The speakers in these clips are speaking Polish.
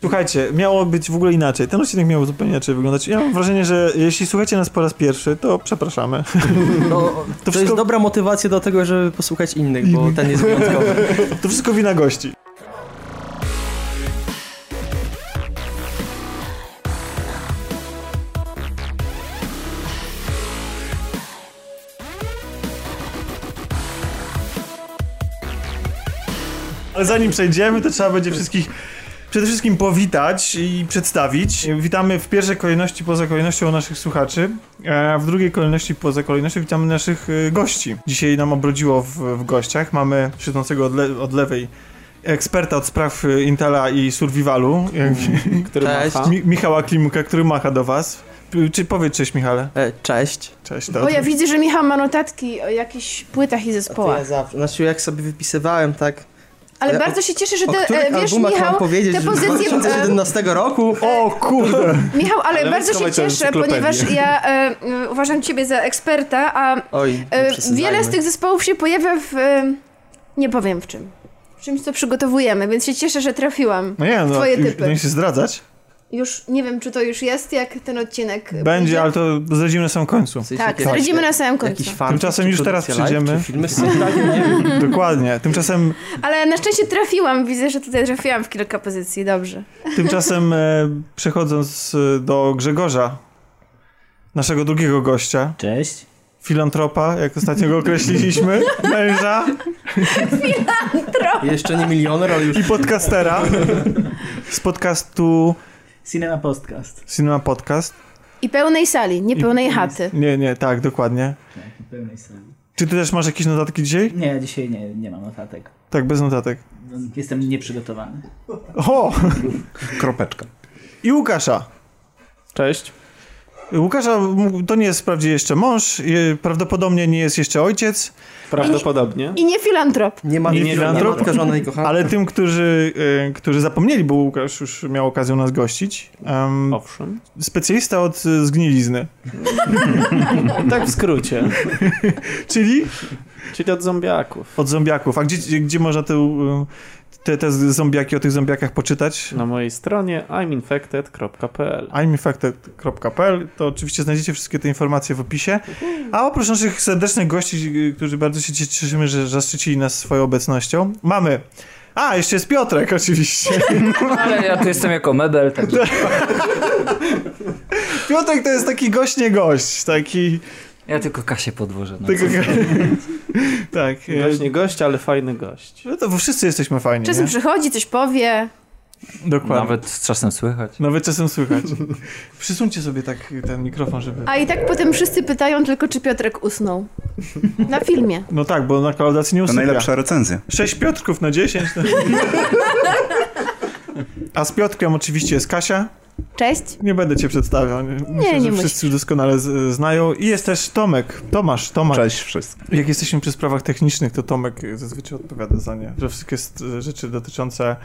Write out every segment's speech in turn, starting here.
Słuchajcie, miało być w ogóle inaczej. Ten odcinek miał zupełnie inaczej wyglądać. Ja mam wrażenie, że jeśli słuchacie nas po raz pierwszy, to przepraszamy. No, to, wszystko- jest dobra motywacja do tego, żeby posłuchać innych, bo ten jest wyjątkowy. To wszystko wina gości. Ale zanim przejdziemy, to trzeba będzie wszystkich przede wszystkim powitać i przedstawić. Witamy w pierwszej kolejności poza kolejnością naszych słuchaczy, a w drugiej kolejności poza kolejnością witamy naszych y, gości. Dzisiaj nam obrodziło w, w gościach. Mamy siedzącego od, le, od lewej eksperta od spraw y, Intela i Survivalu, jak, który Cześć. macha. Mi, Michała Klimuka, który macha do was. Czy powiedz cześć Michale? E, cześć. Cześć. To, O, ja widzę, że Michał ma notatki o jakichś płytach i To ja zespołach. zawsze. Znaczy, jak sobie wypisywałem, tak. Ale bardzo się cieszę, że O te, których e, wiesz, Michał, powiedzieć, te pozycje... E, 2011 roku? O kurde! Michał, ale, Ale bardzo się cieszę, ponieważ ja e, e, uważam ciebie za eksperta, a Oj, e, wiele z tych zespołów się pojawia w... E, nie powiem w czym. W czymś, co przygotowujemy, więc się cieszę, że trafiłam. No nie, no, Twoje ty- typy. nie się zdradzać. Już nie wiem, czy to już jest, jak ten odcinek Będzie, pójdzie. ale to zdradzimy na samym końcu. Tak, zdradzimy na samym końcu. Jakiś fan, Tymczasem już teraz produkcja live, przejdziemy. Czy filmy nie wiem. Dokładnie. Tymczasem, Ale na szczęście trafiłam, widzę, że tutaj trafiłam w kilka pozycji, dobrze. tymczasem e, przechodząc e, do Grzegorza, naszego drugiego gościa, Cześć. filantropa, jak ostatnio go określiliśmy, męża Jeszcze nie milioner, ale już i podcastera z podcastu Cinema Podcast. Cinema Podcast. I pełnej sali, nie I- pełnej chaty. Nie, nie, tak, dokładnie. Tak, w pełnej sali. Czy ty też masz jakieś notatki dzisiaj? Nie, dzisiaj nie, nie mam notatek. Tak, bez notatek. Jestem nieprzygotowany. O! Kropeczka. I Łukasza. Cześć. Łukasza to nie jest wprawdzie jeszcze mąż, prawdopodobnie nie jest jeszcze ojciec, Prawdopodobnie. I nie filantrop. Nie ma Nie nie, nie, filantrop. żona i kochana. ale tym, którzy, e, którzy zapomnieli, bo Łukasz już miał okazję nas gościć, em, Owszem. specjalista od e, zgnilizny. Tak w skrócie. Czyli Czyli od zombiaków. od zombiaków. A gdzie, gdzie można te, e, te, te zombiaki o tych zombiakach poczytać? Na mojej stronie iminfected.pl imeinfected.pl to oczywiście znajdziecie wszystkie te informacje w opisie. A oprócz naszych serdecznych gości, y, którzy bardzo się cieszymy, że zaszczycili nas swoją obecnością, mamy... A, jeszcze jest Piotrek oczywiście. Ale ja tu jestem jako mebel, tak. Piotrek to jest taki gość, nie gość. Taki... Ja tylko Kasię podwożę. No, co? tak. e, Właśnie gość, ale fajny gość. No to wszyscy jesteśmy fajni, Czasem nie? przychodzi, coś powie. Dokładnie. Nawet... Czasem słychać. Nawet czasem słychać. Przysuńcie sobie tak ten mikrofon, żeby... A i tak potem wszyscy pytają tylko, czy Piotrek usnął. Na filmie. No tak, bo na kolaudacji nie To usypia. najlepsza recenzja. 6 Piotrków na 10. A z Piotrkiem oczywiście jest Kasia. Cześć. Nie będę cię przedstawiał. Myślę, nie że musisz. wszyscy doskonale z, znają. I jest też Tomek. Tomasz, Tomek. Cześć wszystkim. Jak jesteśmy przy sprawach technicznych, to Tomek zazwyczaj odpowiada za nie. Że wszystkie st- rzeczy dotyczące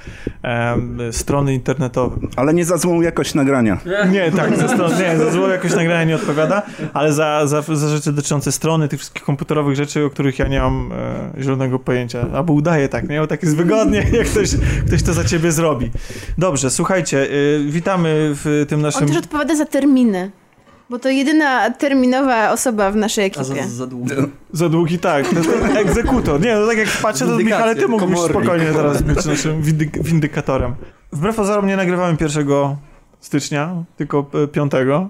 em, strony internetowej. Ale nie za złą jakość nagrania. Nie, tak, za, stron, nie, za zło jakoś nagrania nie odpowiada, ale za, za, za rzeczy dotyczące strony, tych wszystkich komputerowych rzeczy, o których ja nie mam e, zielonego pojęcia. Albo udaję tak, nie? Bo tak jest wygodnie, jak ktoś, ktoś to za ciebie zrobi. Dobrze, słuchajcie, y, witamy w tym On naszym... też odpowiada za terminy. Bo to jedyna terminowa osoba w naszej A za, ekipie. za długo. Za długi, tak. To jest ten egzekutor. Nie, no tak jak patrzę, to Michale, ty mógłbyś spokojnie teraz być naszym windy windykatorem. Wbrew pozorom nie nagrywamy 1 stycznia, tylko e, 5 e,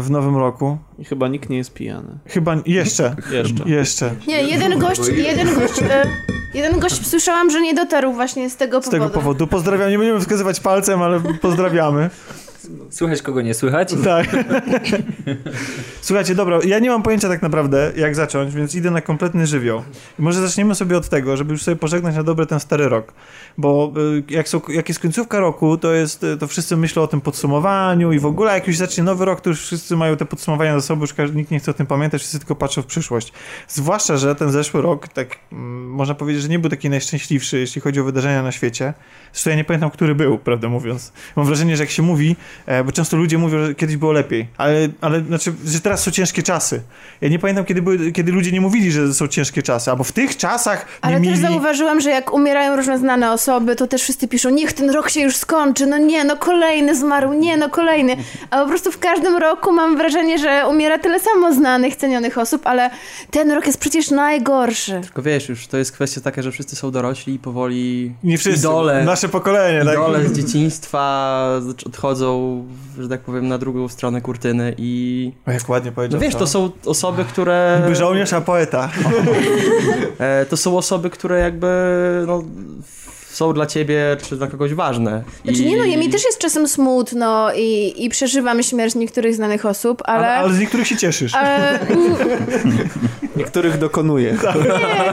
w nowym roku. I chyba nikt nie jest pijany. Chyba jeszcze. Jeszcze. Jeszcze. Nie, jeden gość, jeden gość, e, jeden gość słyszałam, że nie dotarł właśnie z tego Z powodu. tego powodu. Pozdrawiam. Nie będziemy wskazywać palcem, ale pozdrawiamy. Słychać kogo nie słychać? Tak. Słuchajcie, dobra, ja nie mam pojęcia tak naprawdę, jak zacząć, więc idę na kompletny żywioł. Może zaczniemy sobie od tego, żeby już sobie pożegnać na dobre ten stary rok. Bo y, jak, są, jak jest końcówka roku, to jest, y, to wszyscy myślą o tym podsumowaniu i w ogóle jak już zacznie nowy rok, to już wszyscy mają te podsumowania za sobą, już nikt nie chce o tym pamiętać, wszyscy tylko patrzą w przyszłość. Zwłaszcza, że ten zeszły rok, tak mm, można powiedzieć, że nie był taki najszczęśliwszy, jeśli chodzi o wydarzenia na świecie. Zresztą ja nie pamiętam, który był, prawdę mówiąc. Mam wrażenie, że jak się mówi, bo często ludzie mówią, że kiedyś było lepiej, ale, ale znaczy, że teraz są ciężkie czasy. Ja nie pamiętam, kiedy, były, kiedy ludzie nie mówili, że są ciężkie czasy, albo w tych czasach Ale nie też mieli... zauważyłam, że jak umierają różne znane osoby, to też wszyscy piszą, niech ten rok się już skończy, no nie, no kolejny zmarł, nie, no kolejny. A po prostu w każdym roku mam wrażenie, że umiera tyle samo znanych, cenionych osób, ale ten rok jest przecież najgorszy. Tylko wiesz, już to jest kwestia taka, że wszyscy są dorośli i powoli Nie wszyscy, idole, nasze pokolenie, tak? idole z dzieciństwa odchodzą, że tak powiem, na drugą stronę kurtyny i... O, jak ładnie No powiedział. wiesz, to są osoby, które... Niby żołnierz, a poeta. E, to są osoby, które jakby no, są dla ciebie czy dla kogoś ważne. Znaczy nie no, ja mi też jest czasem smutno i, i przeżywam śmierć niektórych znanych osób, Ale, ale... ale z niektórych się cieszysz. ale Niektórych dokonuje.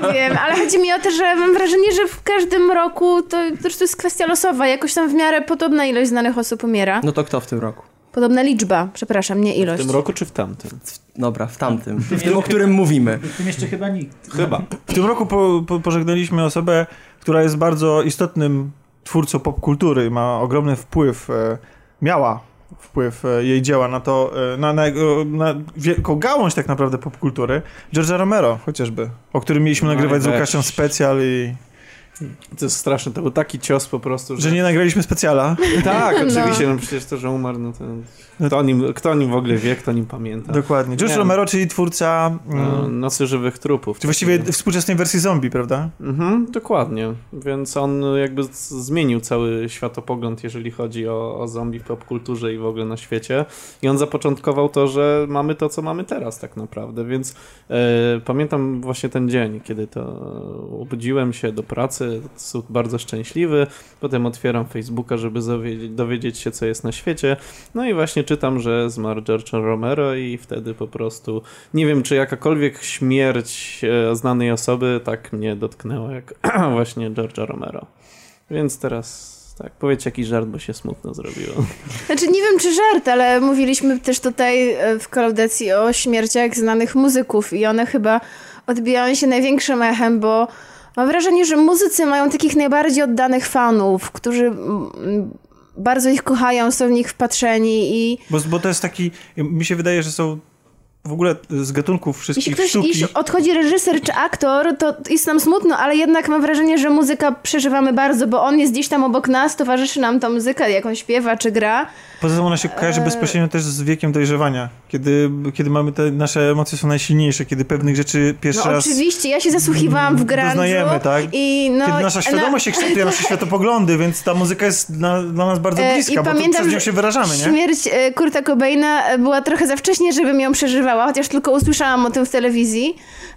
nie wiem, ale chodzi mi o to, że mam wrażenie, że w każdym roku to, to jest kwestia losowa. Jakoś tam w miarę podobna ilość znanych osób umiera. No to kto w tym roku? Podobna liczba, przepraszam, nie W ilość. tym roku czy w tamtym? Dobra, w tamtym. W tym, o którym mówimy. W tym jeszcze chyba nikt. Chyba. W tym roku po, po, pożegnaliśmy osobę, która jest bardzo istotnym twórcą popkultury, ma ogromny wpływ, e, miała wpływ e, jej dzieła na to, e, na, na, na wielką gałąź tak naprawdę popkultury, George'a Romero chociażby, o którym mieliśmy No nagrywać z. Łukaszem specjal i To jest straszne, to był taki cios po prostu, że... że nie nagraliśmy specjala. Tak, No. oczywiście, no przecież to, że umarł, no to... Kto o nim, kto o nim w ogóle wie, kto o nim pamięta? Dokładnie. George Nie. Romero, czyli twórca, No, mm, Nocy żywych trupów. czy właściwie współczesnej wersji zombie, prawda? Mhm, dokładnie. Więc on jakby zmienił cały światopogląd, jeżeli chodzi o, o zombie w popkulturze i w ogóle na świecie. I on zapoczątkował to, że mamy to, co mamy teraz tak naprawdę. Więc e, pamiętam właśnie ten dzień, kiedy to obudziłem się do pracy, są bardzo szczęśliwy. Potem otwieram Facebooka, żeby dowiedzieć się, co jest na świecie. No i właśnie czytam, że zmarł George Romero i wtedy po prostu nie wiem, czy jakakolwiek śmierć e, znanej osoby tak mnie dotknęła jak właśnie George'a Romero. Więc teraz tak, powiedzcie jakiś żart, bo się smutno zrobiło. Znaczy nie wiem czy żart, ale mówiliśmy też tutaj e, w kolaudacji o śmierciach znanych muzyków i one chyba odbijają się największym echem, bo mam wrażenie, że muzycy mają takich najbardziej oddanych fanów, którzy bardzo ich kochają, są w nich wpatrzeni i Bo, bo to jest taki, mi się wydaje, że są w ogóle z gatunków jeśli wszystkich ktoś sztuki... jeśli odchodzi reżyser czy aktor, to jest nam smutno, ale jednak mam wrażenie, że muzyka przeżywamy bardzo, bo on jest gdzieś tam obok nas, towarzyszy nam ta muzyka, jak on śpiewa czy gra. Poza tym ona się kojarzy Eee. bezpośrednio też z wiekiem dojrzewania, kiedy, kiedy mamy te nasze emocje są najsilniejsze, kiedy pewnych rzeczy pierwszy No raz oczywiście, ja się zasłuchiwałam w grunge'u doznajemy, tak? i no... kiedy nasza świadomość się kształtuje, nasze światopoglądy, więc ta muzyka jest dla, dla nas bardzo E, bliska, i bo pamiętam, przez nią się wyrażamy, nie? Śmierć e, Kurta Cobaina e, była trochę za wcześnie, żebym ją chociaż tylko usłyszałam o tym w telewizji,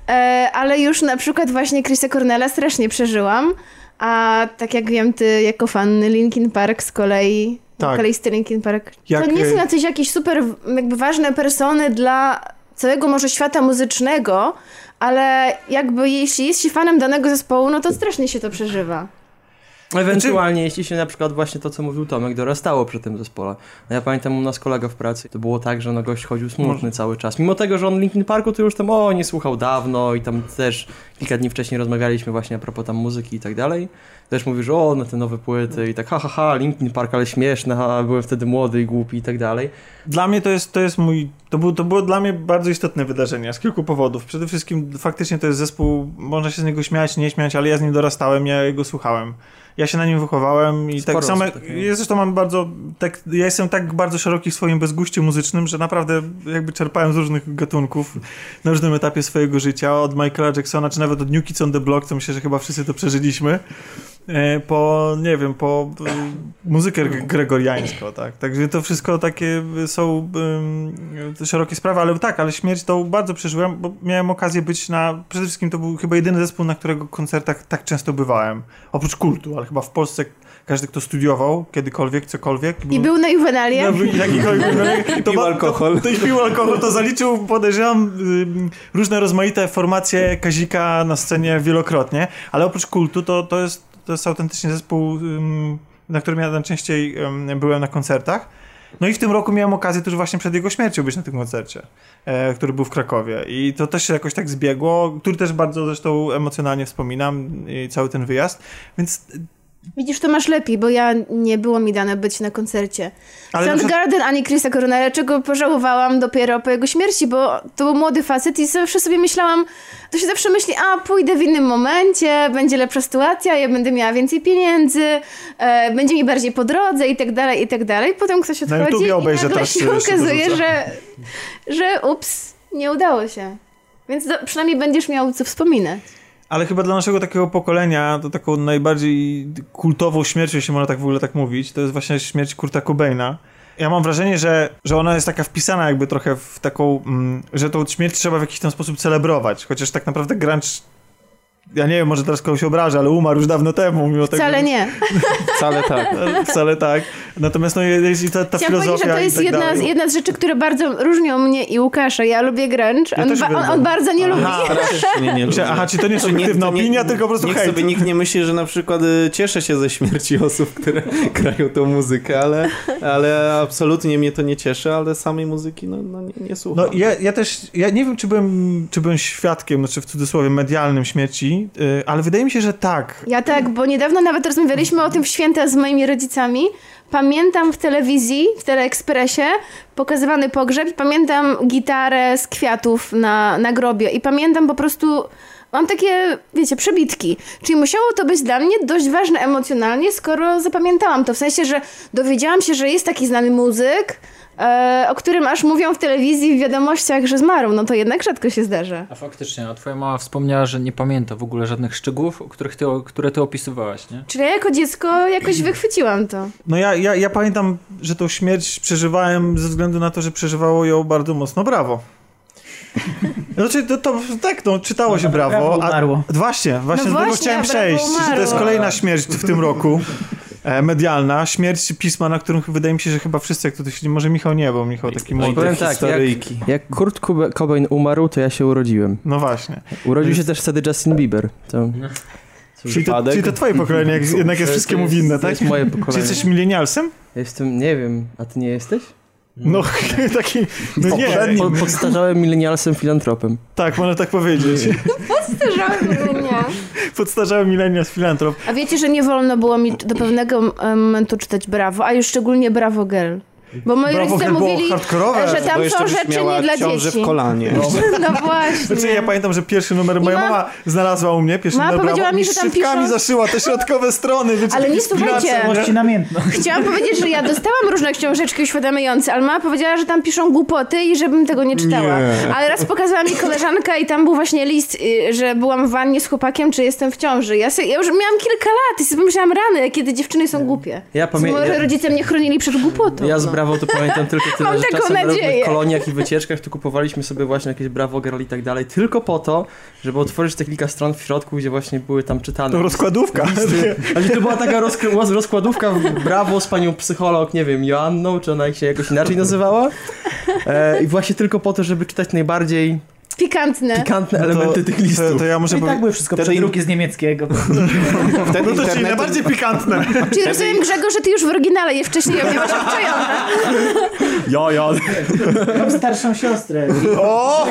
e, ale już na przykład właśnie Chrisa Cornella strasznie przeżyłam, a tak jak wiem, ty jako fan Linkin Park z kolei, Tak. koleisty Linkin Park, Jak, to nie są e, jacyś jakieś super jakby ważne persony dla całego może świata muzycznego, ale jakby jeśli jest się fanem danego zespołu, no to strasznie się to przeżywa. Ewentualnie, jeśli się na przykład właśnie to, co mówił Tomek, dorastało przy tym zespole. No ja pamiętam u nas kolega w pracy, to było tak, że no gość chodził smutny cały czas. Mimo tego, że on Linkin Parku to już tam, o, nie słuchał dawno i tam też kilka dni wcześniej rozmawialiśmy właśnie a propos tam muzyki i tak dalej. Też mówił, że o, na te nowe płyty i tak, ha, ha, ha, Linkin Park, ale śmieszne, ha, byłem wtedy młody i głupi i tak dalej. Dla mnie to jest, to jest mój, to, był, to było dla mnie bardzo istotne wydarzenie z kilku powodów. Przede wszystkim faktycznie to jest zespół, można się z niego śmiać, nie śmiać, ale ja z nim dorastałem, ja jego słuchałem. Ja się na nim wychowałem i Sporo tak samo, takiego. ja zresztą mam bardzo, tak, ja jestem tak bardzo szeroki w swoim bezguście muzycznym, że naprawdę jakby czerpałem z różnych gatunków na różnym etapie swojego życia, od Michaela Jacksona, czy nawet od New Kids on the Block, to myślę, że chyba wszyscy to przeżyliśmy, po, nie wiem, po e, muzykę gre- gregoriańską, tak, także to wszystko takie są em, szerokie sprawy, ale tak, ale śmierć to bardzo przeżyłem, bo miałem okazję być na, przede wszystkim to był chyba jedyny zespół, na którego koncertach tak często bywałem, oprócz kultu, ale chyba w Polsce każdy, kto studiował kiedykolwiek, cokolwiek. I był na Juvenalie. No, był pił alkohol. To, to, i pił alkohol, to zaliczył, podejrzewam, ym, różne rozmaite formacje Kazika na scenie wielokrotnie, ale oprócz kultu to, to, jest, to jest autentycznie zespół, na którym ja najczęściej byłem na koncertach. No i w tym roku miałem okazję też właśnie przed jego śmiercią być na tym koncercie, e, który był w Krakowie. I to też się jakoś tak zbiegło, który też bardzo zresztą emocjonalnie wspominam i cały ten wyjazd. Więc Widzisz, to masz lepiej, bo ja nie było mi dane być na koncercie. Ale na przykład- Soundgarden ani Chrisa Coronera, czego pożałowałam dopiero po jego śmierci, bo to był młody facet i zawsze sobie myślałam, to się zawsze myśli, a pójdę w innym momencie, będzie lepsza sytuacja, ja będę miała więcej pieniędzy, e, będzie mi bardziej po drodze i tak dalej, i tak dalej. Potem ktoś Na odchodzi YouTubie i nagle się okazuje, że, że ups, nie udało się. Więc do, przynajmniej będziesz miał co wspominać. Ale chyba dla naszego takiego pokolenia to taką najbardziej kultową śmiercią, jeśli można tak w ogóle tak mówić, to jest właśnie śmierć Kurta Cobaina. Ja mam wrażenie, że, że ona jest taka wpisana jakby trochę w taką, mm, że tą śmierć trzeba w jakiś tam sposób celebrować, chociaż tak naprawdę grunge, ja nie wiem, może teraz kogoś obrażę, ale umarł już dawno temu, mimo tego. Wcale nie. Wcale tak. Wcale tak. Natomiast no jest i ta, ta Chciałam powiedzieć, filozofia że to i jest tak jedna, dalej. z, jedna z rzeczy, które bardzo różnią mnie i Łukasza. Ja lubię grunge, Ja on, ba- on, on bardzo nie lubi. Aha, Nie, nie lubię. aha, czy to nie jest nie- opinia, tylko po prostu Niech hejt. sobie nikt nie myśli, że na przykład y, cieszę się ze śmierci osób, które grają tą muzykę, ale, ale absolutnie mnie to nie cieszy, ale samej muzyki no, no nie, nie słucham. No ja, ja też, ja nie wiem, czy byłem, czy byłem świadkiem, znaczy w cudzysłowie medialnym śmierci, yy, ale wydaje mi się, że tak. Ja tak, bo niedawno nawet rozmawialiśmy o tym w święta z moimi rodzicami. Pamiętam w telewizji, w Teleekspresie pokazywany pogrzeb pamiętam gitarę z kwiatów na, na grobie i pamiętam po prostu, mam takie, wiecie, przebitki. Czyli musiało to być dla mnie dość ważne emocjonalnie, skoro zapamiętałam to. W sensie, że dowiedziałam się, że jest taki znany muzyk, o którym aż mówią w telewizji, w wiadomościach, że zmarł. No to jednak rzadko się zdarza. A faktycznie, a twoja mama wspomniała, że nie pamięta w ogóle żadnych szczegółów, których ty, które ty opisywałaś, nie? Czyli ja jako dziecko jakoś wychwyciłam to. No ja, ja, ja pamiętam, że tą śmierć przeżywałem ze względu na to, że przeżywało ją bardzo mocno brawo. Znaczy, to, to tak, no, czytało się brawo. Brawo umarło. A, właśnie, właśnie, No właśnie, chciałem Brawo przejść. że To jest kolejna śmierć w tym roku. E, medialna. Śmierć pisma, na którym wydaje mi się, że chyba wszyscy, jak tutaj siedzi, może Michał nie, bo Michał taki młody. Powiem tak, jak, historyjki. jak Kurt Cobain umarł, to ja się urodziłem. No właśnie. Urodził się też wtedy Justin Bieber. To, Czyli to, czyli to twoje pokolenie, jak, jednak jest wszystkiemu winne, to tak? jest moje Czy pokolenie. jesteś milenialsem? Jestem, nie wiem, a ty nie jesteś? No, taki, no nie, Po, podstarzałym milenialsem filantropem. tak, można tak powiedzieć. nie. Podstarzały milenial z filantrop. A wiecie, że nie wolno było mi do pewnego momentu czytać Brawo, a już szczególnie Brawo Girl. Bo moi Brawo rodzice mówili, hardkorowe, że tam są byś rzeczy miała nie dla dzieci. w kolanie. No właśnie. Znaczy ja pamiętam, że pierwszy numer moja mama znalazła u mnie, pierwszy Mama numer powiedziała brawo, mi, że tam piszą- zaszyła te środkowe strony. Wiecie, Ale nie słuchajcie. Chciałam powiedzieć, że ja dostałam różne książeczki uświadamiające, ale mama powiedziała, że tam piszą głupoty i żebym tego nie czytała. Nie. Ale raz pokazała mi koleżanka i tam był właśnie list, y, że byłam w wannie z chłopakiem, czy jestem w ciąży. Ja, sobie, ja już miałam kilka lat i sobie pomyślałam, rany, kiedy dziewczyny są głupie. Ja pamiętam. Może rodzice mnie chronili przed głupotą. Ja no. Brawo to pamiętam tylko tyle, Mam że czasem na różnych nadzieję. koloniach i wycieczkach to kupowaliśmy sobie właśnie jakieś Brawo Girl i tak dalej, tylko po to, żeby otworzyć te kilka stron w środku, gdzie właśnie były tam czytane. To rozkładówka. Ale to była taka rozk- roz- rozkładówka w Brawo z panią psycholog, nie wiem, Joanną, czy ona się jakoś inaczej nazywała. E, I właśnie tylko po to, żeby czytać najbardziej Pikantne. pikantne To, elementy tych listów. to, to ja muszę I tak były wszystko Wtedy- przedruki z niemieckiego. Wtedy No to czyli najbardziej pikantne. Czyli rozumiem, Grzegorz, że ty już w oryginale je wcześniej obiewasz obczajone. Ja, ja. Mam starszą siostrę. O!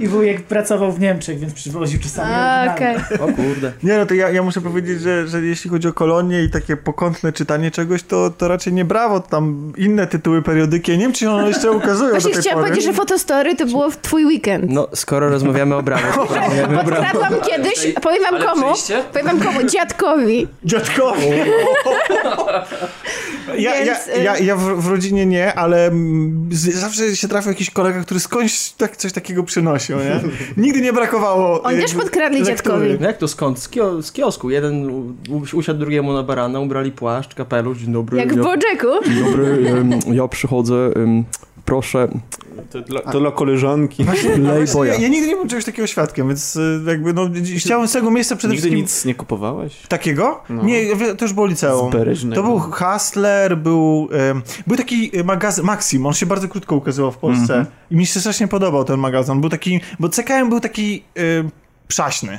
I wujek pracował w Niemczech, więc przywoził czasami A. Okej. O kurde. Nie no, to ja, ja muszę powiedzieć, że, że jeśli chodzi o kolonie i takie pokątne czytanie czegoś, to, to raczej nie brawo, tam inne tytuły periodyki. Ja nie wiem, czy one jeszcze ukazują Właśnie do tej chciałam pory. powiedzieć, że fotostory to było w twój weekend. No, skoro rozmawiamy o Brawo, to rozmawiamy o Brawo. Podkradłam kiedyś, powiem wam komu, przejście? powiem wam komu, dziadkowi. Dziadkowi. Ja, ja, Więc, y- ja, ja w, w rodzinie nie, ale z, zawsze się trafił jakiś kolega, który skądś tak, coś takiego przynosił, nie? Nigdy nie brakowało Oni też podkradli lektury. dziadkowi. No jak to skąd? Z, kio- z kiosku. Jeden usiadł drugiemu na barana, ubrali płaszcz, kapelusz, dzień dobry. Jak w ja, Bojacku. dzień dobry, ja przychodzę, proszę, To dla, to dla koleżanki. lej Właśnie, ja, ja nigdy nie byłem czegoś takiego świadkiem, więc y, jakby no chciałem z tego miejsca przede Nigdy wszystkim... nic nie kupowałeś? Takiego? No. Nie, to już było liceum. To był Hustler, był, em, był taki e, magazyn, Maxim, on się bardzo krótko ukazywał w Polsce Mhm. i mi się strasznie podobał ten magazyn. Był taki, bo CKM był taki e, przaśny.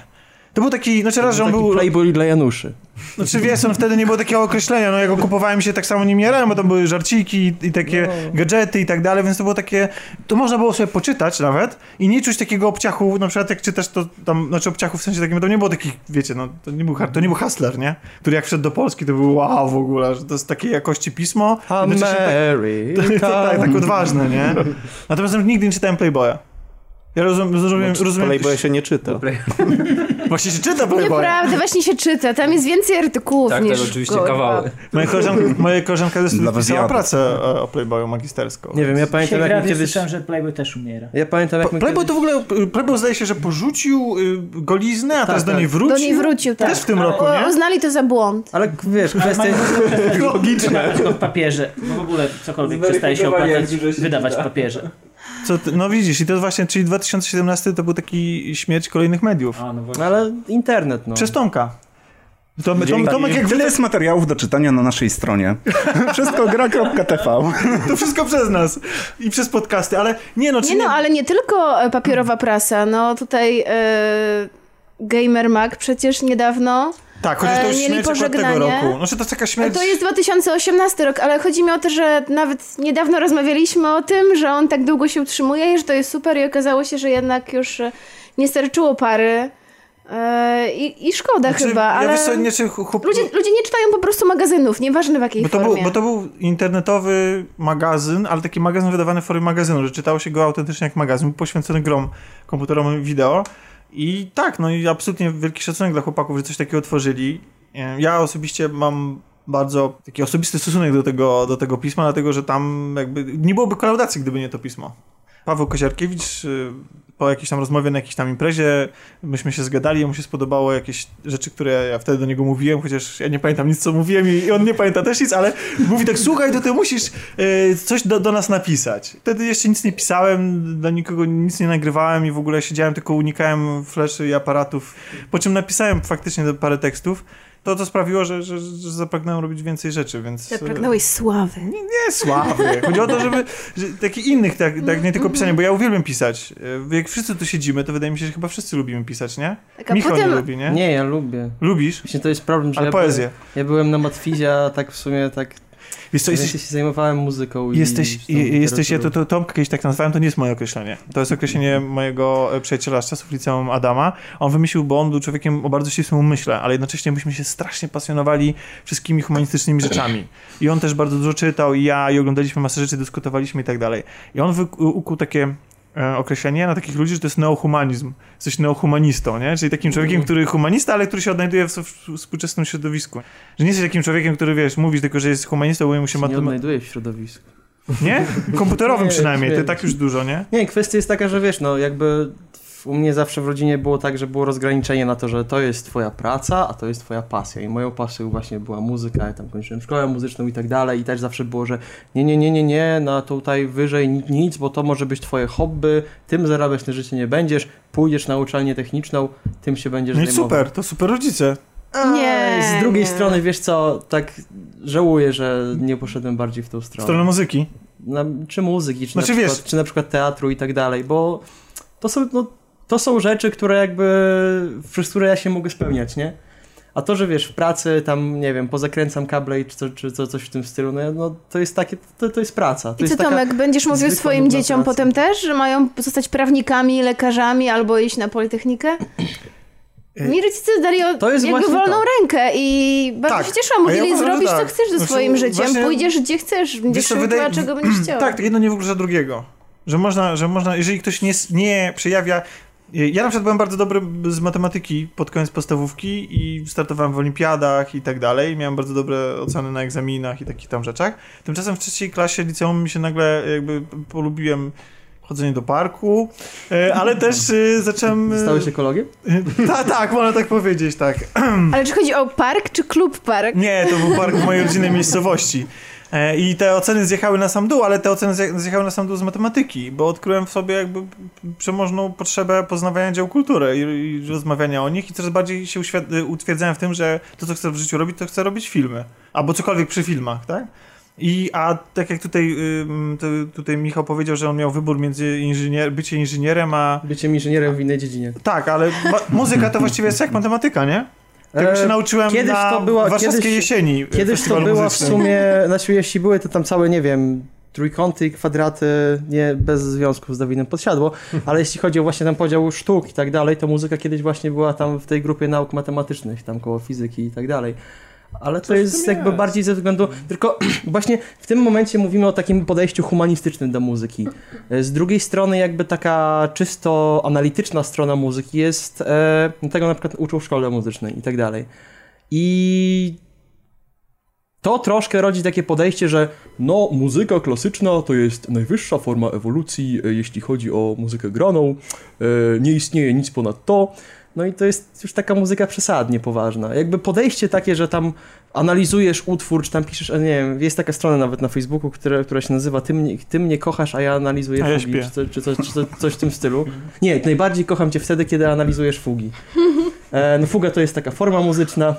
To był taki, znaczy raz, że on był... Playboy dla Januszy. Znaczy wiesz, on wtedy nie było takiego określenia, no ja go kupowałem się tak samo nim jarałem, bo tam były żarciki i, takie gadżety i tak dalej, więc to było takie, to można było sobie poczytać nawet i nie czuć takiego obciachu, na przykład jak czytasz to tam, znaczy obciachu w sensie takim, to nie było takich, wiecie, no to nie był, to nie był hustler, nie? Który jak wszedł do Polski, to był wow w ogóle, że to jest takiej jakości pismo. jednocześnie tak- tak, tak odważne, nie? Natomiast nigdy nie czytałem Playboya. Ja rozumiem, rozumiem, rozumiem Playboya się nie czyta. Właśnie się czyta Playboya. Nieprawda, właśnie się czyta. Tam jest więcej artykułów Tak, niż... to oczywiście kurwa. kawały. Moja koleżanka, moja koleżanka ze studiów pisała pracę e, o Playboyu magisterską. Nie wiem, ja pamiętam jak radiu kiedyś... słyszałem, że Playboy też umiera. Ja pamiętam jak Playboy kiedyś... to w ogóle, Playboy zdaje się, że porzucił y, goliznę, a teraz do tak. niej wrócił. Do niej wrócił, tak. Też w tym roku, O, nie? Uznali to za błąd. Ale wiesz, kwestia... Logiczne. Papierze. Bo w ogóle cokolwiek przestaje się opłacać, wydawać w papierze. Co ty, no widzisz, i to właśnie, czyli 2017 to był taki śmierć kolejnych mediów. A, no No ale internet, no. Przez Tomka. Tom, Tom. Tomek jak Tyle jest materiałów do czytania na naszej stronie. Wszystko gra.tv. to wszystko przez nas i przez podcasty, ale nie no, czy Nie no, ale nie tylko e, papierowa prasa. No tutaj e, Gamer Mag przecież niedawno. Tak, chociaż to e, już mieli śmierć akurat tego pożegnanie. roku. Znaczy to jest taka śmierć... To jest 2018 rok, ale chodzi mi o to, że nawet niedawno rozmawialiśmy o tym, że on tak długo się utrzymuje i że to jest super i okazało się, że jednak już e, nie starczyło pary. E, i, I szkoda Znaczy, chyba, ale co, nie, czy chłop... ludzie, ludzie nie czytają po prostu magazynów, nieważne w jakiej Bo to, formie. był, bo to był internetowy magazyn, ale taki magazyn wydawany w formie magazynu, że czytało się go autentycznie jak magazyn, był poświęcony grom komputerowym wideo. I tak, no i absolutnie wielki szacunek dla chłopaków, że coś takiego tworzyli. E, Ja osobiście mam bardzo taki osobisty stosunek do tego, do tego pisma, dlatego że tam jakby nie byłoby kolaudacji, gdyby nie to pismo. Paweł Koziarkiewicz y, po jakiejś tam rozmowie na jakiejś tam imprezie, myśmy się zgadali, jemu się spodobało jakieś rzeczy, które ja wtedy do niego mówiłem, chociaż ja nie pamiętam nic, co mówiłem i on nie pamięta też nic, ale mówi tak, słuchaj, to ty musisz y, coś do, do nas napisać. Wtedy jeszcze nic nie pisałem, do nikogo nic nie nagrywałem i w ogóle siedziałem, tylko unikałem fleszy i aparatów, po czym napisałem faktycznie parę tekstów. To to sprawiło, że, że, że zapragnąłem robić więcej rzeczy, więc... y, Zapragnąłeś sławy. nie sławy. Chodzi o to, żeby że takich innych, tak, tak nie tylko pisanie, bo ja uwielbiam pisać. E, Jak wszyscy tu siedzimy, to wydaje mi się, że chyba wszyscy lubimy pisać, nie? Tak, a Michał potem nie lubi, nie? Nie, ja lubię. Lubisz? Właśnie to jest problem, że Ale ja, poezję. Byłem, ja byłem na matwizie, a tak w sumie tak... Wiesz co, jesteś, się zajmowałem muzyką i... jesteś, i jesteś ja to, to Tomka kiedyś tak nazwałem, to nie jest moje określenie. To jest określenie mojego e, przyjaciela z czasów liceum Adama. On wymyślił, bo on był człowiekiem o bardzo ścisłym umyśle, ale jednocześnie myśmy się strasznie pasjonowali wszystkimi humanistycznymi rzeczami. I on też bardzo dużo czytał i ja, i oglądaliśmy masę rzeczy, dyskutowaliśmy i tak dalej. I on ukuł takie określenie na takich ludzi, że to jest neohumanizm. Jesteś neohumanistą, nie? Czyli takim człowiekiem, który humanista, ale który się odnajduje w, współczesnym środowisku. Że nie jesteś takim człowiekiem, który, wiesz, mówisz tylko, że jest humanistą, bo mu się nie matematyka... odnajduję w środowisku. Nie? Komputerowym Nie, przynajmniej, wiem. tak już dużo, nie? Nie, kwestia jest taka, że wiesz, no jakby u mnie zawsze w rodzinie było tak, że było rozgraniczenie na to, że to jest twoja praca, a to jest twoja pasja. I moją pasją właśnie była muzyka, ja tam kończyłem szkołę muzyczną i tak dalej i też zawsze było, że nie, nie, nie, nie, nie, no tutaj wyżej ni- nic, bo to może być twoje hobby, tym zarabiać na życie nie będziesz, pójdziesz na uczelnię techniczną, tym się będziesz No i zajmował. super, to super rodzice. Nie, Z drugiej nie. strony, wiesz co, tak żałuję, że nie poszedłem bardziej w tą W stronę. stronę muzyki. na, czy muzyki, czy, Znaczy, na wiesz- przykład, czy na przykład teatru i tak dalej, bo to są, no, to są rzeczy, które jakby, przez które ja się mogę spełniać, nie? A to, że wiesz, w pracy tam, nie wiem, pozakręcam kable i czy, co- czy, co, coś w tym stylu, no, no to jest takie, to, to jest praca. To I co Tomek, będziesz mówił swoim dzieciom praca. potem też, że mają zostać prawnikami, lekarzami albo iść na politechnikę? Mi rodzice dali o, To jest jakby wolną to. rękę i bardzo Tak. się cieszyłam. Ja Mówili, że zrobisz co tak. chcesz ze Znaczy, swoim życiem, właśnie- pójdziesz gdzie chcesz, będziesz co, szukała wydaje- czego będziesz chciała. Tak, jedno nie wyklucza drugiego. Że można, że można, jeżeli ktoś nie, nie przejawia... Ja na przykład byłem bardzo dobry z matematyki pod koniec podstawówki i startowałem w olimpiadach i tak dalej. Miałem bardzo dobre oceny na egzaminach i takich tam rzeczach. Tymczasem w trzeciej klasie liceum mi się nagle jakby polubiłem chodzenie do parku, e, ale też e, zacząłem... e, Stałeś ekologiem? Tak, tak, można tak powiedzieć, tak. Ale czy chodzi o park, czy klub park? Nie, to był park w mojej rodzinnej miejscowości. E, I te oceny zjechały na sam dół, ale te oceny zje- zjechały na sam dół z matematyki, bo odkryłem w sobie jakby przemożną potrzebę poznawania dzieł kultury i, i rozmawiania o nich i coraz bardziej się uświad- utwierdzałem w tym, że to, co chcę w życiu robić, to chcę robić filmy. Albo cokolwiek przy filmach, tak? I, a tak jak tutaj, to, tutaj Michał powiedział, że on miał wybór między inżynier, bycie inżynierem, a... Bycie inżynierem w innej dziedzinie. Tak, ale muzyka to właściwie jest jak matematyka, nie? Tego E, się nauczyłem kiedyś na to była- warszawskiej kiedyś- jesieni Kiedyś to festiwalu była w muzycznym. sumie, znaczy jeśli były to tam całe, nie wiem, trójkąty, kwadraty, nie bez związków z Dawidem Podsiadło, ale jeśli chodzi o właśnie ten podział sztuk i tak dalej, to muzyka kiedyś właśnie była tam w tej grupie nauk matematycznych, tam koło fizyki i tak dalej. Ale to jest jakby bardziej ze względu, tylko właśnie w tym momencie mówimy o takim podejściu humanistycznym do muzyki. Z drugiej strony jakby taka czysto analityczna strona muzyki jest, e, tego na przykład uczył w szkole muzycznej i tak dalej. I to troszkę rodzi takie podejście, że no, muzyka klasyczna to jest najwyższa forma ewolucji, e, jeśli chodzi o muzykę graną, e, nie istnieje nic ponad to. No i to jest już taka muzyka przesadnie poważna. Jakby podejście takie, że tam analizujesz utwór, czy tam piszesz, a nie wiem, jest taka strona nawet na Facebooku, która, która się nazywa Ty mnie, Ty mnie kochasz, a ja analizuję A ja fugi, czy, czy, coś, czy co, coś w tym stylu. Nie, najbardziej kocham Cię wtedy, kiedy analizujesz fugi. E, no fuga to jest taka forma muzyczna,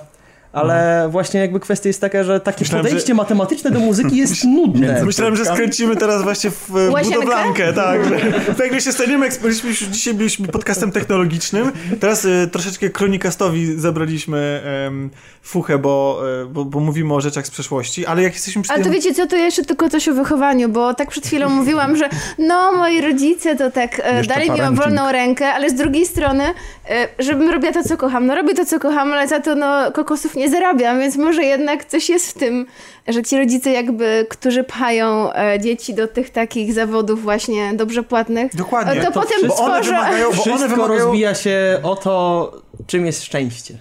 ale właśnie jakby kwestia jest taka, że takie Myślałem, podejście matematyczne do muzyki jest nudne. Myślałem, że skręcimy teraz właśnie w e, Łazienkę? budowlankę, tak. Że, nagle się staniemy, jak byliśmy już dzisiaj byliśmy podcastem technologicznym, teraz e, troszeczkę kronikastowi zabraliśmy em, fuchę, bo, e, bo, bo mówimy o rzeczach z przeszłości, ale jak jesteśmy przy Ale to tym... wiecie co, to jeszcze tylko coś o wychowaniu, bo tak przed chwilą mówiłam, że no moi rodzice to tak e, dali mi wolną rękę, ale z drugiej strony, e, żebym robiła to, co kocham. No robię to, co kocham, ale za to no kokosów nie zarabiam, więc może jednak coś jest w tym, że ci rodzice jakby, którzy pchają e, dzieci do tych takich zawodów właśnie dobrze płatnych, Dokładnie. to, To potem Bo one wymagają, bo one Wszystko wymagają... rozbija się o to, czym jest szczęście.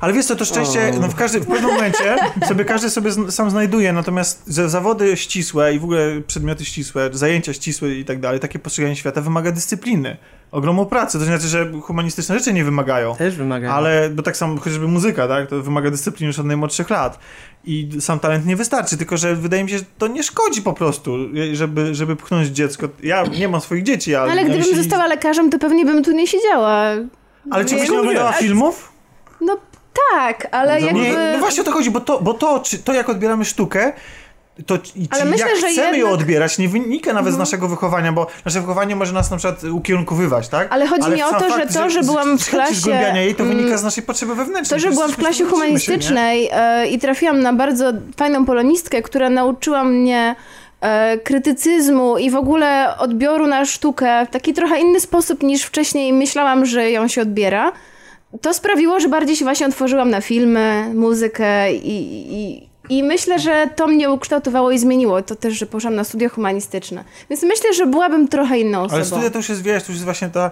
Ale wiesz co, to szczęście, no w, każdy, w pewnym momencie sobie każdy sobie sam znajduje, natomiast że zawody ścisłe i w ogóle przedmioty ścisłe, zajęcia ścisłe i tak dalej, takie postrzeganie świata wymaga dyscypliny, ogromu pracy. To znaczy, że humanistyczne rzeczy nie wymagają. Też wymagają. Ale, bo tak samo chociażby muzyka, tak, to wymaga dyscypliny już od najmłodszych lat. I sam talent nie wystarczy, tylko że wydaje mi się, że to nie szkodzi po prostu, żeby, żeby pchnąć dziecko. Ja nie mam swoich dzieci, ale... Ale gdybym jeśli- została lekarzem, to pewnie bym tu nie siedziała. Ale czy byś nie oglądała filmów? No tak, ale jakby... Nie, no właśnie o to chodzi, bo to, bo to, czy, to jak odbieramy sztukę, to i Ale czy myślę, jak że chcemy ją jednak- Mhm. odbierać, nie wynika nawet z naszego wychowania, bo nasze wychowanie może nas na przykład ukierunkowywać, tak? Ale chodzi mi o to, że fakt, to, że byłam w klasie, jej, to mm, wynika z naszej potrzeby wewnętrznej. To, że byłam w klasie się, humanistycznej e, i trafiłam na bardzo fajną polonistkę, która nauczyła mnie e, krytycyzmu i w ogóle odbioru na sztukę w taki trochę inny sposób niż wcześniej myślałam, że ją się odbiera. To sprawiło, że bardziej się właśnie otworzyłam na filmy, muzykę i, i, i myślę, że to mnie ukształtowało i zmieniło. To też, że poszłam na studia humanistyczne. Więc myślę, że byłabym trochę inną osobą. Ale studia to już jest, wiesz, to już jest właśnie ta...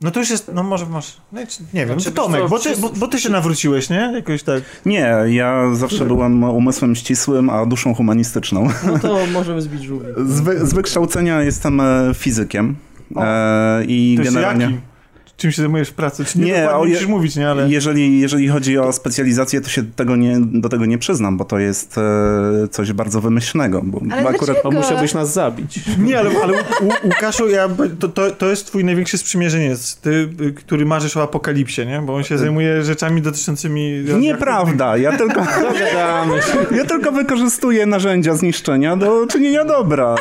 No to już jest, no może masz, no, nie wiem, Znaczy, Tomek, bo ty, bo, bo ty się nawróciłeś, nie? Jakoś tak. Nie, ja zawsze byłem umysłem ścisłym, a duszą humanistyczną. No to możemy zbić żółwi. Z, wy, z wykształcenia jestem e, fizykiem. E, I To jest generalnie. jaki? Czym się zajmujesz w pracy? Czy nie, Nie, nie o je- musisz mówić, nie? Ale... Jeżeli, jeżeli chodzi o specjalizację, to się tego nie, do tego nie przyznam, bo to jest e, coś bardzo wymyślnego. Bo Ale dlaczego? To musiałbyś nas zabić. Nie, ale, ale u, Łukaszu, ja, to, to, to jest twój największy sprzymierzeniec, ty, y, który marzysz o apokalipsie, nie? Bo on się zajmuje rzeczami dotyczącymi... Nieprawda, ja tylko, ja tylko wykorzystuję narzędzia zniszczenia do czynienia dobra.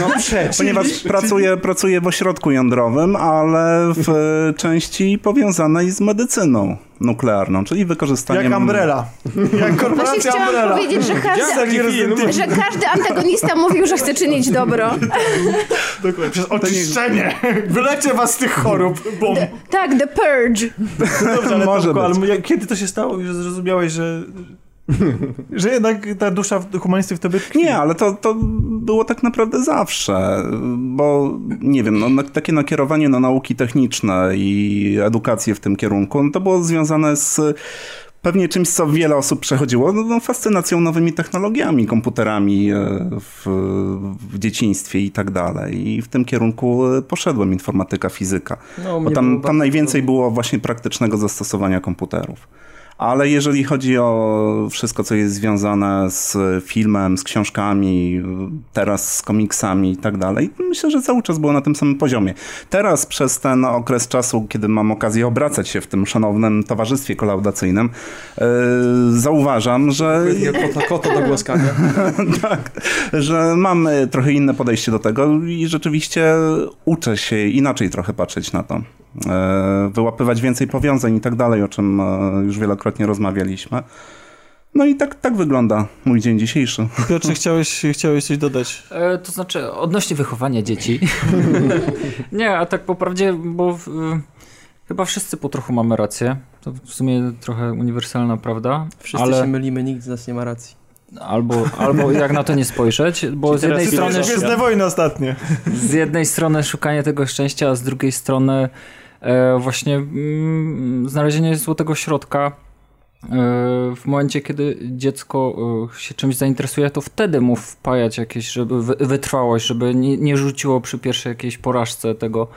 No przecież. Ponieważ pracuję, pracuję w ośrodku jądrowym, ale w części powiązanej z medycyną nuklearną, czyli wykorzystaniem... Jak Umbrella. Jak Właśnie korporacja chciałam Umbrella. powiedzieć, że każdy, że każdy antagonista mówił, że chce czynić dobro. Dokładnie, przez oczyszczenie. Wyleczę was z tych chorób. Bum. Tak, The Purge. Dobrze, ale, Może Tomku, ale kiedy to się stało, że zrozumiałeś, że... Że jednak ta dusza humanisty w tobie tkwi. Nie, ale to, to było tak naprawdę zawsze, bo nie wiem, no, na, takie nakierowanie na nauki techniczne i edukację w tym kierunku, no, to było związane z pewnie czymś, co wiele osób przechodziło, no, no, fascynacją nowymi technologiami, komputerami e, w, w dzieciństwie i tak dalej. I w tym kierunku e, poszedłem, informatyka, fizyka. No, Bo tam, tam najwięcej trudno. było właśnie praktycznego zastosowania komputerów. Ale jeżeli chodzi o wszystko, co jest związane z filmem, z książkami, teraz z komiksami i tak dalej, myślę, że cały czas było na tym samym poziomie. Teraz przez ten okres czasu, kiedy mam okazję obracać się w tym szanownym towarzystwie kolaudacyjnym, yy, zauważam, że... Kota, kota do głaskania. tak, że mam e, trochę inne podejście do tego i rzeczywiście uczę się inaczej trochę patrzeć na to. E, wyłapywać więcej powiązań i tak dalej, o czym e, już wielokrotnie rozmawialiśmy. No i tak, tak wygląda mój dzień dzisiejszy. Piotrze, chciałeś, chciałeś coś dodać? E, to znaczy, odnośnie wychowania dzieci. nie, a tak po prawdzie, bo w, chyba wszyscy po trochu mamy rację. To w sumie trochę uniwersalna prawda. Wszyscy ale... się mylimy, nikt z nas nie ma racji. Albo, albo jak na to nie spojrzeć, bo z jednej strony... Gwiezdne wojny ostatnie. Z jednej strony szukanie tego szczęścia, a z drugiej strony e, właśnie mm, znalezienie złotego środka e, w momencie, kiedy dziecko e, się czymś zainteresuje, to wtedy mu wpajać jakieś, żeby wytrwałość, żeby nie, rzuciło przy pierwszej jakiejś porażce tego.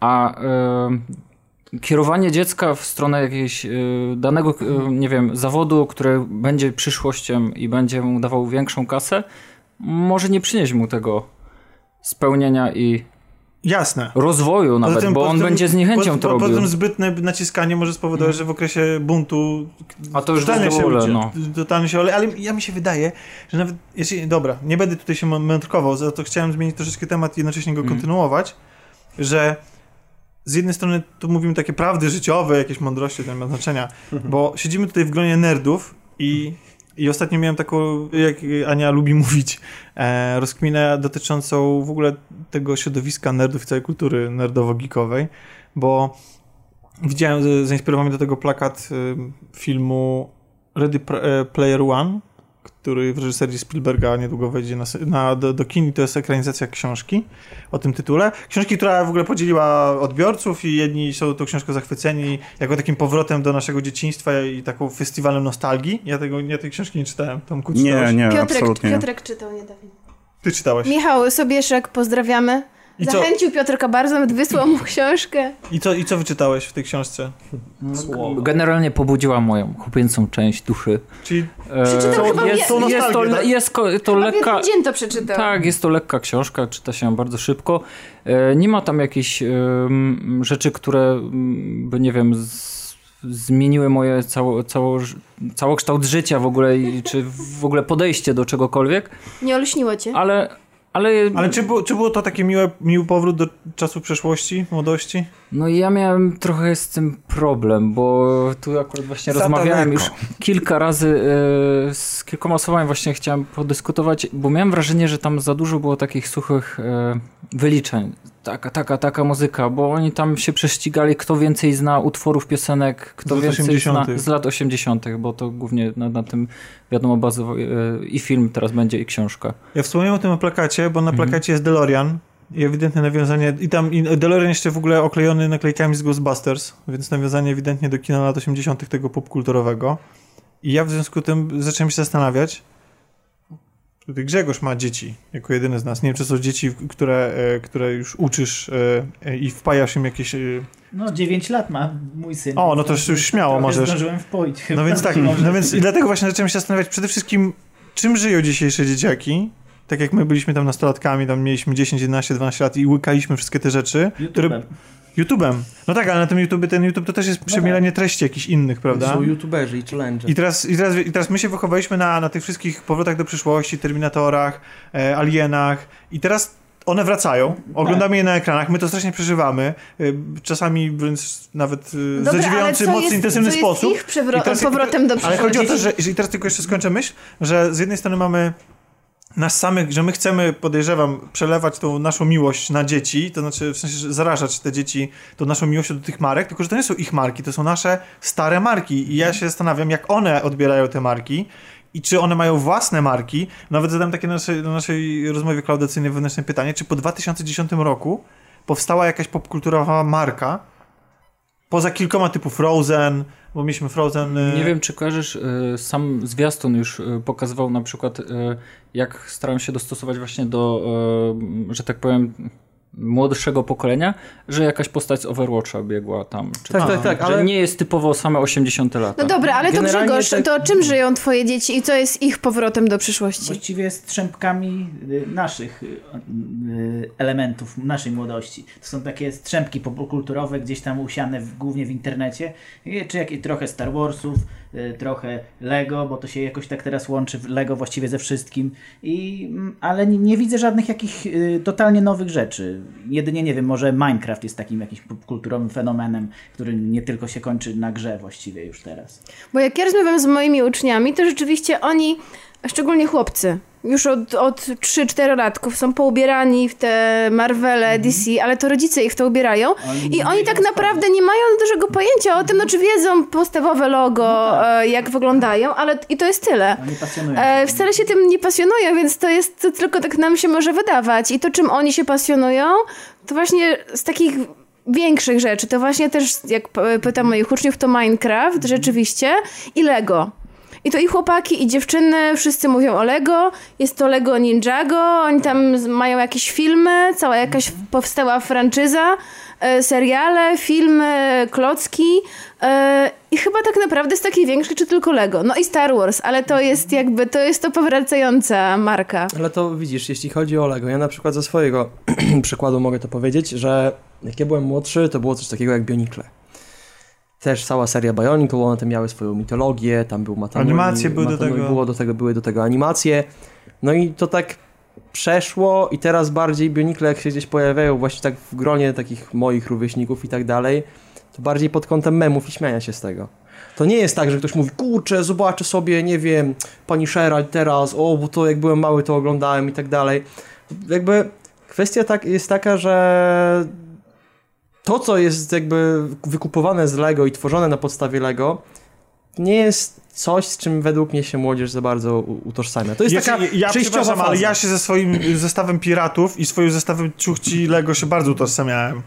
A e, kierowanie dziecka w stronę jakiegoś y, danego, nie wiem, zawodu, który będzie przyszłością i będzie mu dawał większą kasę, może nie przynieść mu tego spełnienia i Jasne. rozwoju nawet, tym, bo on tym, będzie z niechęcią po, to robił. Poza tym zbytne naciskanie może spowodować, hmm. że w okresie buntu a to już totalnie się ogóle, no. totalnie się, ale, ale ja mi się wydaje, że nawet, jeśli, dobra, nie będę tutaj się mędrkował, za to chciałem zmienić troszeczkę temat i jednocześnie go hmm. kontynuować, że z jednej strony tu mówimy takie prawdy życiowe, jakieś mądrości, to nie ma znaczenia, bo siedzimy tutaj w gronie nerdów i, i ostatnio miałem taką, jak Ania lubi mówić, e, rozkminę dotyczącą w ogóle tego środowiska nerdów i całej kultury nerdowo-geekowej, bo widziałem, zainspirowany do tego plakat y, filmu Ready e, Player One, który w reżyserii Spielberga niedługo wejdzie na, na, do, do kin to jest ekranizacja książki o tym tytule. Książki, która w ogóle podzieliła odbiorców i jedni są tą książką zachwyceni jako takim powrotem do naszego dzieciństwa i taką festiwalem nostalgii. Ja, tego, ja tej książki nie czytałem. Tomku, nie, nie, Piotrek, absolutnie. Piotrek czytał niedawno. Ty czytałeś. Michał Sobieszek, pozdrawiamy. I Zachęcił co? Piotrka bardzo, nawet wysłał mu książkę. I co, I co wyczytałeś w tej książce? Słowo. Generalnie pobudziła moją chłopięcą część duszy. Czyli przeczytał e, chyba jest, jest, jest to, tak? jest to lekka... dzień to przeczytał. Tak, jest to lekka książka, czyta się bardzo szybko. E, nie ma tam jakichś e, rzeczy, które by, nie wiem... Z, zmieniły moje cało, cało, całokształt życia w ogóle, czy w ogóle podejście do czegokolwiek. Nie olśniło cię? Ale ale, Ale czy, było, czy było to taki miły, miły powrót do czasu przeszłości, młodości? No ja miałem trochę z tym problem, bo tu akurat właśnie Za rozmawiałem już kilka razy e, z kilkoma osobami właśnie chciałem podyskutować, bo miałem wrażenie, że tam za dużo było takich suchych e, wyliczeń. Taka, taka, taka muzyka, bo oni tam się prześcigali, kto więcej zna utworów piosenek, kto z więcej 80. zna z lat 80., bo to głównie na, na tym wiadomo bazowo e, i film teraz będzie i książka. Ja wspomniałem o tym o plakacie, bo na mhm. plakacie jest DeLorean i ewidentne nawiązanie, i tam i DeLorean jeszcze w ogóle oklejony naklejkami z Ghostbusters, więc nawiązanie ewidentnie do kina lat 80. tego popkulturowego. I ja w związku z tym zacząłem się zastanawiać, Tutaj Grzegorz ma dzieci, jako jedyny z nas. Nie wiem, czy są dzieci, które, e, które już uczysz e, i wpajasz im jakieś... E, no, 9 lat ma mój syn. O, no to już, już śmiało możesz. zdążyłem wpoić chyba. No więc tak, no więc i dlatego właśnie zacząłem się zastanawiać przede wszystkim, czym żyją dzisiejsze dzieciaki, tak jak my byliśmy tam nastolatkami, tam mieliśmy 10, 11, 12 lat i łykaliśmy wszystkie te rzeczy, YouTube'em. które YouTube'em. No tak, ale na tym YouTube, ten YouTube to też jest no przemielanie tak. treści jakichś innych, prawda? Są YouTuberzy i challenge. I teraz, i teraz, i teraz my się wychowaliśmy na, na tych wszystkich powrotach do przyszłości, Terminatorach, e, Alienach i teraz one wracają, oglądamy tak. je na ekranach, my to strasznie przeżywamy, e, czasami wręcz nawet e, Dobra, zadziwiający, mocno intensywny co sposób. Jest ich teraz, powrotem do przyszłości. Ale chodzi o to, że i teraz tylko jeszcze skończę myśl, że z jednej strony mamy nas samych, że my chcemy, podejrzewam, przelewać tą naszą miłość na dzieci, to znaczy w sensie zarażać te dzieci tą naszą miłością do tych marek, tylko że to nie są ich marki, to są nasze stare marki i ja się zastanawiam, jak one odbierają te marki i czy one mają własne marki. Nawet zadałem takie na naszej, na naszej rozmowie klaudacyjnej wewnętrzne pytanie, czy po 2010 roku powstała jakaś popkulturowa marka, poza kilkoma typu Frozen, bo mieliśmy Frozen... Y, nie wiem, czy kojarzysz, y, sam zwiastun już y, pokazywał na przykład, jak starałem się dostosować właśnie do, że tak powiem, młodszego pokolenia, że jakaś postać z Overwatcha biegła tam. Czy Tak, tam, tak, tak, Że ale- nie jest typowo same 80 lata. No dobra, ale to Generalnie Grzegorz, tak- to czym żyją twoje dzieci i co jest ich powrotem do przyszłości? Właściwie strzępkami y, naszych y, y, elementów, naszej młodości. To są takie strzępki popkulturowe, gdzieś tam usiane w, głównie w internecie, czy jak, i trochę Star Warsów, trochę Lego, bo to się jakoś tak teraz łączy Lego właściwie ze wszystkim, I, mm, ale nie, nie widzę żadnych jakich y, totalnie nowych rzeczy. Jedynie, nie wiem, może Minecraft jest takim jakimś popkulturowym fenomenem, który nie tylko się kończy na grze właściwie już teraz. Bo jak ja rozmawiam z moimi uczniami, to rzeczywiście oni, szczególnie chłopcy, już od, od 3-4 latków są poubierani w te Marvele, DC, ale to rodzice ich w to ubierają. I oni tak naprawdę nie mają dużego pojęcia o tym, no czy wiedzą podstawowe logo, e, jak wyglądają, ale i to jest tyle. Oni pasjonują E, wcale się tym nie pasjonują, więc to jest to tylko tak nam się może wydawać. I to, czym oni się pasjonują, to właśnie z takich większych rzeczy, to właśnie też, jak pytam moich uczniów, to Minecraft rzeczywiście i Lego. I to i chłopaki, i dziewczyny, wszyscy mówią o Lego. Jest to Lego Ninjago, oni tam z- mają jakieś filmy, cała jakaś powstała franczyza, e, seriale, filmy, klocki. E, I chyba tak naprawdę jest taki większy, czy tylko Lego. No i Star Wars, ale to jest jakby, to jest to powracająca marka. Ale to widzisz, jeśli chodzi o Lego, ja na przykład ze swojego przykładu mogę to powiedzieć, że jak ja byłem młodszy, to było coś takiego jak Bionicle. Też cała seria Bionicle, one tam miały swoją mitologię, tam był Matanoi, Animacje były do tego. Było do tego. Były do tego animacje. No i to tak przeszło i teraz bardziej Bionicle jak się gdzieś pojawiają właśnie tak w gronie takich moich rówieśników i tak dalej, to bardziej pod kątem memów i śmiania się z tego. To nie jest tak, że ktoś mówi, kurczę, zobaczę sobie, nie wiem, pani Sherald teraz, o, bo to jak byłem mały, to oglądałem i tak dalej. Jakby kwestia tak, jest taka, że to, co jest jakby wykupowane z Lego i tworzone na podstawie Lego, nie jest coś, z czym według mnie się młodzież za bardzo utożsamia. To jest ja, taka ja przejściowa faza. ale ja się ze swoim zestawem piratów i swoim zestawem ciuchci Lego się bardzo utożsamiałem.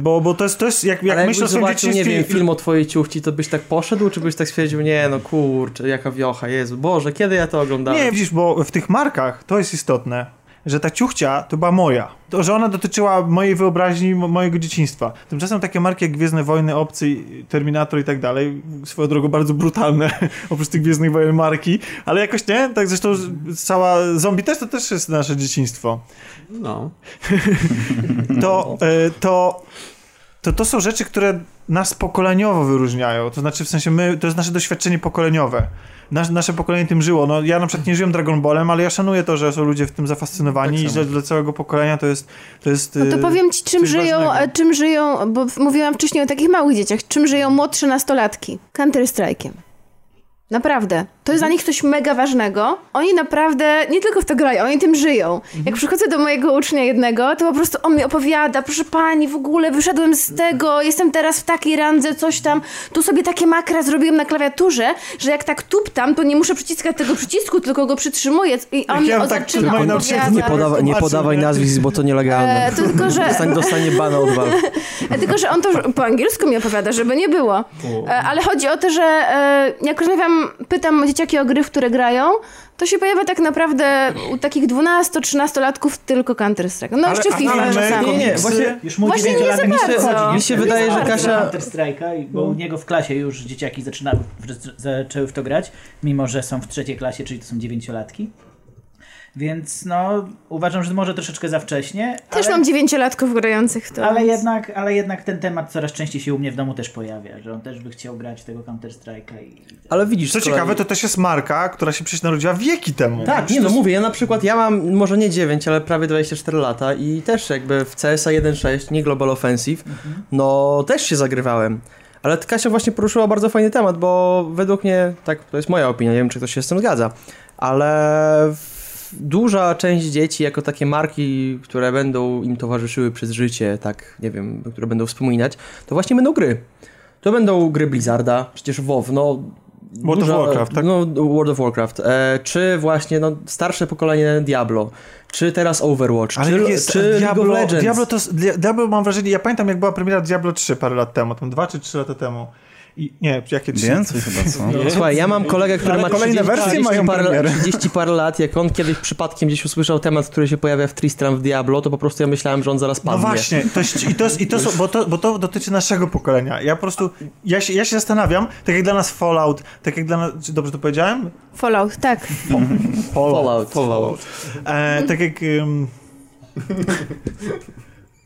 Bo, bo to jest, to jest jak, jak ale myślę o swoim zobaczył, nie dzieciństwie... wiem, film o twojej ciuchci, to byś tak poszedł, czy byś tak stwierdził, nie no kurczę, jaka wiocha, Jezu, Boże, kiedy ja to oglądałem? Nie, widzisz, bo w tych markach to jest istotne, że ta ciuchcia to była moja. To, że ona dotyczyła mojej wyobraźni, mo- mojego dzieciństwa. Tymczasem takie marki jak Gwiezdne Wojny, Obcy, Terminator i tak dalej, swoją drogą bardzo brutalne, oprócz tych Gwiezdnych Wojen marki, ale jakoś nie, tak zresztą cała zombie też to też jest nasze dzieciństwo. No. To, e, to, to, to są rzeczy, które nas pokoleniowo wyróżniają. To znaczy, w sensie, my, to jest nasze doświadczenie pokoleniowe. Nasz, nasze pokolenie tym żyło. No, ja na przykład nie żyłem Dragon Ballem, ale ja szanuję to, że są ludzie w tym zafascynowani Tak i że dla całego pokolenia to jest. To jest No to e, powiem ci, czym żyją, ważnego. e, czym żyją, bo mówiłam wcześniej o takich małych dzieciach, czym żyją młodsze nastolatki. Counter-Strike'iem. Naprawdę. To jest dla nich coś mega ważnego. Oni naprawdę nie tylko w to grają, oni tym żyją. Jak przychodzę do mojego ucznia jednego, to po prostu on mi opowiada, proszę pani, w ogóle wyszedłem z tego, jestem teraz w takiej randze, coś tam, tu sobie takie makra zrobiłem na klawiaturze, że jak tak tuptam, to nie muszę przyciskać tego przycisku, tylko go przytrzymuję i on mi ja o- tak zaczyna. Nie, podawa, nie podawaj nazwisk, bo to nielegalne. E, to tylko, że... Dostanie bana od Valve. E, Tylko, że on to po angielsku mi opowiada, żeby nie było. E, Ale chodzi o to, że e, jak rozmawiam, pytam dzieciaki o gry, w które grają, to się pojawia tak naprawdę u takich 12-13-latków tylko Counter-Strike. No Ale- jeszcze FIFA ale- czasami. Nie, nie, właśnie Już mój Właśnie nie za bardzo. Mi się wydaje, że Kasia- na Counter Strike'a, bo u niego w klasie już dzieciaki zaczynały, w- zaczęły w to grać, mimo że są w trzeciej klasie, czyli to są dziewięciolatki. Więc no, uważam, że może troszeczkę za wcześnie. Też ale, mam dziewięciolatków grających w to. ale, więc- jednak, ale jednak ten temat coraz częściej się u mnie w domu też pojawia, że on też by chciał grać w tego Counter Strike'a. I... Ale widzisz, Co kolei- ciekawe, to też jest marka, która się przecież narodziła wieki temu. Tak, nie no mówię, ja na przykład, ja mam może nie 9, ale prawie 24 lata i też jakby w CSA 1.6, nie Global Offensive, no też się zagrywałem. Ale Kasia właśnie poruszyła bardzo fajny temat, bo według mnie, tak, to jest moja opinia, nie wiem czy ktoś się z tym zgadza, ale w- duża część dzieci jako takie marki, które będą im towarzyszyły przez życie, tak, nie wiem, które będą wspominać, to właśnie będą gry. To będą gry Blizzarda, przecież WoW, no... World of Warcraft, tak? No, World of Warcraft. E, czy właśnie no, starsze pokolenie Diablo, czy teraz Overwatch, Ale czy, jest czy League Diablo, of Legends. Diablo, to, Diablo mam wrażenie, ja pamiętam jak była premiera Diablo 3 parę lat temu, tam 2 czy 3 lata temu. I, nie, jakie trzy? Więcej chyba, co? Słuchaj, ja mam kolegę, który Ale ma kolejne 30, wersje 30, mają premierę. 30 parę lat, jak on kiedyś przypadkiem gdzieś usłyszał temat, który się pojawia w Tristram w Diablo, to po prostu ja myślałem, że on zaraz No padnie. właśnie, to jest, i to, i to są, bo, to, bo to dotyczy naszego pokolenia. Ja po prostu, ja się, ja się zastanawiam, tak jak dla nas Fallout, tak jak dla nas, czy dobrze to powiedziałem? Fallout, tak. Fallout. Fallout. E, tak jak... Um,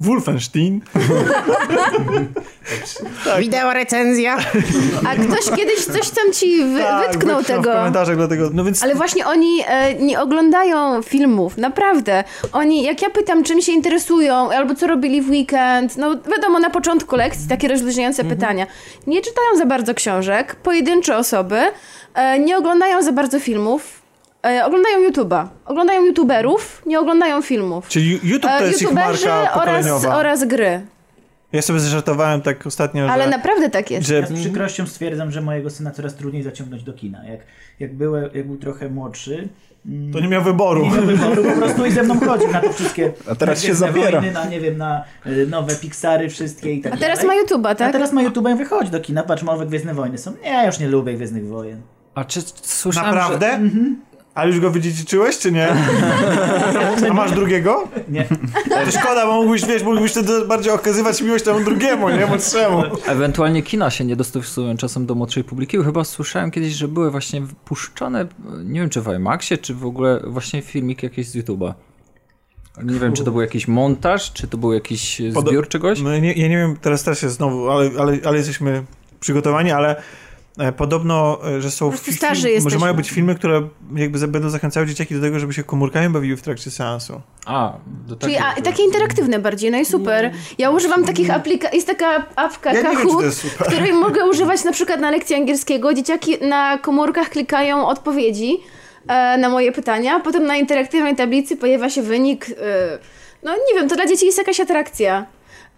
Wolfenstein. Wideo recenzja. A ktoś kiedyś coś tam ci wy, Tak, wytknął w tego. komentarzach dlatego, no więc... Ale właśnie oni e, nie oglądają filmów, naprawdę. Oni, jak ja pytam, czym się interesują, albo co robili w weekend, no wiadomo, na początku lekcji takie rozluźniające pytania. Nie czytają za bardzo książek, pojedyncze osoby, e, nie oglądają za bardzo filmów, e, oglądają YouTube'a. Oglądają YouTuberów, nie oglądają filmów. Czyli YouTube to E, jest ich marka oraz, oraz gry. Ja sobie zażartowałem tak ostatnio, Ale że... naprawdę tak jest. że Ja z przykrością stwierdzam, że mojego syna coraz trudniej zaciągnąć do kina. Jak, jak, byłem, jak był trochę młodszy, mm, to nie miał wyboru. nie miał wyboru, po prostu i ze mną chodził na to wszystkie. A teraz się zabiera. Wojny, na nie wiem, na y, nowe Pixary wszystkie i tak A teraz dalej. ma YouTube'a, A tak? teraz ma YouTube wychodzi do kina, patrz, nowe Gwiezdne Wojny są. Nie, ja już nie lubię Gwiezdnych Wojen. A czy słyszałem, Naprawdę? Że... Ale już go wydziedziczyłeś, czy nie? A masz drugiego? Nie. To szkoda, bo mógłbyś, wiesz, mógłbyś wtedy bardziej okazywać miłość temu drugiemu, nie? Młodszemu. Ewentualnie kina się nie dostosowują czasem do młodszej publiki. Chyba słyszałem kiedyś, że były właśnie puszczane, nie wiem czy w IMAXie, czy w ogóle właśnie filmik jakiś z YouTube'a. Nie wiem, czy to był jakiś montaż, czy to był jakiś zbiór czegoś. No nie, ja nie wiem, teraz też jest znowu, ale, ale, ale jesteśmy przygotowani, ale podobno, e, że są... Fi- starzy Może jesteśmy. mają być filmy, które jakby będą zachęcały dzieciaki do tego, żeby się komórkami bawiły w trakcie seansu. A, do Czyli a, takie interaktywne bardziej, no i super. Ja używam takich aplikacji, jest taka apka Ja Kahoot, której mogę używać na przykład na lekcji angielskiego. Dzieciaki na komórkach klikają odpowiedzi e, na moje pytania, potem na interaktywnej tablicy pojawia się wynik. E, no nie wiem, to dla dzieci jest jakaś atrakcja.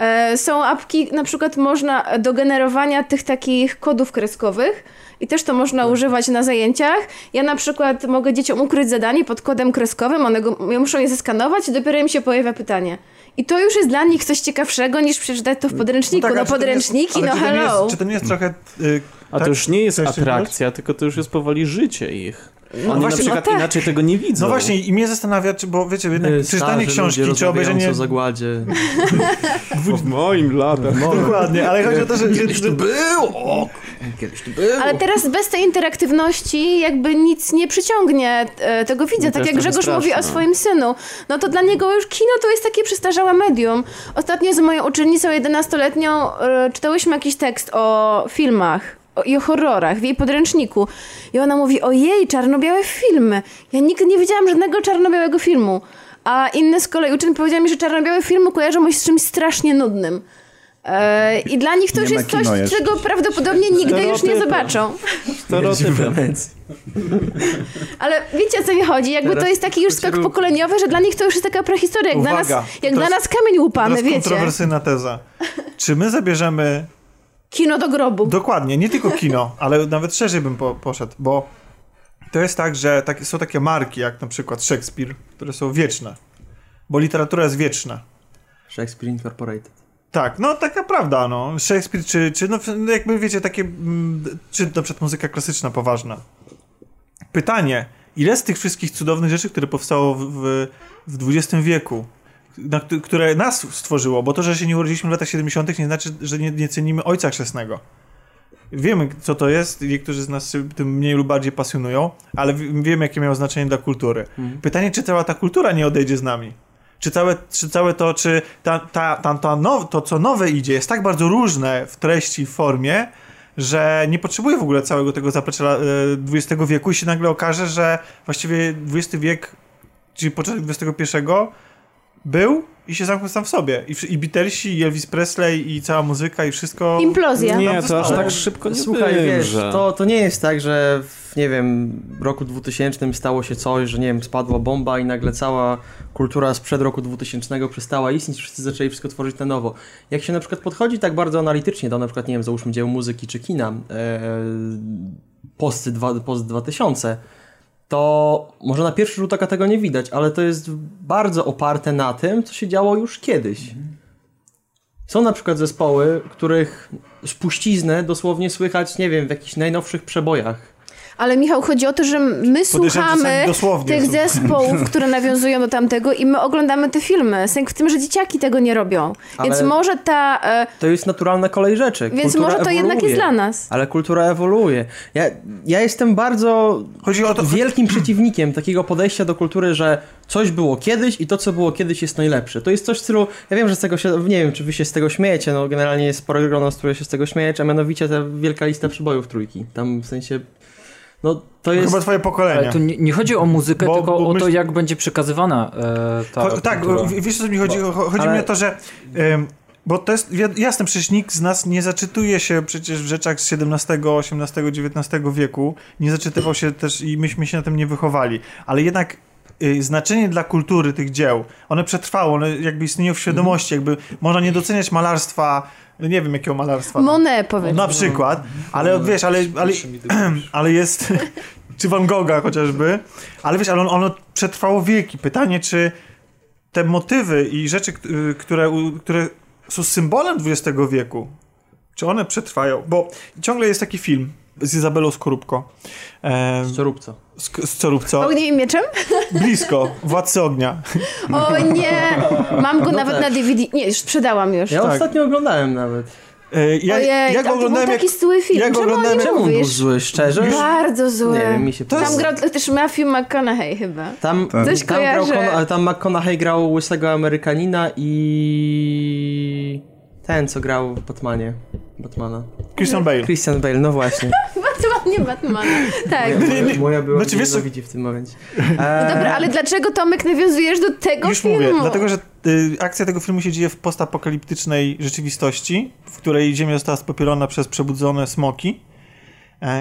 E, są apki, na przykład można do generowania tych takich kodów kreskowych i też to można używać na zajęciach. Ja na przykład mogę dzieciom ukryć zadanie pod kodem kreskowym, one go, muszą je zeskanować i dopiero im się pojawia pytanie. I to już jest dla nich coś ciekawszego niż przeczytać to w podręczniku. No, tak, to nie podręczniki, jest, no czy to nie hello. Jest, czy to nie jest trochę... y, A tak? to już nie jest Chcesz atrakcja, tylko to już jest powoli życie ich. Oni na właśnie, przykład no tak. inaczej tego nie widzą. No właśnie i mnie zastanawia, czy, bo wiecie, jednak przeczytanie starzy książki, ludzie czy obejrzenie... o zagładzie. w moim latach. Dokładnie, ale chodzi o to, że... że, że było! Kiedyś to było. Ale teraz bez tej interaktywności jakby nic nie przyciągnie e, tego widza, No to tak jak Grzegorz mówi o straszne. swoim synu. No to dla niego już kino to jest takie przestarzałe medium. Ostatnio z moją uczennicą 11-letnią e, czytałyśmy jakiś tekst o filmach o, i o horrorach w jej podręczniku. I ona mówi, ojej, czarno-białe filmy. Ja nigdy nie widziałam żadnego czarno-białego filmu. A inny z kolei uczeń powiedział mi, że czarno-białe filmy kojarzą mu się z czymś strasznie nudnym. E, I dla nich to Nie już jest coś, jeszcze. czego prawdopodobnie nigdy już nie zobaczą. Stereotypy. Ale wiecie o co mi chodzi? Jakby to jest taki już skok pokoleniowy, że dla nich to już jest taka prehistoria. Jak, dla nas, Uwaga, jak to dla jest- nas kamień łupany, teraz wiecie. kontrowersyjna teza. Czy my zabierzemy Kino do grobu. Dokładnie, nie tylko kino, ale nawet szerzej bym po, poszedł, bo to jest tak, że takie, są takie marki, jak na przykład Shakespeare, które są wieczne, bo literatura jest wieczna. Shakespeare Incorporated. Tak, no taka prawda, no. Shakespeare, czy, czy no, no jakby wiecie, takie, mm, czy na przykład muzyka klasyczna poważna. Pytanie, ile z tych wszystkich cudownych rzeczy, które powstało w, w, w XX wieku, na, któ- które nas stworzyło, bo to, że się nie urodziliśmy w latach 70., nie znaczy, że nie, nie cenimy Ojca Chrzestnego. Wiemy, co to jest, niektórzy z nas się tym mniej lub bardziej pasjonują, ale wi- wiemy, jakie miało znaczenie dla kultury. Pytanie, czy cała ta kultura nie odejdzie z nami? Czy całe, czy całe to, czy ta, ta, ta, ta now, to, co nowe idzie, jest tak bardzo różne w treści, w formie, że nie potrzebuje w ogóle całego tego zaplecza e, XX wieku i się nagle okaże, że właściwie XX wiek, czyli początek XXI był i się zamknął sam w sobie. I, i Beatlesi, i Elvis Presley, i cała muzyka, i wszystko... Implozja. Nie, to aż tak szybko nie Słuchaj, wiesz, że... to, to nie jest tak, że w, nie wiem, roku 2000 stało się coś, że nie wiem, spadła bomba i nagle cała kultura sprzed roku 2000 przestała istnieć, wszyscy zaczęli wszystko tworzyć na nowo. Jak się na przykład podchodzi tak bardzo analitycznie do na przykład, nie wiem, załóżmy dzieł muzyki czy kina, e, post, dwa, post 2000, to może na pierwszy rzut oka tego nie widać, ale to jest bardzo oparte na tym, co się działo już kiedyś. Są na przykład zespoły, których spuściznę dosłownie słychać, nie wiem, w jakichś najnowszych przebojach. Ale Michał, chodzi o to, że my słuchamy tych zespołów, które nawiązują do tamtego i my oglądamy te filmy. Sęk w tym, że dzieciaki tego nie robią. Więc Ale- może ta... E, To jest naturalna kolej rzeczy. więc Kultura może to jednak ewoluuje. jest dla nas. Ale kultura ewoluuje. Ja, ja jestem bardzo Chodzi o to, wielkim przeciwnikiem takiego podejścia do kultury, że coś było kiedyś i to, co było kiedyś jest najlepsze. To jest coś w stylu, ja wiem, że z tego się, nie wiem, czy wy się z tego śmiejecie, no generalnie jest spore grono, z które się z tego śmiejecie, a mianowicie ta wielka lista przybojów trójki. Tam w sensie, no to jest... chyba twoje pokolenie. Ale tu nie, nie chodzi o muzykę, Bo- tylko bo o to, myśl- jak będzie przekazywana e, ta Cho- tak, wiesz o co mi chodzi? Cho- Chodzi ale- mi o to, że bo to jest jasne, przecież nikt z nas nie zaczytuje się przecież w rzeczach z XVII, XVIII, XIX wieku, nie zaczytywał się też i myśmy się na tym nie wychowali, ale jednak y, znaczenie dla kultury tych dzieł, one przetrwało, one jakby istnieją w świadomości, jakby można nie doceniać malarstwa, nie wiem jakiego malarstwa. Monet powiedzmy. Na przykład, ale wiesz, ale, ale, ale jest, czy Van Gogha chociażby, ale wiesz, ale on, ono przetrwało wieki. Pytanie, czy te motywy i rzeczy, y, które, które są symbolem XX wieku, czy one przetrwają? Bo ciągle jest taki film z Izabelą Skorupko. Em, Scorupco. z, z Skorupco. Ogniem i mieczem? Blisko. Władcy ognia. O nie! Mam go No nawet tak. na DVD. Nie, już sprzedałam już. Ja Tak. ostatnio oglądałem nawet. E, Ja, Ojej, ja go to był oglądałem jak... taki zły film. ja go Czemu oglądałem on był zły, szczerze? Bardzo zły. Nie wiem, mi się To Tam jest- grał też Matthew McConaughey chyba. Tam, Tak. Coś tam, grał. Con- tam McConaughey grał łysego Amerykanina i ten, co grał w Batmanie. Batmana. Christian Bale. Christian Bale, no właśnie. Batman, nie Batman. Tak. Moja, moja była Znaczy, wiesz co- widzi w tym momencie. No dobra, ale dlaczego Tomek nawiązujesz do tego Już filmu? mówię, dlatego że y, akcja tego filmu się dzieje w postapokaliptycznej rzeczywistości, w której Ziemia została spopielona przez przebudzone smoki e,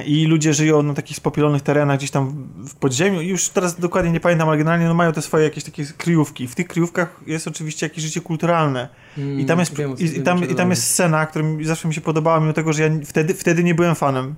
i ludzie żyją na takich spopielonych terenach gdzieś tam w- podziemiu. Już teraz dokładnie nie pamiętam, ale generalnie no, mają te swoje jakieś takie kryjówki. W tych kryjówkach jest oczywiście jakieś życie kulturalne. I tam jest, Mm, Wiem, i, wiem, i o tam, i tam jest scena, która mi zawsze mi się podobała, mimo tego, że ja wtedy, wtedy nie byłem fanem.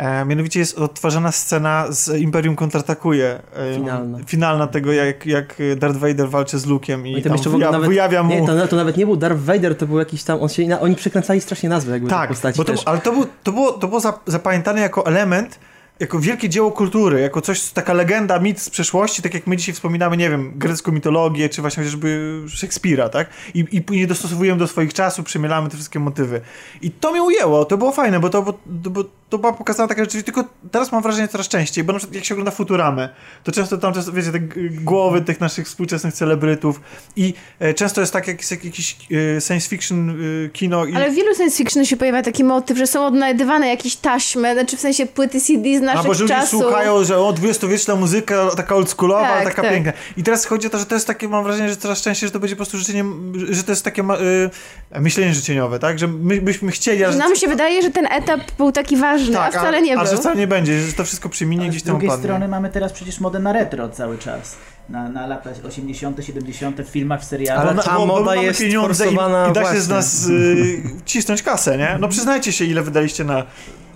E, mianowicie jest odtwarzana scena z Imperium kontratakuje. E, Finalna. Finalna tego, jak, jak Darth Vader walczy z Luke'em i, No i tam jeszcze wyja, nawet, wyjawia mu... Nie, to, to nawet nie był Darth Vader, to był jakiś tam, on się, oni przekręcali strasznie nazwy jakby tak, postaci bo to, też. ale to, był, to było, to było za- zapamiętane jako element, jako wielkie dzieło kultury, jako coś, taka legenda, mit z przeszłości, tak jak my dzisiaj wspominamy, nie wiem, grecką mitologię, czy właśnie chociażby Szekspira, tak? I, I później dostosowujemy do swoich czasów, przemielamy te wszystkie motywy. I to mnie ujęło, to było fajne, bo to, bo, bo to była pokazana taka rzeczywistość, tylko teraz mam wrażenie coraz częściej, bo na przykład jak się ogląda Futuramę, to często tam, często, wiecie, te głowy tych naszych współczesnych celebrytów i e, często jest tak, jak jest jakiś e, science fiction e, kino i... Ale w wielu science fiction się pojawia taki motyw, że są odnajdywane jakieś taśmy, znaczy w sensie płyty CD z naszych Albo że ludzie czasów. słuchają, że o, dwudziestowieczna muzyka, taka oldschoolowa, Tak, taka tak. piękna. I teraz chodzi o to, że to jest takie, mam wrażenie, że coraz częściej, że to będzie po prostu życzenie, że to jest takie y, myślenie życzeniowe, tak? Że my byśmy chcieli. Że nam się wydaje, że ten etap był taki ważny, tak, a wcale nie a, był. że wcale nie będzie, że to wszystko przeminie gdzieś z tam drugiej opadnie. strony mamy teraz przecież modę na retro cały czas. Na, na lata 80., 70. w filmach, w serialach. Ale ta bo- moda mamy jest pieniądze i, i da się właśnie. z nas y, cisnąć kasę, nie? No przyznajcie się, ile wydaliście na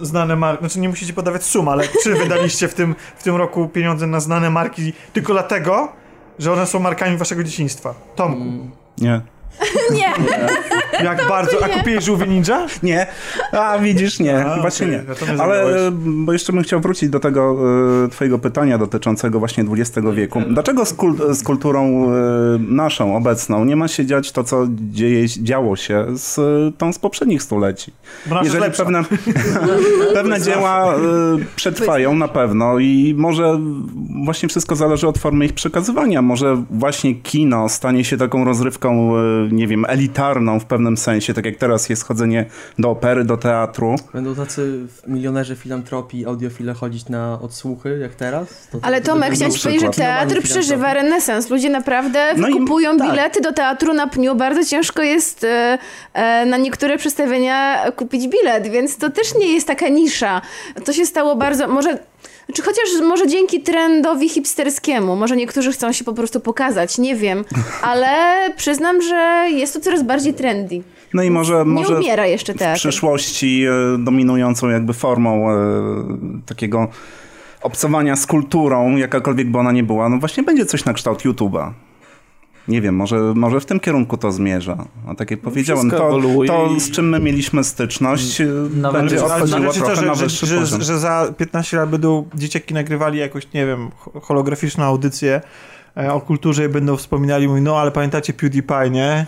znane marki, znaczy nie musicie podawać sum, ale czy wydaliście w tym, w tym roku pieniądze na znane marki tylko dlatego, że one są markami waszego dzieciństwa? Tomku, Mm. Nie. Nie, jak bardzo, a kupiłeś żółwie ninja? Nie. A widzisz, nie. A, właśnie okej, nie. to Ale bo jeszcze bym chciał wrócić do tego e, twojego pytania dotyczącego właśnie XX wieku. Dlaczego z, kul- z kulturą e, naszą, obecną, nie ma się dziać to, co dzieje, działo się z e, tą z poprzednich stuleci? Bo nasza Jeżeli lepsza. pewne, pewne dzieła e, przetrwają na pewno i może właśnie wszystko zależy od formy ich przekazywania. Może właśnie kino stanie się taką rozrywką, nie wiem, elitarną w pewnym sensie, tak jak teraz jest chodzenie do opery, do teatru. Będą tacy milionerzy filantropii, audiofile chodzić na odsłuchy, jak teraz? To, ale to Tomek, chciałem ci powiedzieć, że teatr przeżywa renesans. Ludzie naprawdę No kupują tak. bilety do teatru na pniu. Bardzo ciężko jest e, e, na niektóre przedstawienia kupić bilet, więc to też nie jest taka nisza. To się stało bardzo... Może... Czy chociaż może dzięki trendowi hipsterskiemu, może niektórzy chcą się po prostu pokazać, nie wiem, ale przyznam, że jest to coraz bardziej trendy. No i może, może umiera jeszcze w teatr. przyszłości e, dominującą jakby formą e, takiego obcowania z kulturą, jakakolwiek by ona nie była, no właśnie będzie coś na kształt YouTube'a. Nie wiem, może, może w tym kierunku to zmierza. A tak jak No, powiedziałem, to, to z czym my mieliśmy styczność, Nawet- będzie odchodziło trochę to, na że, wyższy że, że, że za 15 lat będą dzieciaki nagrywali jakąś, nie wiem, ho- holograficzną audycję o kulturze i będą wspominali, mówi, no ale pamiętacie PewDiePie, nie?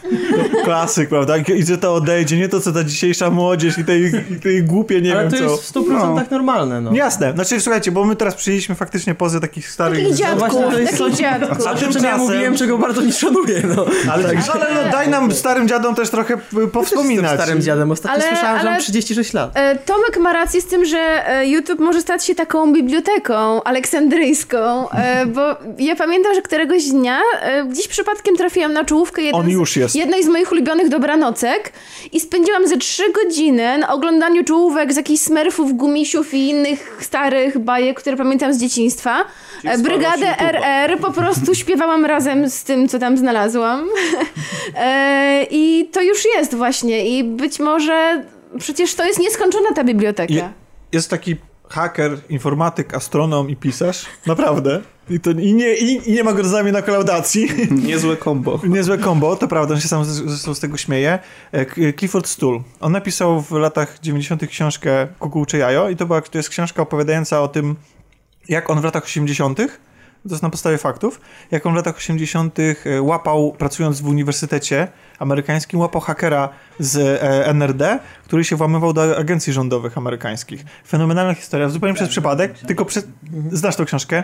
Klasyk, prawda? I że to odejdzie, nie to co ta dzisiejsza młodzież i te ich, i te ich głupie, nie Ale wiem to co. jest w 100% tak normalne, no. Jasne, znaczy słuchajcie, bo my teraz przyjęliśmy faktycznie pozy takich starych... Takich dziadków, właśnie to jest takich coś- dziadków. A tym, ja mówiłem, czego bardzo nie szanuję, no. Ale, ale no, daj nam starym dziadom też trochę Jestem powspominać. starym dziadem. Ostatnio Ale- słyszałem, że mam ale- 36 lat. E, Tomek ma rację z tym, że e, YouTube może stać się taką biblioteką aleksandryjską, e, bo ja pamiętam, że któregoś dnia e, gdzieś przypadkiem trafiłam na czołówkę z, jednej z moich ulubionych dobranocek i spędziłam ze trzy godziny na oglądaniu czołówek z jakichś smerfów, gumisiów i innych starych bajek, które pamiętam z dzieciństwa. E, Brygadę YouTube'a. RR po prostu śpiewałam razem z tym, co tam znalazłam. E, I to już jest właśnie i być może przecież to jest nieskończona ta biblioteka. Je, jest taki haker, informatyk, astronom i pisarz. Naprawdę. I, to, i, nie, i, I nie ma go z nami na kolaudacji. Niezłe kombo. Niezłe kombo, to prawda, on się sam z- zresztą z tego śmieje. E, Clifford Stool. On napisał w latach 90. książkę Kukułcze Jajo i to, była, to jest książka opowiadająca o tym, jak on w latach 80., to jest na podstawie faktów, jak on w latach 80. e, łapał, pracując w uniwersytecie amerykańskim, łapał hakera z e, NRD, który się włamywał do agencji rządowych amerykańskich. Fenomenalna historia, zupełnie przez przypadek, tylko przez... Znasz tą książkę?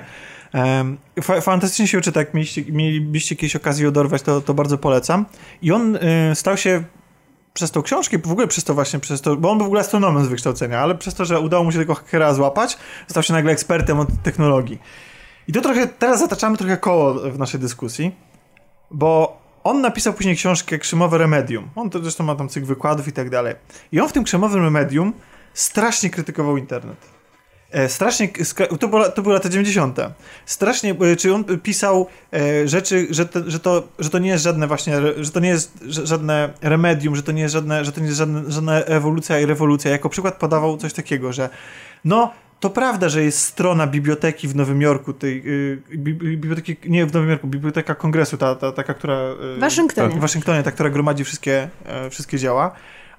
Fantastycznie się czyta, jak mieliście, mielibyście kiedyś okazję ją dorwać, to, to bardzo polecam. I on y, stał się przez tą książkę, w ogóle przez to właśnie, przez to, bo on był w ogóle astronomem z wykształcenia, ale przez to, że udało mu się tego hakera złapać, stał się nagle ekspertem od technologii. I to trochę, teraz zataczamy trochę koło w naszej dyskusji, bo on napisał później książkę Krzemowe Remedium. On to zresztą ma tam cykl wykładów i tak dalej. I on w tym Krzemowym Remedium strasznie krytykował internet. E, strasznie, to, było, to były lata 90. Strasznie, e, czy on pisał e, rzeczy, że, te, że, to, że to nie jest żadne właśnie, że to nie jest żadne remedium, że to nie jest żadne, że to nie jest żadne, żadna ewolucja i rewolucja. Jako przykład podawał coś takiego, że no, to prawda, że jest strona biblioteki w Nowym Jorku, tej y, bi- biblioteki, nie w Nowym Jorku, biblioteka kongresu, ta, ta taka, która... y, Waszyngtonie. tak, w Waszyngtonie, ta, która gromadzi wszystkie, e, wszystkie dzieła.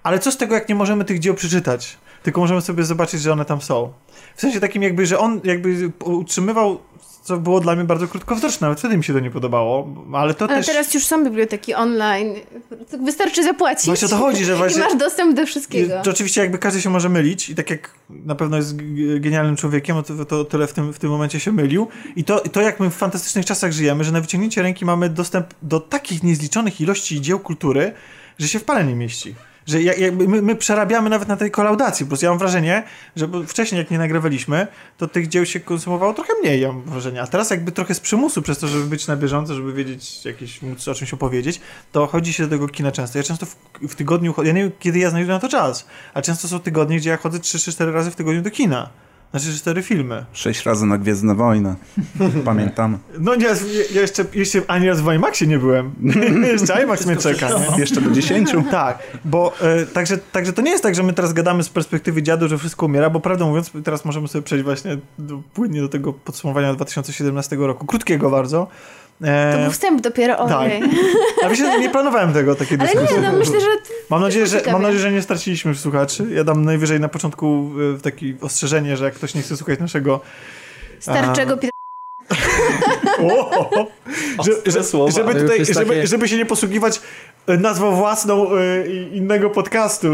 Ale co z tego, jak nie możemy tych dzieł przeczytać? Tylko możemy sobie zobaczyć, że one tam są. W sensie takim jakby, że on jakby utrzymywał, co było dla mnie bardzo krótkowzroczne, nawet wtedy mi się to nie podobało, ale to Ale też... teraz już są biblioteki online. Wystarczy zapłacić. Właśnie o to chodzi, że właśnie- I masz dostęp do wszystkiego. To oczywiście jakby każdy się może mylić i tak jak na pewno jest genialnym człowiekiem, to, to tyle w tym, w tym momencie się mylił. I to, to jak my w fantastycznych czasach żyjemy, że na wyciągnięcie ręki mamy dostęp do takich niezliczonych ilości dzieł kultury, że się w pale nie mieści. Że jak, jakby my, my przerabiamy nawet na tej kolaudacji. Prostu ja mam wrażenie, że bo wcześniej jak nie nagrywaliśmy, to tych dzieł się konsumowało trochę mniej, ja mam wrażenie. A teraz jakby trochę z przymusu, przez to, żeby być na bieżąco, żeby wiedzieć jakieś, móc o czymś opowiedzieć, to chodzi się do tego kina często. Ja często w, w tygodniu, ja nie wiem kiedy ja znajdę na to czas, a często są tygodnie, gdzie ja chodzę 3-4 razy w tygodniu do kina. Znaczy 4 filmy. Sześć razy na Gwiezdne Wojny. Pamiętam. No nie, ja jeszcze, jeszcze ani raz w IMAXie nie byłem. jeszcze IMAX mnie czeka. Nie? Jeszcze do dziesięciu. Tak, bo e, także, także to nie jest tak, że my teraz gadamy z perspektywy dziadu, że wszystko umiera, bo prawdę mówiąc, teraz możemy sobie przejść właśnie do, płynnie do tego podsumowania 2017 roku, krótkiego bardzo. E, To był wstęp dopiero, tak. ojej. a wiecie, nie planowałem tego, takiej Ale dyskusji. nie, no myślę, że Mam nadzieję, że, mam nadzieję, że nie straciliśmy słuchaczy. Ja dam najwyżej na początku e, takie ostrzeżenie, że jak ktoś nie chce słuchać naszego starczego Pietra O, że, że, słowa. żeby, tutaj, żeby, żeby się nie posługiwać e, nazwą własną e, innego podcastu.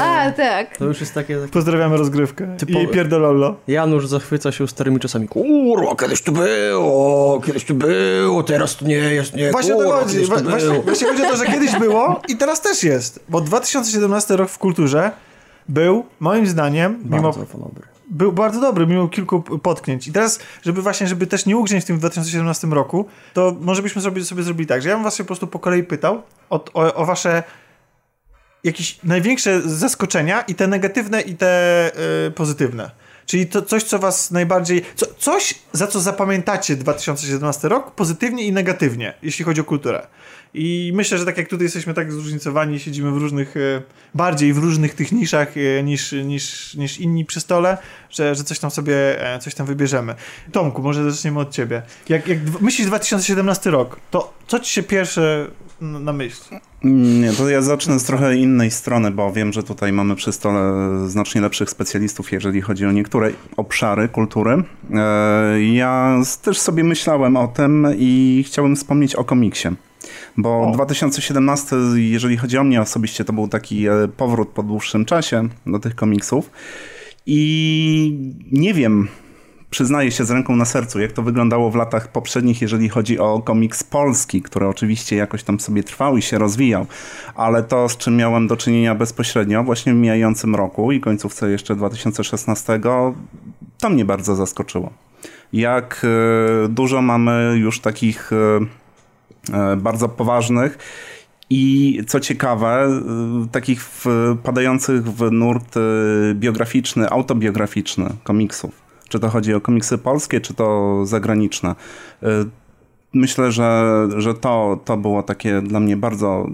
A, tak. To już jest takie... takie... Pozdrawiamy rozgrywkę. Typowe. I pierdololo. Janusz zachwyca się starymi czasami. Kurwa, kiedyś to było, kiedyś to było, teraz to nie jest, nie, Właśnie to kurwa, chodzi. to Wa- Właśnie, właśnie chodzi o to, że kiedyś było i teraz też jest. Bo 2017 rok w kulturze był, moim zdaniem, mimo Bardzo dobry. Był bardzo dobry, mimo kilku potknięć. I teraz, żeby właśnie, żeby też nie ugrzeć w tym 2017 roku, to może byśmy sobie, sobie zrobili tak, że ja bym was się po prostu po kolei pytał o, o, o wasze jakieś największe zaskoczenia i te negatywne i te y, pozytywne. Czyli to coś, co was najbardziej... Co, coś, za co zapamiętacie 2017 rok pozytywnie i negatywnie, jeśli chodzi o kulturę. I myślę, że tak jak tutaj jesteśmy tak zróżnicowani, siedzimy w różnych, e, bardziej w różnych tych niszach e, niż, niż, niż inni przy stole, że, że coś tam sobie, e, coś tam wybierzemy. Tomku, może zaczniemy od ciebie. Jak, jak myślisz 2017 rok, to co ci się pierwsze na myśl? Nie, to ja zacznę z trochę innej strony, bo wiem, że tutaj mamy przy stole znacznie lepszych specjalistów, jeżeli chodzi o niektóre obszary kultury. Ja też sobie myślałem o tym i chciałem wspomnieć o komiksie. Bo o. 2017, jeżeli chodzi o mnie osobiście, to był taki e, powrót po dłuższym czasie do tych komiksów. I nie wiem, przyznaję się z ręką na sercu, jak to wyglądało w latach poprzednich, jeżeli chodzi o komiks polski, który oczywiście jakoś tam sobie trwał i się rozwijał, ale to, z czym miałem do czynienia bezpośrednio właśnie w mijającym roku i końcówce jeszcze 2016, to mnie bardzo zaskoczyło. Jak e, dużo mamy już takich e, bardzo poważnych i co ciekawe, takich wpadających w nurt biograficzny, autobiograficzny komiksów. Czy to chodzi o komiksy polskie, czy to zagraniczne. Myślę, że, że to, to było takie dla mnie bardzo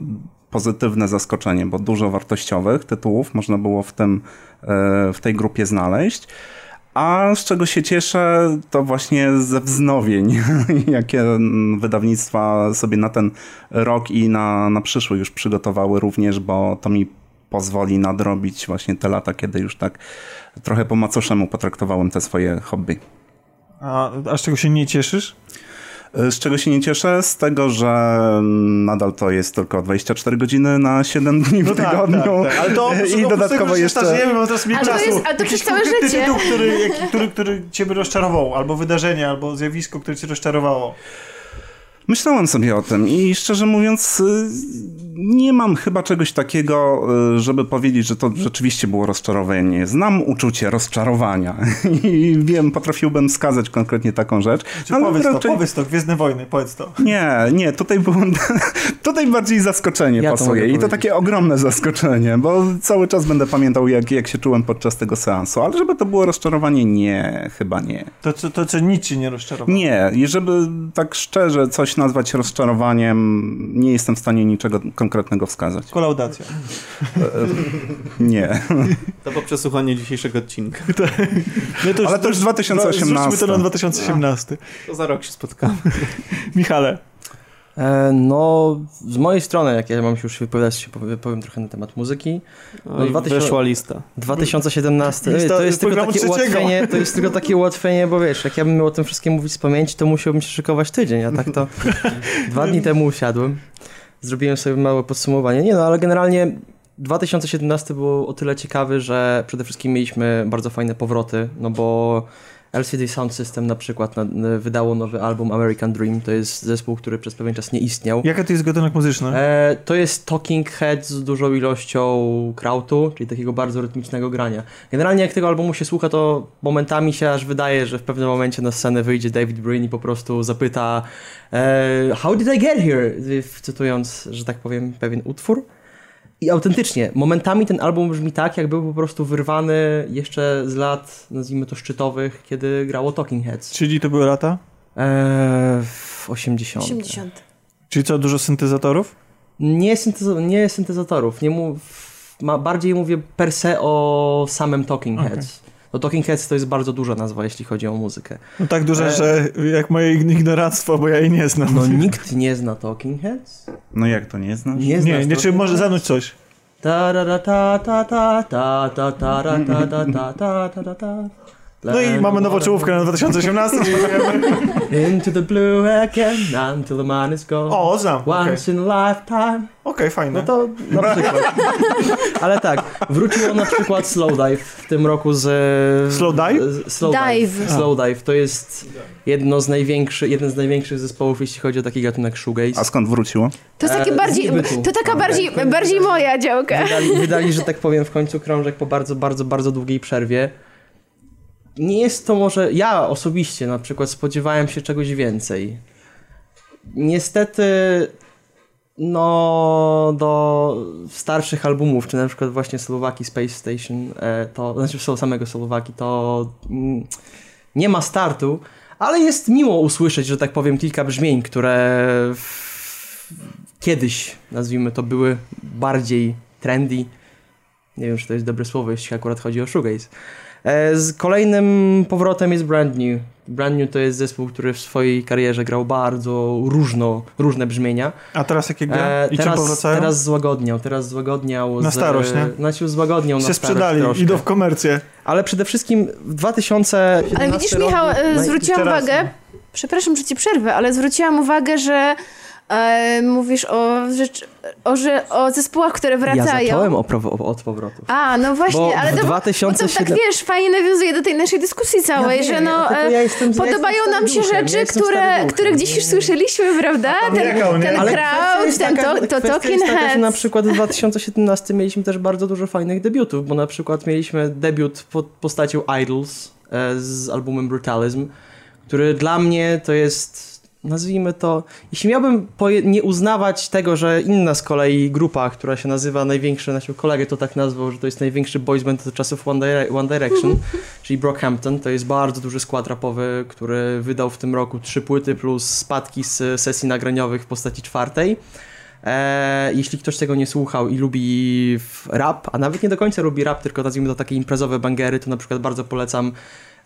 pozytywne zaskoczenie, bo dużo wartościowych tytułów można było w, tym, w tej grupie znaleźć. A z czego się cieszę, to właśnie ze wznowień, jakie wydawnictwa sobie na ten rok i na, na przyszły już przygotowały również, bo to mi pozwoli nadrobić właśnie te lata, kiedy już tak trochę po macoszemu potraktowałem te swoje hobby. A, a z czego się nie cieszysz? E, z czego się nie cieszę? Z tego, że nadal to jest tylko 24 godziny na 7 dni w no tak, tygodniu. Tak, tak. Ale to I dodatkowo tego, jeszcze... Starzejemy, bo teraz ale, to jest, ale to przez całe życie. Tytuł, który, który, który ciebie rozczarował, albo wydarzenie, albo zjawisko, które cię rozczarowało. Myślałem sobie o tym i szczerze mówiąc y, nie mam chyba czegoś takiego, y, żeby powiedzieć, że to rzeczywiście było rozczarowanie. Znam uczucie rozczarowania i wiem, potrafiłbym wskazać konkretnie taką rzecz. Czy ale powiedz raczej... to, powiedz to, Gwiezdne Wojny, powiedz to. Nie, nie, tutaj było tutaj bardziej zaskoczenie ja pasuje i to takie ogromne zaskoczenie, bo cały czas będę pamiętał, jak, jak się czułem podczas tego seansu, ale żeby to było rozczarowanie, nie, chyba nie. To, co, to, co nic ci nie rozczarowało? Nie, i żeby tak szczerze coś nazwać rozczarowaniem, nie jestem w stanie niczego konkretnego wskazać. Kolaudacja. nie. To po przesłuchaniu dzisiejszego odcinka. No to już, Ale to już 2018. to na 2018. To za rok się spotkamy. Michale. E, no, z mojej strony, jak ja mam się już wypowiadać, się powiem trochę na temat muzyki. No, no 2000, wyszła lista. 2017. Lista to jest tylko takie ułatwienie, to jest tylko takie ułatwienie, bo wiesz, jak ja bym miał o tym wszystkim mówić z pamięci, to musiałbym się szykować tydzień, a tak to dwa dni temu usiadłem. Zrobiłem sobie małe podsumowanie. Nie no, ale generalnie 2017 było o tyle ciekawy, że przede wszystkim mieliśmy bardzo fajne powroty, no bo LCD Sound System na przykład na, wydało nowy album American Dream. To jest zespół, który przez pewien czas nie istniał. Jaka to jest gatunek muzyczny? E, to jest Talking Head z dużą ilością krautu, czyli takiego bardzo rytmicznego grania. Generalnie jak tego albumu się słucha, to momentami się aż wydaje, że w pewnym momencie na scenę wyjdzie David Brin i po prostu zapyta e, How did I get here? Cytując, że tak powiem, pewien utwór. I autentycznie, momentami ten album brzmi tak, jak był po prostu wyrwany jeszcze z lat, nazwijmy to szczytowych, kiedy grało Talking Heads. Czyli to były lata? Eee, 80. 80. Czyli co, dużo syntezatorów? Nie, syntezo nie syntezatorów. Nie mów, ma, bardziej mówię per se o samym Talking Heads. Okay. No Talking Heads to jest bardzo duża nazwa, jeśli chodzi o muzykę. No tak duża, e... że jak moje ignoractwo, bo ja jej nie znam. No nikt nie zna Talking Heads? No jak to nie znasz? Nie, nie, nie czy może zanuć coś. Ta ta ta ta ta ta ta ta ta ta ta ta ta ta ta no i mamy nową czołówkę na 2018. Into the blue again, until the man is gone. O, znam. Once okay. in a lifetime. Okej, okay, fajne. No to na przykład. Ale tak, wróciło na przykład Slowdive w tym roku z... Slowdive? Slowdive. Dive. Slowdive. To jest jedno z największych, jeden z największych zespołów, jeśli chodzi o taki gatunek shoegaze. A skąd wróciło? To jest takie e, bardziej, to taka bardziej, bardziej moja działka. Wydali, wydali, że tak powiem, w końcu krążek po bardzo, bardzo, bardzo długiej przerwie nie jest to może. Ja osobiście na przykład spodziewałem się czegoś więcej. Niestety, no, do starszych albumów, czy na przykład właśnie Słowaki Space Station, e, to znaczy samego Słowaki, to mm, nie ma startu, ale jest miło usłyszeć, że tak powiem, kilka brzmień, które kiedyś, nazwijmy to, były bardziej trendy. Nie wiem, czy to jest dobre słowo, jeśli akurat chodzi o shoegaze z kolejnym powrotem jest Brand New. Brand New to jest zespół, który w swojej karierze grał bardzo różno, różne brzmienia. A teraz jakie gra? E, I czym teraz, powracają? teraz złagodniał, teraz złagodniał. Na z, starość, nie? Znaczy złagodniał na się starość sprzedali, troszkę. idą w komercję. Ale przede wszystkim w 2017 Ale widzisz, Michał, e, zwróciłam uwagę, przepraszam, że ci przerwę, ale zwróciłam uwagę, że e, mówisz o, rzecz, o, że, o zespołach, które Ja wracają. zacząłem o, prawo- od powrotu. A, no właśnie, Bo ale w to, bo to 2007 tak wiesz, fajnie nawiązuje do tej naszej dyskusji całej, że no, e, ja jestem- ja podobają nam się duchem, ja rzeczy, które, które gdzieś już słyszeliśmy, prawda? Ten, nie? ten kwestia crowd, ten taka, to, to Talking taka, że na Heads. przykład w 2017 mieliśmy też bardzo dużo fajnych debiutów, bo na przykład mieliśmy debiut pod postacią Idols e, z albumem Brutalism, który dla mnie to jest, nazwijmy to, jeśli miałbym nie uznawać tego, że inna z kolei grupa, która się nazywa największy, naszą kolegę to tak nazwał, że to jest największy boys band od czasów One, Dire- One Direction, czyli Brockhampton, to jest bardzo duży skład rapowy, który wydał w tym roku trzy płyty plus spadki z sesji nagraniowych w postaci czwartej. E, jeśli ktoś tego nie słuchał i lubi rap, a nawet nie do końca lubi rap, tylko nazwijmy to takie imprezowe bangery, to na przykład bardzo polecam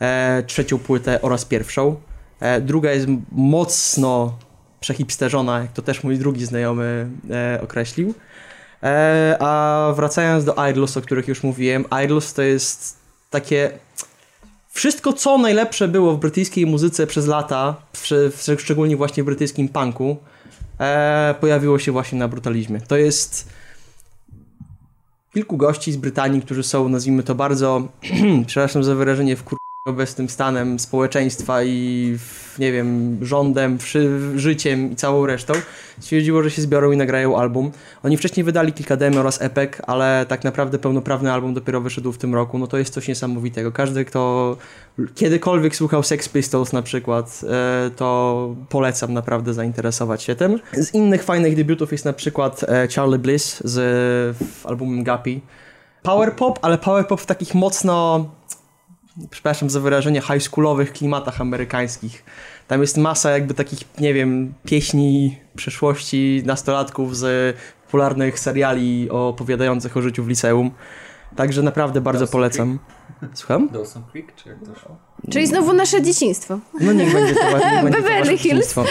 e, trzecią płytę oraz pierwszą. E, druga jest mocno przehipsterzona, jak to też mój drugi znajomy e, określił. E, a wracając do Idols, o których już mówiłem, Idols to jest takie wszystko, co najlepsze było w brytyjskiej muzyce przez lata, szczególnie właśnie w brytyjskim punku, e, pojawiło się właśnie na brutalizmie. To jest kilku gości z Brytanii, którzy są, nazwijmy to bardzo, przepraszam za wyrażenie, w obecnym stanem społeczeństwa i nie wiem, rządem, życiem i całą resztą, stwierdziło, że się zbiorą i nagrają album. Oni wcześniej wydali kilka demo oraz epek, ale tak naprawdę pełnoprawny album dopiero wyszedł w tym roku. No to jest coś niesamowitego. Każdy, kto kiedykolwiek słuchał Sex Pistols na przykład, e, to polecam naprawdę zainteresować się tym. Z innych fajnych debiutów jest na przykład e, Charlie Bliss z albumem Guppy. Power pop, ale power pop w takich mocno przepraszam za wyrażenie, high schoolowych klimatach amerykańskich. Tam jest masa jakby takich, nie wiem, pieśni przeszłości nastolatków z popularnych seriali opowiadających o życiu w liceum. Także naprawdę bardzo Dawson polecam. Słucham? Dawson Creek, czy jak to szło? Czyli znowu nasze dzieciństwo. No niech będzie to, będzie to Beverly Hills. dzieciństwo.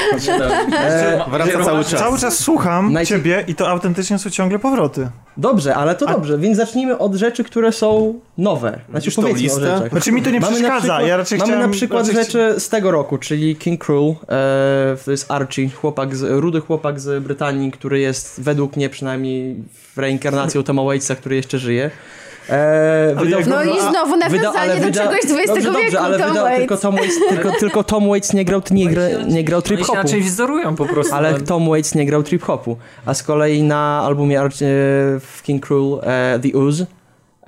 E, Wraca cały czas. Cały czas słucham Najcie- ciebie i to autentycznie są ciągle powroty. Dobrze, ale to dobrze, więc zacznijmy od rzeczy, które są nowe. Znaczy tą powiedzmy o listę? rzeczach. Znaczy mi to nie Mamy przeszkadza, przykład, ja raczej mamy chciałem... na przykład raczej rzeczy z tego roku, czyli King Cruel, e, to jest Archie, chłopak z, rudy chłopak z Brytanii, który jest według mnie przynajmniej reinkarnacją Toma Waitsa, który jeszcze żyje. E, wydał, No i znowu nawiązanie do czegoś z XX dobrze, wieku, dobrze, ale Tom wydał, Waits. tylko, Tom Waits, tylko, tylko Tom Waits nie grał, nie, gra, nie grał Oni się trip-hopu. raczej wzorują po prostu. Ale na- Tom Waits nie grał trip-hopu. A z kolei na albumie e, w King Cruel e, The Ooze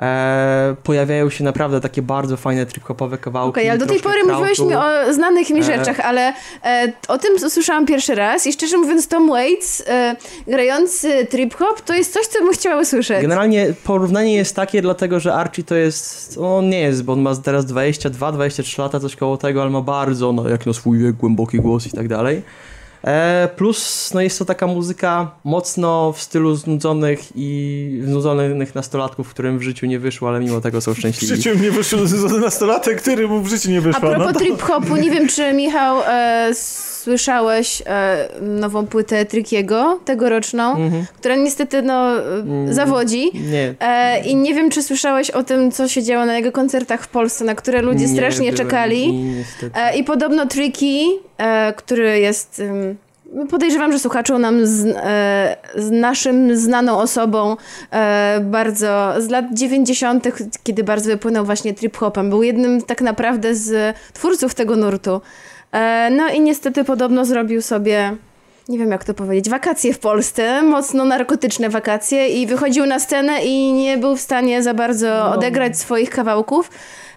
e, pojawiają się naprawdę takie bardzo fajne trip-hopowe kawałki. Okej, ale do tej pory mówiłeś mi krautu. o znanych mi E. rzeczach, ale e, o tym usłyszałam pierwszy raz i szczerze mówiąc Tom Waits e, grający trip-hop to jest coś, co bym chciała usłyszeć. Generalnie porównanie jest takie, dlatego że Archie to jest, on nie jest, bo on ma teraz 22-23 lata, coś koło tego, ale ma bardzo, no jak na swój wiek, głęboki głos i tak dalej. E, plus, no jest to taka muzyka mocno w stylu znudzonych i znudzonych nastolatków, którym w życiu nie wyszło, ale mimo tego są W szczęśliwi. życiu mnie wyszł z nastolatek, który mu w życiu nie A wyszło. propos no to... trip-hopu, nie wiem czy Michał e, słyszałeś e, nową płytę Trickiego, tegoroczną, Mhm. która niestety no e, Mm. zawodzi. Nie. E, I nie wiem, czy słyszałeś o tym, co się działo na jego koncertach w Polsce, na które ludzie nie strasznie czekali. nie. E, I podobno Tricky, e, który jest. ym, Podejrzewam, że słuchaczą nam z, e, z naszym znaną osobą bardzo z lat 90., kiedy bardzo wypłynął właśnie trip hopem. Był jednym tak naprawdę z twórców tego nurtu. E, no i niestety podobno zrobił sobie, nie wiem jak to powiedzieć, wakacje w Polsce, mocno narkotyczne wakacje i wychodził na scenę i nie był w stanie za bardzo odegrać swoich kawałków.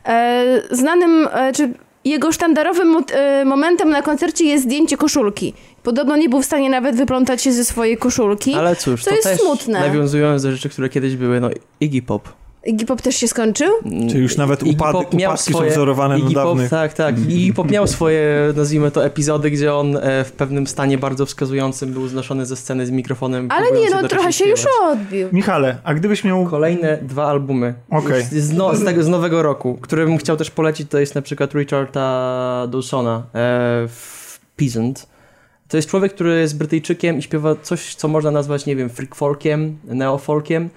E, znanym, e, czy jego sztandarowym mo- momentem na koncercie jest zdjęcie koszulki. Podobno nie był w stanie nawet wyplątać się ze swojej koszulki. Ale cóż, to to, jest też smutne. nawiązując do rzeczy, które kiedyś były, no Iggy Pop. Iggy Pop też się skończył? Czy już nawet upady, Pop miał upadki swoje- są wzorowane na Iggy Pop, dawnych. tak, tak. I Pop miał swoje, nazwijmy to, epizody, gdzie on e, w pewnym stanie bardzo wskazującym był znoszony ze sceny z mikrofonem. Ale nie, no trochę się już śpiewać. odbił. Michale, a gdybyś miał... Kolejne dwa albumy Okej. z, no, z, tego, z nowego roku, które bym chciał też polecić, to jest na przykład Richarda Dawsona e, w Peasant. To jest człowiek, który jest Brytyjczykiem i śpiewa coś, co można nazwać, nie wiem, freak folkiem, neofolkiem.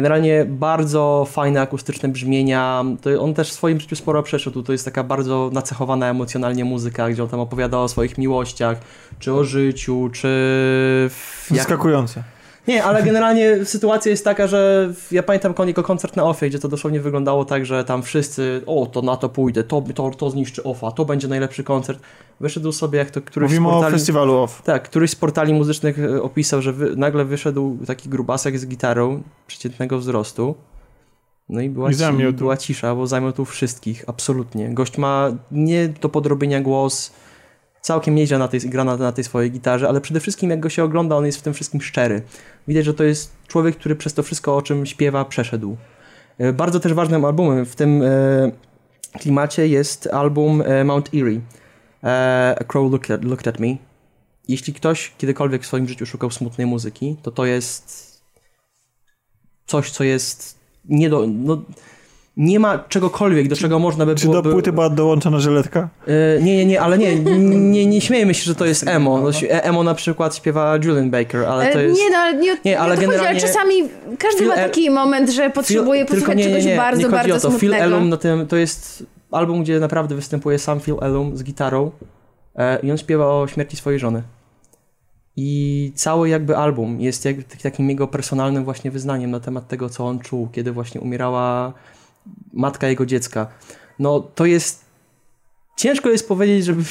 Generalnie bardzo fajne akustyczne brzmienia. To on też w swoim życiu sporo przeszedł. To jest taka bardzo nacechowana emocjonalnie muzyka, gdzie on tam opowiada o swoich miłościach, czy o życiu, czy... jak- Zaskakujące. Nie, ale generalnie sytuacja jest taka, że ja pamiętam jego koncert na OFie, gdzie to dosłownie wyglądało tak, że tam wszyscy, o to na to pójdę, to, to, to zniszczy OFA, to będzie najlepszy koncert. Wyszedł sobie jak to któryś z Mówimy o portali, festiwalu OFF. tak, któryś z portali muzycznych e, opisał, że wy, nagle wyszedł taki grubasek z gitarą przeciętnego wzrostu. No i była, I zamiótł. była cisza, bo zamiótł wszystkich, absolutnie. Gość ma nie do podrobienia głos, całkiem nieźle na tej, gra na, na tej swojej gitarze, ale przede wszystkim jak go się ogląda, on jest w tym wszystkim szczery. Widać, że to jest człowiek, który przez to wszystko, o czym śpiewa, przeszedł. E, Bardzo też ważnym albumem w tym e, klimacie jest album e, Mount Erie. E, A Crow Looked at, Looked at Me. Jeśli ktoś kiedykolwiek w swoim życiu szukał smutnej muzyki, to to jest coś, co jest nie do... No, nie ma czegokolwiek, do czego można by Czy było... do płyty była dołączona żyletka? E, nie, nie, nie, ale nie, nie, nie śmiejemy się, że to jest emo. Emo na przykład śpiewa Julian Baker, ale to E, jest... Nie, no, ale nie, Nie, ale to generalnie- czasami każdy Phil ma El- taki moment, że potrzebuje Phil- posłuchać czegoś bardzo, bardzo o to. Phil. Elum na tym, to jest album, gdzie naprawdę występuje sam Phil Elum z gitarą e, i on śpiewa o śmierci swojej żony. I cały jakby album jest jak, tak- takim jego personalnym właśnie wyznaniem na temat tego, co on czuł, kiedy właśnie umierała matka jego dziecka. No to jest ciężko jest powiedzieć, żeby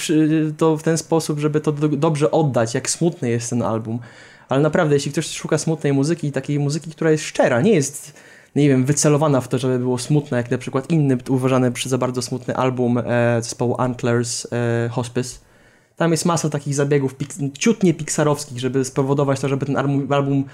to w ten sposób, żeby to do, dobrze oddać, jak smutny jest ten album. Ale naprawdę, jeśli ktoś szuka smutnej muzyki, takiej muzyki, która jest szczera, nie jest, nie wiem, wycelowana w to, żeby było smutne, jak na przykład inny uważany przy za bardzo smutny album e, zespołu Antlers e, Hospice. Tam jest masa takich zabiegów ciutnie pixarowskich, żeby spowodować to, żeby ten album, album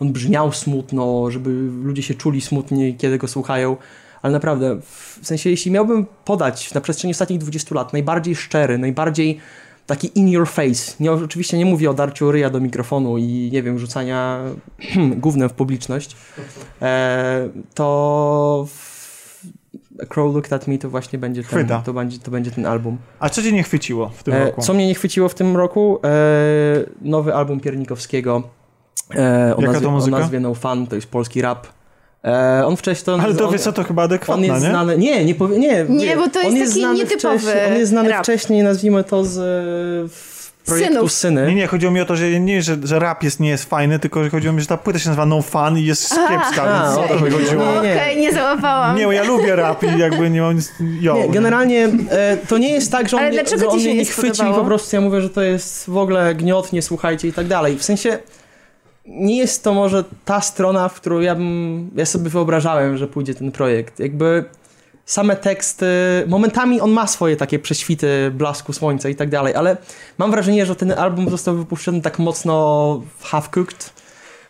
on brzmiał smutno, żeby ludzie się czuli smutnie, kiedy go słuchają. Ale naprawdę, w sensie, jeśli miałbym podać na przestrzeni ostatnich 20 lat najbardziej szczery, najbardziej taki in your face, nie, oczywiście nie mówię o darciu ryja do mikrofonu i nie wiem, rzucania gównem w publiczność, e, to A Crow Looked At Me to właśnie będzie ten, Chwyta. to będzie, to będzie ten album. A co cię nie chwyciło w tym E, roku? co mnie nie chwyciło w tym roku? E, nowy album Piernikowskiego e, o, nazwie, o nazwie No Fun, to jest polski rap. E, on wcześniej to... Ale to on, wiesz co, to chyba on adekwatne, jest nie? znany. Nie, nie powie, nie. Nie, bo to on jest taki nietypowy On jest znany rap. wcześniej, nazwijmy to z projektu Synów. Syny. Nie, nie, chodziło mi o to, że nie, że, że rap jest, nie jest fajny, tylko że chodziło mi, że ta płyta się nazywa No Fun i jest kiepska, więc o to mi okej. chodziło. Nie, nie. Okej, nie załapałam. Nie, bo ja lubię rap i jakby nie mam nic... Jo. Nie, generalnie e, to nie jest tak, że on, Ale mnie, że on mnie nie nie chwycił i po prostu ja mówię, że to jest w ogóle gniot, nie słuchajcie i tak dalej. W sensie nie jest to może ta strona, w którą ja bym, ja sobie wyobrażałem, że pójdzie ten projekt. Jakby same teksty, momentami on ma swoje takie prześwity blasku słońca i tak dalej, ale mam wrażenie, że ten album został wypuszczony tak mocno half-cooked,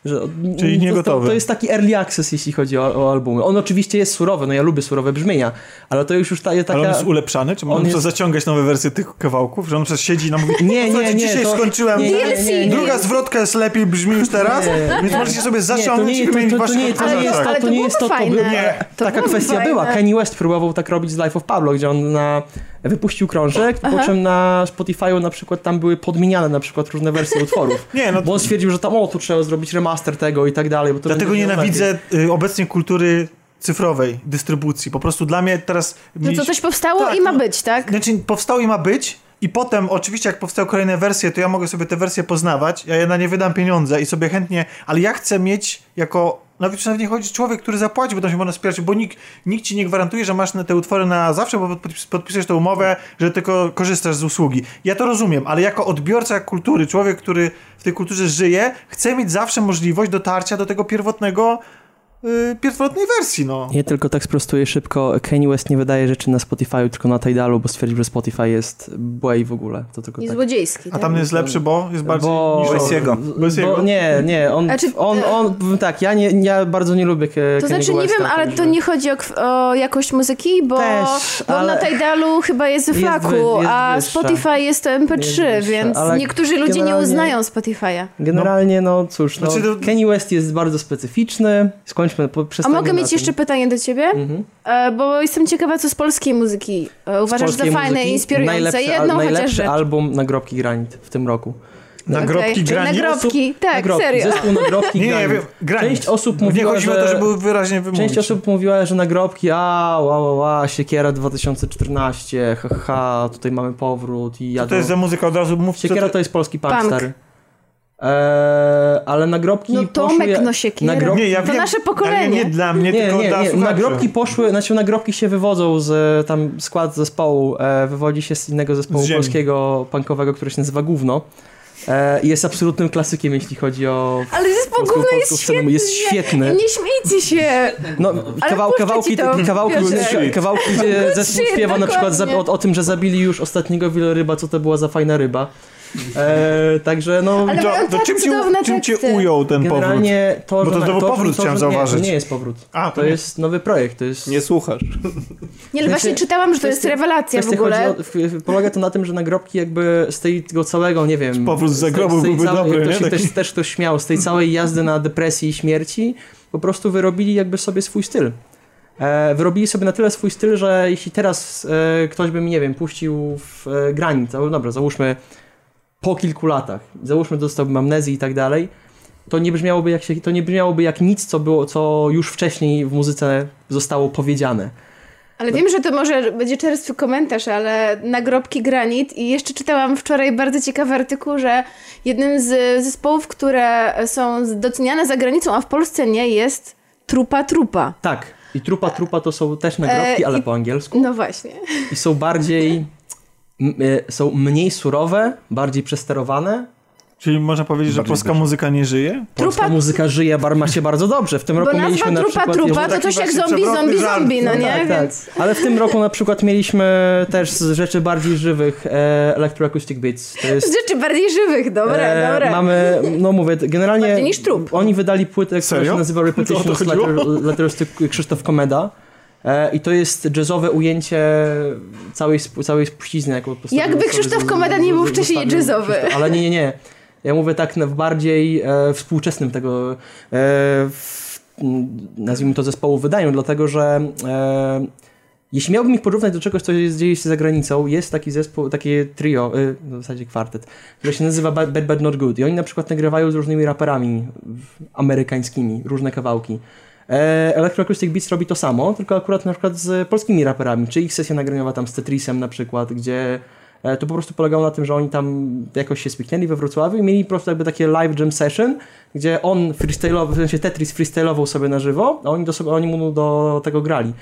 że Czyli to- niegotowy. To, to jest taki early access, jeśli chodzi o, o albumy. On oczywiście jest surowy, no ja lubię surowe brzmienia, ale to już już ta, taka... Ale on jest ulepszany? Czy On można jest- zaciągać nowe wersje tych kawałków? Że on przez siedzi i nam mówi, Nie, nie, "Słuchajcie, nie, dzisiaj to- skończyłem, nie, nie, nie, nie, nie. druga zwrotka jest lepiej brzmi już teraz, Nie. więc możecie sobie Nie, to zaciągnąć nie, i to, wymienić to, to, nie, to nie jest to- to, to to nie jest to, to nie, To taka byłoby kwestia fajne. była. Kanye West próbował tak robić z Life of Pablo, gdzie on na, wypuścił krążek, po czym na Spotify'u na przykład tam były podmieniane na przykład różne wersje utworów. Nie, no Bo on stwierdził, że tam o, tu trzeba zrobić remaster tego i tak dalej. Bo to Dlatego nienawidzę y, obecnie kultury cyfrowej, dystrybucji. Po prostu dla mnie teraz... Że mi- to coś powstało Tak, i ma no. być, tak? Znaczy, powstało i ma być. I potem, oczywiście, jak powstają kolejne wersje, to ja mogę sobie te wersje poznawać. Ja na nie wydam pieniądze i sobie chętnie, ale ja chcę mieć jako. Nawet nawet nie chodzi człowiek, który zapłaci, bo to się można wspierać, bo nikt, nikt ci nie gwarantuje, że masz te utwory na zawsze, bo podpis- podpisujesz tę umowę, że tylko korzystasz z usługi. Ja to rozumiem, ale jako odbiorca kultury, człowiek, który w tej kulturze żyje, chce mieć zawsze możliwość dotarcia do tego pierwotnego pierwotnej wersji, no. Nie tylko tak sprostuję szybko, Kanye West nie wydaje rzeczy na Spotify, tylko na Tidalu, bo stwierdził, że Spotify jest błej w ogóle. To tylko I tak. złodziejski. A tak? tam jest lepszy, bo jest bardziej Bo. Bez jego. Bez jego? Bo nie, nie, on, Znaczy, on, on, tak, ja, nie, ja bardzo nie lubię Ke- To znaczy, nie wiem, ale to nie chodzi o, o jakość muzyki, bo, Też, bo ale- na Tidalu chyba jest w Jest flaku, wy- jest a wyższa. Spotify jest to MP3, Jest więc ale niektórzy ludzie nie uznają Spotify'a. Generalnie, no cóż, no, Znaczy, to- Kanye West jest bardzo specyficzny. Skończmy, po, A mogę mieć tym. jeszcze pytanie do ciebie? Mhm. E, bo jestem ciekawa, co z polskiej muzyki e, uważasz za polskiej fajne i inspirujące. najlepszy, Jedną al- najlepszy album Nagrobki Granit w tym roku. Nagrobki Okej, granit? Nagrobki, tak, Nagrobki, serio. Zespół Nagrobki Nie, nie, Granit. wiem, granit. Część osób Nie mówiła, chodziło że... o to, żeby wyraźnie wymówić. Część osób mówiła, że nagrobki, a, ła, ła, ła, Siekiera 2014, ha, ha, tutaj mamy powrót i Co jadą... to jest za muzyka? Od razu mów, Siekiera to... to jest polski punk, Punk. stary. Eee, ale nagrobki No Tomek, poszły... no nagrobki- Nie, ja To wiem, nasze ale pokolenie. Nie dla mnie, Nie, tylko nie, dla nie. Nagrobki poszły, znaczy nagrobki się wywodzą z tam skład zespołu, e, wywodzi się z innego zespołu Z polskiego punkowego, który się nazywa Gówno. E, i jest absolutnym klasykiem, jeśli chodzi o Ale zespół polską jest świetny. Jest świetny. Nie śmiejcie się. No, kawał, kawałki, to, kawałki, kawałki, gdzie zespół Shit, śpiewa na przykład o, o tym, że zabili już ostatniego wieloryba, co to była za fajna ryba. E, także no... Ale To, to tak czym, cię, czym cię ujął ten powrót? Generalnie to, Bo to znowu to, powrót to, chciałem że zauważyć. Nie, to nie jest powrót. A, To jest nowy projekt, to jest... Nie słuchasz. Nie, ale właśnie czytałam, że to jest rewelacja w ogóle. o, w- polega to na tym, że nagrobki jakby z tej, tego całego, nie wiem... Powrót z zagrobu byłby całej- dobry, jak nie? To się Taki- też, też ktoś śmiał, z tej całej jazdy na depresji i śmierci po prostu wyrobili jakby sobie swój styl. E, wyrobili sobie na tyle swój styl, że jeśli teraz e, ktoś by mi, nie wiem, puścił w e, granit, to dobra, załóżmy po kilku latach, załóżmy dostałbym amnezji i tak dalej, to nie brzmiałoby jak się, to nie brzmiałoby jak nic, co było, co już wcześniej w muzyce zostało powiedziane. Ale wiem, że to może będzie czerstwy komentarz, ale nagrobki granit i jeszcze czytałam wczoraj bardzo ciekawy artykuł, że jednym z zespołów, które są doceniane za granicą, a w Polsce nie, jest Trupa Trupa. Tak. I trupa trupa to są też nagrobki, E, ale i- po angielsku. No właśnie. I są bardziej. m, e, są mniej surowe, bardziej przesterowane. Czyli można powiedzieć, że polska muzyka nie żyje? Polska Trupa- muzyka żyje, bar ma się bardzo dobrze. W tym Bo roku mieliśmy nazwa na Trupa przykład. Trupa Taki to coś jak zombie, zombie, żart. zombie, no No nie? tak, tak. Więc... Ale w tym roku na przykład mieliśmy też z rzeczy bardziej żywych e, Electroacoustic Beats. To jest. Rzeczy bardziej żywych, dobre, e, dobre. Mamy, no mówię, generalnie Bardziej niż trup. oni wydali płytę, która Serio? się nazywa chodziło? Letter, Letters to Krzysztof Komeda. E, I to jest jazzowe ujęcie całej, całej spuścizny. Jaką Jakby Krzysztof Komeda nie był wcześniej jazzowy. Krzysztof- Ale nie, nie, nie. Ja mówię tak w bardziej e, współczesnym tego, e, w, nazwijmy to zespołu wydaniu, dlatego że e, jeśli miałbym ich porównać do czegoś, co jest, dzieje się za granicą, jest taki zespół, takie trio, y, w zasadzie kwartet, który się nazywa Bad Bad, Bad Not Good i oni na przykład nagrywają z różnymi raperami amerykańskimi, różne kawałki. E, Electroacoustic Beats robi to samo, tylko akurat na przykład z polskimi raperami, czy ich sesja nagraniowa tam z Tetrisem na przykład, gdzie e, to po prostu polegało na tym, że oni tam jakoś się spiknęli we Wrocławiu i mieli po prostu jakby takie live jam session, gdzie on freestyle'ował, w sensie Tetris freestyle'ował sobie na żywo, a oni, do sobie, oni mu do tego grali.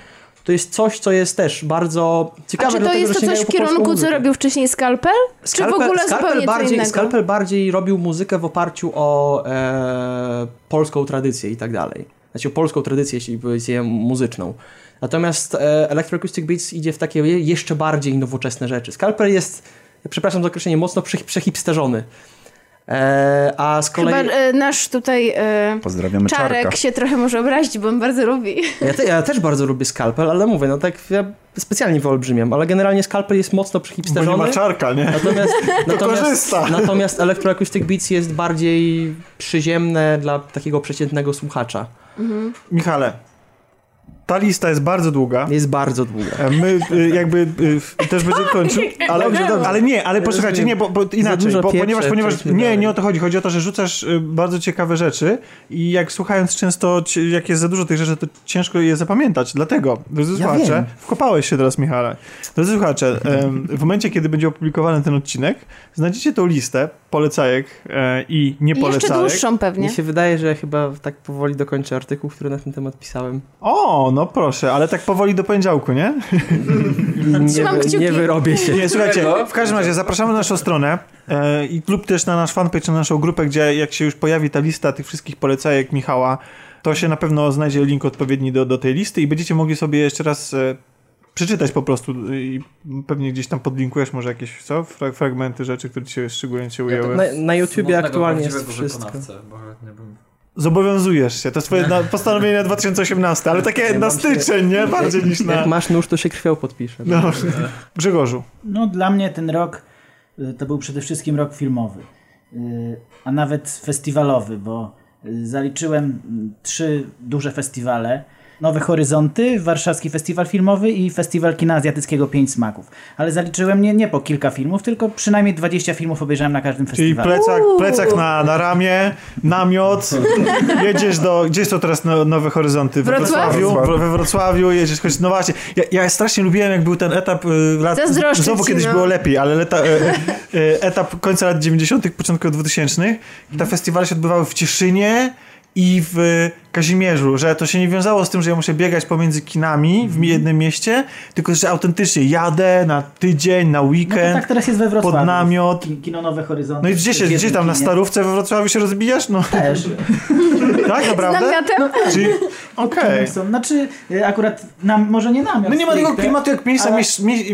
To jest coś, co jest też bardzo ciekawe, A czy to dlatego, jest to coś w kierunku, co robił wcześniej Scalpel? Czy w ogóle zupełnie co bardziej, innego? Skalpel bardziej robił muzykę w oparciu o e, polską tradycję i tak dalej. Znaczy o polską tradycję, jeśli powiedzmy muzyczną. Natomiast e, Electroacoustic Beats idzie w takie je- jeszcze bardziej nowoczesne rzeczy. Skalpel jest, przepraszam za określenie, mocno prze, przehipsterzony. E, a z kolei... Chyba e, nasz tutaj e, Pozdrawiamy Czarek Czarka. się trochę może obrazić, bo on bardzo lubi. Ja, te, ja też bardzo lubię Skalpel, ale mówię, no tak ja specjalnie wyolbrzymiam, ale generalnie Skalpel jest mocno Bo nie ma czarka, nie? Natomiast, natomiast, korzysta. natomiast Electroacoustic Beats jest bardziej przyziemne dla takiego przeciętnego słuchacza. Michale, ta lista jest bardzo długa. Jest bardzo długa. E, My y, jakby y, też będzie kończył, ale, ale nie, ale posłuchajcie, nie, bo, bo inaczej, bo, ponieważ, ponieważ nie, nie o to chodzi, chodzi o to, że rzucasz bardzo ciekawe rzeczy i jak słuchając często, jak jest za dużo tych rzeczy, to ciężko je zapamiętać, dlatego, drodzy Ja słuchacze, wiem. wkopałeś się teraz Michale, drodzy słuchacze, w momencie, kiedy będzie opublikowany ten odcinek, znajdziecie tą listę polecajek e, i I jeszcze niepolecajek. dłuższą pewnie. Mnie się wydaje, że ja chyba tak powoli dokończę artykuł, który na ten temat pisałem. O, no proszę, ale tak powoli do poniedziałku, nie? Nie, nie wyrobię się. Nie, słuchajcie, w każdym razie zapraszamy na naszą stronę e, i lub też na nasz fanpage, na naszą grupę, gdzie jak się już pojawi ta lista tych wszystkich polecajek Michała, to się na pewno znajdzie link odpowiedni do, do tej listy i będziecie mogli sobie jeszcze raz e, przeczytać po prostu i pewnie gdzieś tam podlinkujesz może jakieś co? Fra fragmenty rzeczy, które ci się szczególnie cię ujęły. Na, na YouTubie aktualnie jest wszystko. Zobowiązujesz się, to jest twoje na, postanowienie na 2018, ale takie na styczeń, nie? Bardziej niż na... Jak masz nóż, to się krwią podpisze. No, Grzegorzu. No dla mnie ten rok y, to był przede wszystkim rok filmowy, y, a nawet festiwalowy, bo y, zaliczyłem mm, trzy duże festiwale. Nowe Horyzonty, Warszawski Festiwal Filmowy i Festiwal Kina Azjatyckiego Pięć Smaków. Ale zaliczyłem nie, nie po kilka filmów, tylko przynajmniej 20 filmów obejrzałem na każdym Czyli festiwalu. plecak, plecak na, na ramię, namiot, jedziesz do... Gdzie są teraz no, Nowe Horyzonty? We Wrocław? Wrocławiu. We Wrocławiu jedziesz, choć no właśnie, ja, ja strasznie lubiłem jak był ten etap y, lat... Zazdroszczę Znowu kiedyś no. było lepiej, ale leta, y, y, etap końca lat 90., początku 2000 te festiwale się odbywały w Cieszynie i w Kazimierzu, że to się nie wiązało z tym, że ja muszę biegać pomiędzy kinami w jednym mieście, tylko że autentycznie jadę na tydzień, na No to weekend, tak teraz jest we Wrocławiu. pod namiot. Ki- Kino Nowe Horyzonty. No i gdzie się, gdzie tam, na. Starówce we Wrocławiu się rozbijasz? No, Też. tak Z naprawdę? namiotem? Czyli, okej. Są. Znaczy, y, akurat nam, może nie namiot. No nie ma tego klimatu jak mniejsza, ale-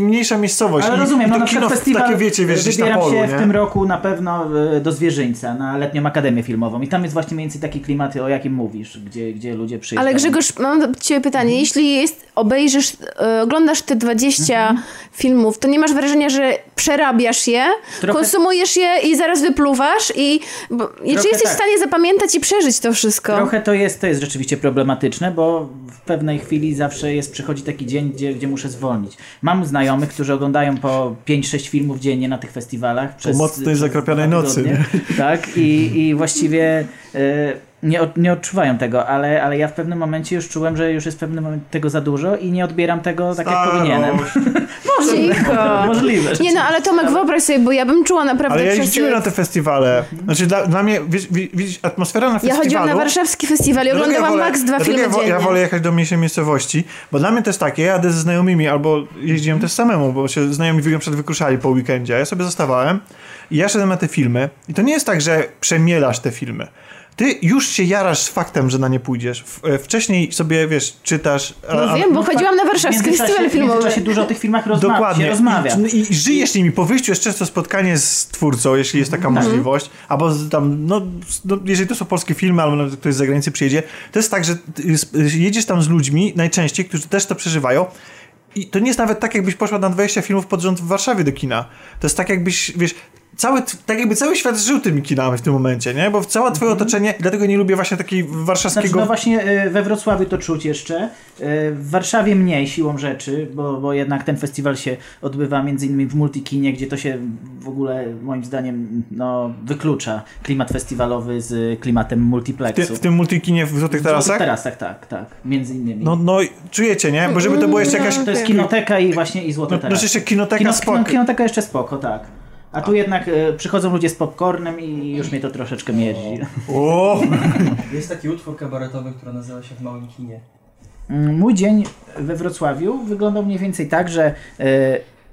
mniejsza miejscowość. Ale rozumiem, no to na kino przykład festiwal takie wiecie, wiesz, gdzieś na wybieram polu, się nie? w tym roku na pewno y, do Zwierzyńca, na letnią Akademię Filmową i tam jest właśnie mniej więcej taki klimat, o jakim mówisz, gdzie, gdzie ludzie przyjeżdżają. Ale Grzegorz, mam do ciebie pytanie. Jeśli jest, obejrzysz, e, oglądasz te 20 Mhm. filmów, to nie masz wrażenia, że przerabiasz je, Trochę konsumujesz je i zaraz wypluwasz i, bo, i czy jesteś tak. w stanie zapamiętać i przeżyć to wszystko? Trochę to jest, to jest rzeczywiście problematyczne, bo w pewnej chwili zawsze jest, przychodzi taki dzień, gdzie, gdzie muszę zwolnić. Mam znajomych, którzy oglądają po 5-6 filmów dziennie na tych festiwalach. Przez, mocnej, przez zakropianej dwa nocy, tygodnie. Tak, i, i właściwie e, nie, od- nie odczuwają tego, ale, ale ja w pewnym momencie już czułem, że już jest w pewnym momencie tego za dużo i nie odbieram tego tak, jak powinienem. Cicho. Możliwe. Nie no, ale Tomek, wyobraź sobie, bo ja bym czuła naprawdę Ale ja jeździłem na te festiwale. Znaczy dla, dla mnie, widzisz, widzisz, atmosfera na Ja festiwalu... chodziłam na warszawski festiwal i oglądałam ja wolę- max dwa filmy ja, dziennie. ja wolę jechać do mniejszej miejscowości, bo dla mnie też takie, ja jadę ze znajomymi albo jeździłem też samemu, bo się znajomi na przykład wykruszali po weekendzie, a ja sobie zostawałem i ja szedłem na te filmy i to nie jest tak, że przemielasz te filmy. Ty już się jarasz z faktem, że na nie pójdziesz. W, e, wcześniej sobie, wiesz, czytasz... No a- wiem, bo tak, chodziłam na W warszawski festiwal W filmowy. międzyczasie dużo o tych filmach rozma- Dokładnie. rozmawia. I, I żyjesz nimi. Po wyjściu jest często spotkanie z twórcą, jeśli jest taka Mhm. możliwość. Albo tam, no, no, jeżeli to są polskie filmy, albo nawet ktoś z zagranicy przyjedzie. To jest tak, że jedziesz tam z ludźmi najczęściej, którzy też to przeżywają. I to nie jest nawet tak, jakbyś poszła na 20 filmów pod rząd w Warszawie do kina. To jest tak, jakbyś, wiesz, cały, tak jakby cały świat żył tymi kinami w tym momencie, nie? Bo całe twoje otoczenie, dlatego nie lubię właśnie takiej Znaczy, warszawskiego... no właśnie y, we Wrocławiu to czuć jeszcze. Y, W Warszawie mniej siłą rzeczy, bo, bo jednak ten festiwal się odbywa między innymi w Multikinie, gdzie to się w ogóle moim zdaniem no, wyklucza klimat festiwalowy z klimatem w, ty, multiplexu. w tym multikinie w Złotych W Złotych Tarasach? Tarasach, tak, tak. Między innymi. No, no, czujecie, nie? Bo żeby to było jeszcze jakaś... to jest kinoteka i właśnie i Złote No, Tarasy. znaczy jeszcze kinoteka Kino, spoko. kino, kinoteka jeszcze spoko, tak. A tu jednak y, przychodzą ludzie z popcornem i już mnie to troszeczkę mierdzi. O! Jest taki utwór kabaretowy, który nazywa się W Małym Kinie. Mm, Mój dzień we Wrocławiu wyglądał mniej więcej tak, że e,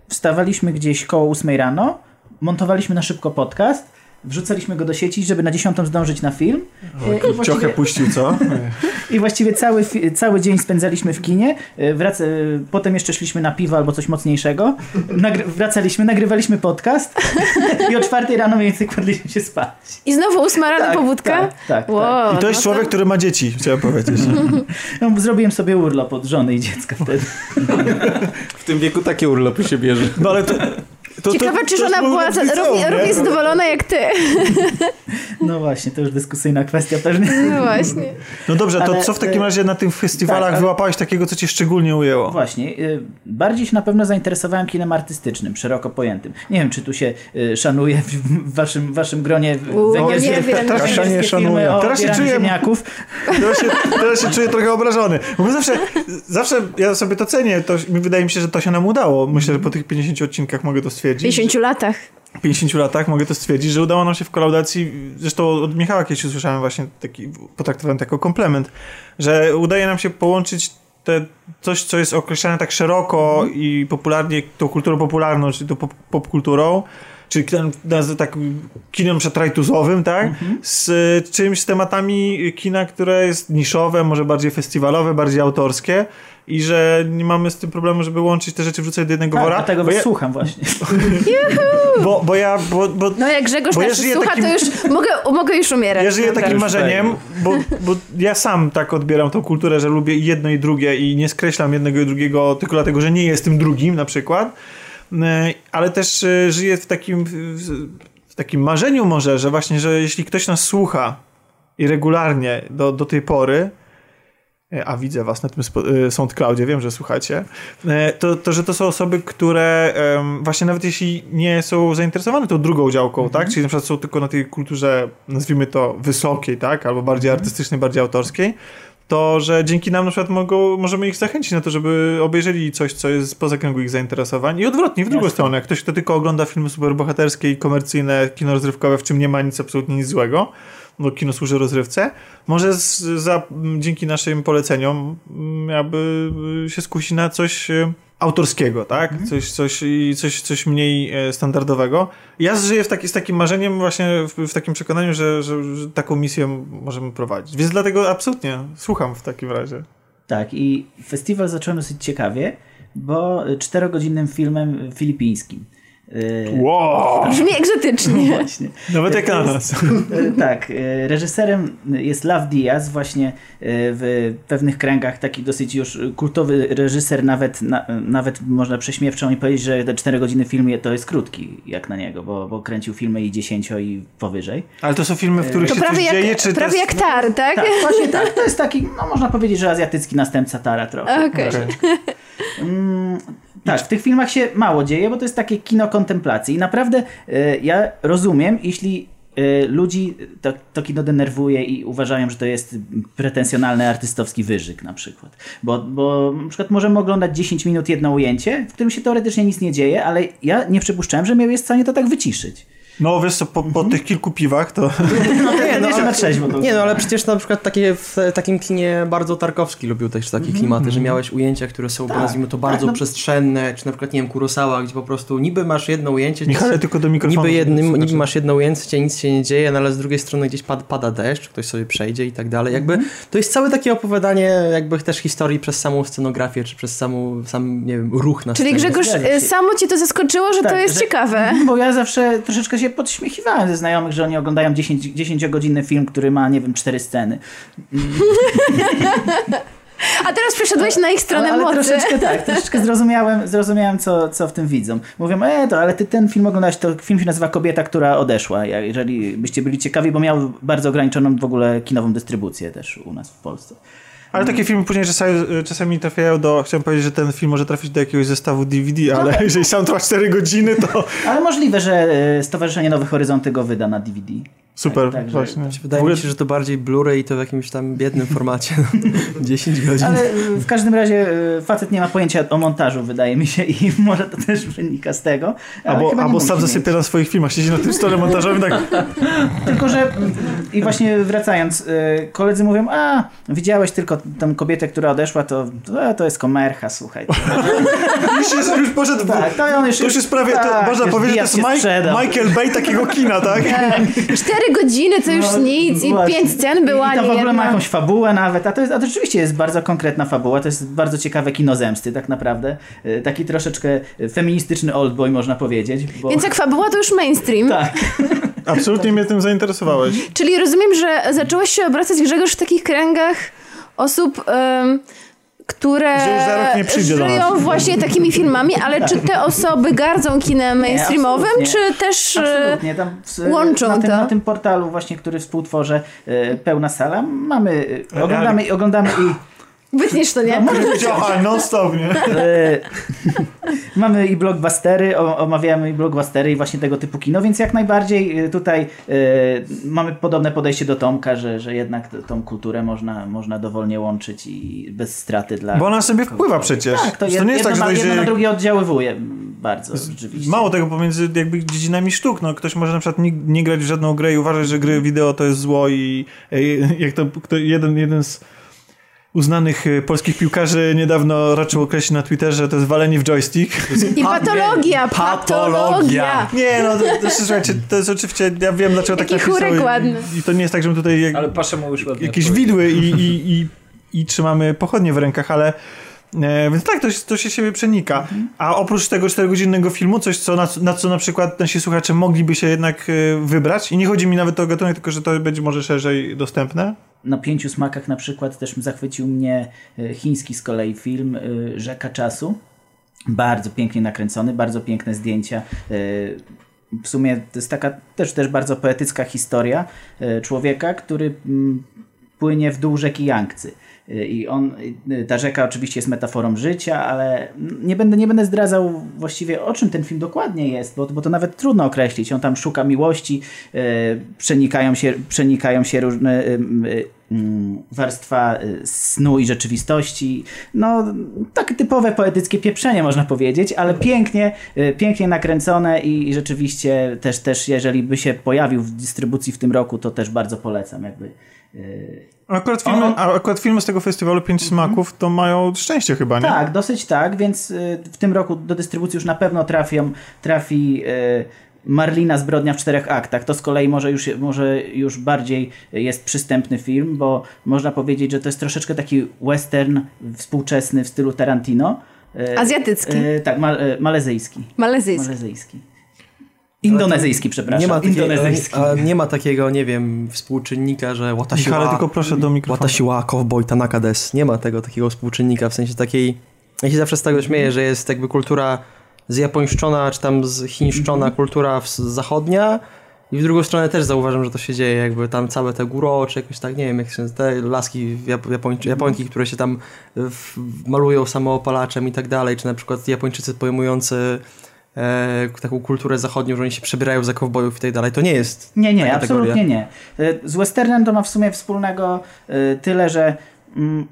wstawaliśmy gdzieś koło 8 rano, montowaliśmy na szybko podcast, wrzucaliśmy go do sieci, żeby na 10 zdążyć na film. I, Trochę właściwie, puścił, co? I właściwie cały, cały dzień spędzaliśmy w kinie. E, Wrac- e, potem jeszcze szliśmy na piwo albo coś mocniejszego. Nagry- wracaliśmy, nagrywaliśmy podcast i o 4 rano mniej więcej kładliśmy się spać. I znowu ósma rano Tak, pobudka? tak, tak, Wow, I to jest no człowiek, który ma dzieci, chciałem powiedzieć. No, zrobiłem sobie urlop od żony i dziecka wtedy. W tym wieku takie urlopy się bierze. No ale to... to Ciekawe, to, czy był była równie, nie? równie zadowolona jak ty. No właśnie, to już dyskusyjna kwestia pewnie. No właśnie. No dobrze, to Ale, co w takim e, razie na tych festiwalach tak, ale- wyłapałeś takiego, co cię szczególnie ujęło? Właśnie. y, Bardziej się na pewno zainteresowałem kinem artystycznym, szeroko pojętym. Nie wiem, czy tu się y, szanuje w waszym, waszym gronie węgierskie, nie wiem. Teraz się nie szanuje. Teraz się czuję-. Teraz się, teraz się czuję trochę obrażony. Bo my zawsze, zawsze ja sobie to cenię, to, mi wydaje mi się, że to się nam udało. Myślę, że po tych 50 odcinkach mogę to W stwierdzić. 50 latach. 50 latach mogę to stwierdzić, że udało nam się w kolaudacji, zresztą od Michała kiedyś usłyszałem właśnie taki, potraktowałem to jako komplement, że udaje nam się połączyć te, coś, co jest określane tak szeroko i popularnie tą kulturą popularną, czyli tą pop, popkulturą, czyli kinem, nazwę tak kinem przetrajtuzowym, tak? Z y, czymś, z tematami kina, które jest niszowe, może bardziej festiwalowe, bardziej autorskie i że nie mamy z tym problemu, żeby łączyć te rzeczy, wrzucać do jednego Tak, wora. dlatego bo ja, słucham właśnie. bo, bo ja, bo, bo No jak Grzegorz Bo ja słucha, takim- to już mogę, mogę już umierać. Ja żyję Dobra. takim marzeniem, bo, bo ja sam tak odbieram tą kulturę, że lubię jedno i drugie i nie skreślam jednego i drugiego tylko dlatego, że nie jestem drugim na przykład, ale też e, żyję w takim, w- takim marzeniu może, że właśnie, że jeśli ktoś nas słucha i regularnie do, do tej pory, e, a widzę was na tym e, SoundCloudzie, wiem, że słuchacie, e, to, to że to są osoby, które właśnie nawet jeśli nie są zainteresowane tą drugą działką, tak, czyli na przykład są tylko na tej kulturze, nazwijmy to wysokiej, tak, albo bardziej artystycznej, bardziej autorskiej, to, że dzięki nam na przykład mogą, możemy ich zachęcić na to, żeby obejrzeli coś, co jest poza kręgu ich zainteresowań i odwrotnie, w drugą stronę. Jak ktoś, kto tylko ogląda filmy superbohaterskie i komercyjne, kino rozrywkowe, w czym nie ma nic, absolutnie nic złego, bo kino służy rozrywce, może z, za, dzięki naszym poleceniom jakby y, się skusi na coś y, autorskiego, tak? Coś, coś, i coś, coś mniej e, standardowego. Ja żyję w taki, z takim marzeniem właśnie, w, w takim przekonaniu, że, że, że taką misję możemy prowadzić. Więc dlatego absolutnie słucham w takim razie. Tak, i festiwal zacząłem dosyć ciekawie, bo czterogodzinnym filmem filipińskim. Yy, Wow! Brzmi egzotycznie. Właśnie. Nawet jak na nas. jest- e, Tak, e, reżyserem jest Lav Diaz, właśnie e, w pewnych kręgach taki dosyć już kultowy reżyser, nawet, na, nawet można prześmiewczo mi powiedzieć, że te 4 godziny film to jest krótki jak na niego, bo, bo kręcił filmy i 10 i powyżej. Ale to są filmy, w których To się prawie coś jak, dzieje, czy prawie to jak jest... tar, tak? Tak, właśnie tak, to jest taki, no można powiedzieć, że azjatycki następca Tara trochę. Okej. Mm, tak, w tych filmach się mało dzieje, bo to jest takie kino kontemplacji. I naprawdę e, ja rozumiem, jeśli e, ludzi to, to kino denerwuje i uważają, że to jest pretensjonalny artystowski wyżyk na przykład. Bo, bo na przykład możemy oglądać 10 minut jedno ujęcie, w którym się teoretycznie nic nie dzieje, ale ja nie przypuszczałem, że mnie jest w stanie to tak wyciszyć. No wiesz co, po, po tych kilku piwach to... No, Nie, no, nie, ale- na trzeźwo to Nie no, ale przecież na przykład takie w takim kinie bardzo Tarkowski lubił też takie klimaty, że miałeś ujęcia, które są, Tak, nazwijmy to, bardzo tak, no. przestrzenne, czy na przykład, nie wiem, Kurosawa, gdzie po prostu niby masz jedno ujęcie, Michale, tylko do mikrofonu. niby, jednym, Znaczy- niby masz jedno ujęcie, nic się nie dzieje, no ale z drugiej strony gdzieś pada, pada deszcz, ktoś sobie przejdzie i tak dalej. Jakby Mhm. to jest całe takie opowiadanie jakby też historii przez samą scenografię, czy przez samą, sam, nie wiem, ruch na Czyli scenie. Grzegorz, samo cię to zaskoczyło, że to Tak, jest że- ciekawe. Bo ja zawsze troszeczkę się podśmiechiwałem ze znajomych, że oni oglądają 10, 10-godzinny film, który ma, nie wiem, cztery sceny. A teraz przeszedłeś na ich stronę ale, ale mocy. troszeczkę tak, troszeczkę zrozumiałem, zrozumiałem co, co w tym widzą. Mówią, e, to, ale ty ten film oglądałeś, to film się nazywa Kobieta, która odeszła. Jeżeli byście byli ciekawi, bo miał bardzo ograniczoną w ogóle kinową dystrybucję też u nas w Polsce. Ale takie filmy później czasami, czasami trafiają do... Chciałem powiedzieć, że ten film może trafić do jakiegoś zestawu DVD, ale jeżeli sam trwa 4 godziny, to Ale możliwe, że e, Stowarzyszenie Nowe Horyzonty go wyda na DVD. Super, Tak, także- właśnie. Wydaje mi się, że to bardziej Blu-ray i to w jakimś tam biednym formacie. no. 10 godzin. Ale e, w każdym razie e, facet nie ma pojęcia o montażu, wydaje mi się, i może to też wynika z tego. Albo, albo sam zasypia na swoich filmach, siedzi na tym stole montażowym tak... Tylko, że mm, i właśnie wracając, y, koledzy mówią, a widziałeś tylko tę kobietę, która odeszła, to, to, to jest komercha, słuchaj. Myślę, że już poszedł... Tak, to on już, To już jest prawie, tak, to można już powiedzieć, to jest Mike. Michael Bay takiego kina, tak? Cztery godziny to już No, nic i właśnie. pięć scen była, I to nie w ogóle ma jakąś fabułę nawet, a to, jest, a to rzeczywiście jest bardzo konkretna fabuła, to jest bardzo ciekawe kino zemsty tak naprawdę. Y, Taki troszeczkę feministyczny oldboy można powiedzieć. Bo... Więc jak fabuła to już mainstream. Tak. Absolutnie mnie tym zainteresowałeś. Czyli rozumiem, że zacząłeś się obracać Grzegorz w takich kręgach osób, które nie żyją właśnie takimi filmami, ale czy te osoby gardzą kinem mainstreamowym, absolutnie. czy też... e, Absolutnie. Tam w, łączą na, tym, to. na tym portalu właśnie, który współtworzę, e, pełna sala, mamy, e, oglądamy, oglądamy i Wytniesz to, nie? Działaj, non stop, nie? E, mamy i blockbustery, omawiamy i blockbustery i właśnie tego typu kino, więc jak najbardziej e, tutaj e, mamy podobne podejście do Tomka, że, że jednak tą kulturę można, można dowolnie łączyć i bez straty dla... Bo ona sobie wpływa przecież. Tak, to, to jed, nie jest jedno, tak, że na, to jedno na drugie oddziaływuje bardzo, rzeczywiście. Mało tego pomiędzy jakby dziedzinami sztuk. No, ktoś może na przykład nie, nie grać w żadną grę i uważać, że gry wideo to jest zło i e, jak to kto, jeden, jeden z uznanych y, polskich piłkarzy niedawno raczył określić na Twitterze, że to jest walenie w joystick. I patologia, patologia. Nie, no to, to, słuchajcie, to jest oczywiście, ja wiem dlaczego tak Jaki napisał. chórek i- ładny. I to nie jest tak, że my tutaj jak, jakieś widły i, i, i, i trzymamy pochodnie w rękach, ale e, więc tak, to, się- to się siebie przenika. A oprócz tego 4-godzinnego filmu, coś, co, na, na co na przykład nasi słuchacze mogliby się jednak e, wybrać i nie chodzi mi nawet o gatunek, tylko że to będzie może szerzej dostępne. Na pięciu smakach na przykład też zachwycił mnie e, chiński z kolei film e, Rzeka Czasu. Bardzo pięknie nakręcony, bardzo piękne zdjęcia. E, W sumie to jest taka też, też bardzo poetycka historia człowieka, który mm, płynie w dół rzeki Yangtze. I on, ta rzeka oczywiście jest metaforą życia, ale nie będę, nie będę zdradzał właściwie o czym ten film dokładnie jest, bo, bo to nawet trudno określić. On tam szuka miłości, e, przenikają, się, przenikają się różne e, e, warstwa snu i rzeczywistości. No, takie typowe poetyckie pieprzenie można powiedzieć, ale pięknie, pięknie nakręcone i, i rzeczywiście też, też jeżeli by się pojawił w dystrybucji w tym roku, to też bardzo polecam jakby. A Akurat filmy, On- akurat filmy z tego festiwalu Pięć Smaków to mają szczęście chyba, nie? Tak, dosyć tak, więc y, w tym roku do dystrybucji już na pewno trafią, trafi y, Marlina Zbrodnia w czterech aktach. To z kolei może już, może już bardziej jest przystępny film, bo można powiedzieć, że to jest troszeczkę taki western współczesny w stylu Tarantino. Y, Azjatycki. tak, ma, malezyjski. Malezyjski. Malezyjski. Indonezyjski, przepraszam. Nie ma, takiego, Indonezyjski. a nie ma takiego, nie wiem, współczynnika, że watashi Michale, wa, tylko proszę do mikrofonu. watashi wa cowboy Tanaka des. Nie ma tego takiego współczynnika, w sensie takiej... Ja się zawsze z tego śmieję, że jest jakby kultura zjapońszczona, czy tam zchińszczona kultura zachodnia i w drugą stronę też zauważam, że to się dzieje, jakby tam całe te góro, czy jakoś tak, nie wiem, jak się te laski Jap- Japończy, Japońki, które się tam w, malują samoopalaczem i tak dalej, czy na przykład Japończycy pojmujący e, taką kulturę zachodnią, że oni się przebierają za kowbojów i tak dalej, to nie jest Nie, nie, absolutnie kategoria. nie. Y, Z westernem to ma w sumie wspólnego y, tyle, że mm,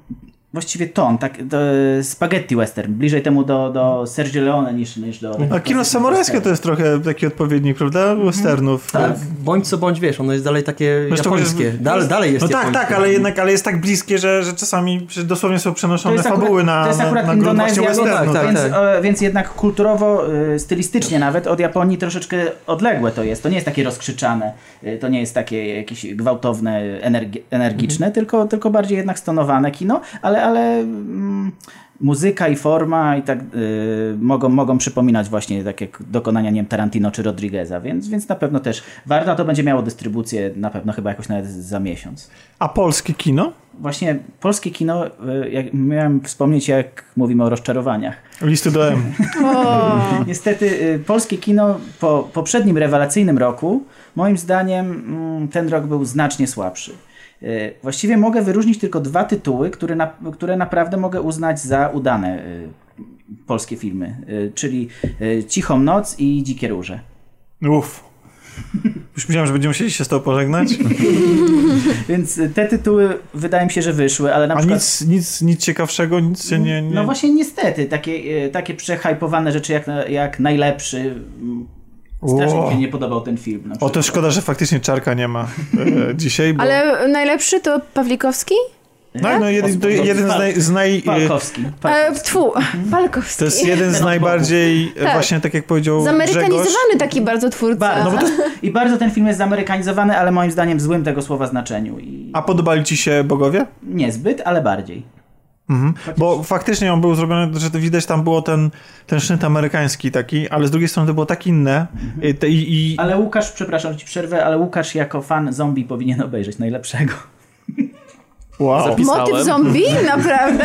właściwie ton, tak, to, spaghetti western, bliżej temu do, do Sergio Leone niż, niż do... A kino samurajskie to jest trochę taki odpowiednik, prawda? Westernów. Tak, bądź co bądź wiesz, ono jest dalej takie Zresztą japońskie. jest- Dal, dalej jest No tak, japońskie. tak, ale jednak ale jest tak bliskie, że, że czasami że dosłownie są przenoszone To akurat- fabuły na, to jest na, akurat na właśnie Indonezja, westernu. tak, tak. więc, e, więc jednak kulturowo, y, stylistycznie nawet od Japonii troszeczkę odległe to jest. To nie jest takie rozkrzyczane, y, to nie jest takie jakieś gwałtowne, energi- energiczne, Mhm. tylko, tylko bardziej jednak stonowane kino, ale, ale mm, muzyka i forma i tak y, mogą, mogą przypominać właśnie tak jak dokonania nie wiem, Tarantino czy Rodrigueza, więc, więc na pewno też warto, a to będzie miało dystrybucję na pewno chyba jakoś nawet za miesiąc. A polskie kino? Właśnie polskie kino, y, jak miałem wspomnieć, jak mówimy o rozczarowaniach. Listy do M. Niestety y, polskie kino po poprzednim rewelacyjnym roku, moim zdaniem mm, ten rok był znacznie słabszy. Y, Właściwie mogę wyróżnić tylko dwa tytuły, które, na, które naprawdę mogę uznać za udane y, polskie filmy, y, czyli Cichą Noc i Dzikie Róże. Uff. Już myślałem, że będziemy musieli się z tobą pożegnać. Więc te tytuły wydaje mi się, że wyszły, ale na A przykład... nic, nic, nic ciekawszego, nic się nie... nie... No właśnie niestety, takie, e, takie przehajpowane rzeczy jak, jak najlepszy. Strasznie mi się nie podobał ten film. O, to szkoda, że faktycznie Czarka nie ma e, dzisiaj, bo... ale najlepszy to Pawlikowski? No, no jeden, to jeden z naj... Z naj e, Palkowski. E, Palkowski. tfu, Palkowski. to jest jeden z najbardziej, e, Tak. właśnie tak jak powiedział Grzegorz, Zamerykanizowany taki bardzo twórca. Bardzo. No bo to I bardzo ten film jest zamerykanizowany, ale moim zdaniem w złym tego słowa znaczeniu. I A podobali ci się bogowie? niezbyt, ale bardziej. Mhm. Bo faktycznie on był zrobiony, że widać tam było ten, ten sznyt amerykański taki, ale z drugiej strony to było tak inne. Te- i, i Ale Łukasz, przepraszam, że ci przerwę, ale Łukasz jako fan zombie powinien obejrzeć najlepszego. Wow. Zapisałem. Motyw zombie? Naprawdę?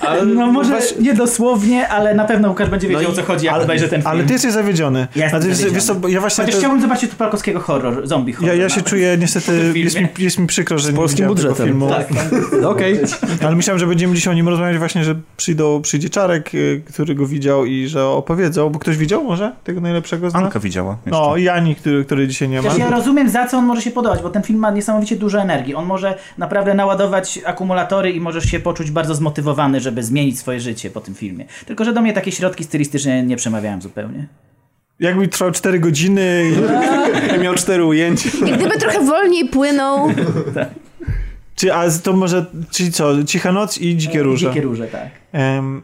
Ale No może właśnie- nie dosłownie, ale na pewno Łukasz będzie wiedział No o i- co chodzi, jak Ale, obejrzy ten film. ale ty jesteś zawiedziony. Ja jestem Znaczy, wiesz- zawiedziony. wiesz co, ja właśnie... Chociaż to- chciałbym zobaczyć tu Palkowskiego horror, zombie horror. Ja, ja się nawet. czuję niestety, jest mi, jest mi przykro, że nie polskim tego budżetem. filmu. Tak, Okej. Ale myślałem, że będziemy dzisiaj o nim rozmawiać właśnie, że przyjdą, przyjdzie Czarek, y, który go widział i że opowiedzą, bo ktoś widział może tego najlepszego z nas? Anka widziała jeszcze. No i Ani, który, który dzisiaj nie ma. Chociaż ja rozumiem, za co on może się podobać, bo ten film ma niesamowicie dużo energii. On może naprawdę naładować akumulatory i możesz się poczuć bardzo zmotywowany, żeby zmienić swoje życie po tym filmie. Tylko, że do mnie takie środki stylistyczne nie przemawiają zupełnie. Jakby trwał 4 godziny. miał cztery ujęcia. I gdyby trochę wolniej płynął. Czy, a to może, czyli co, Cicha Noc i Dzikie Róże. Dzikie róże, tak. Em,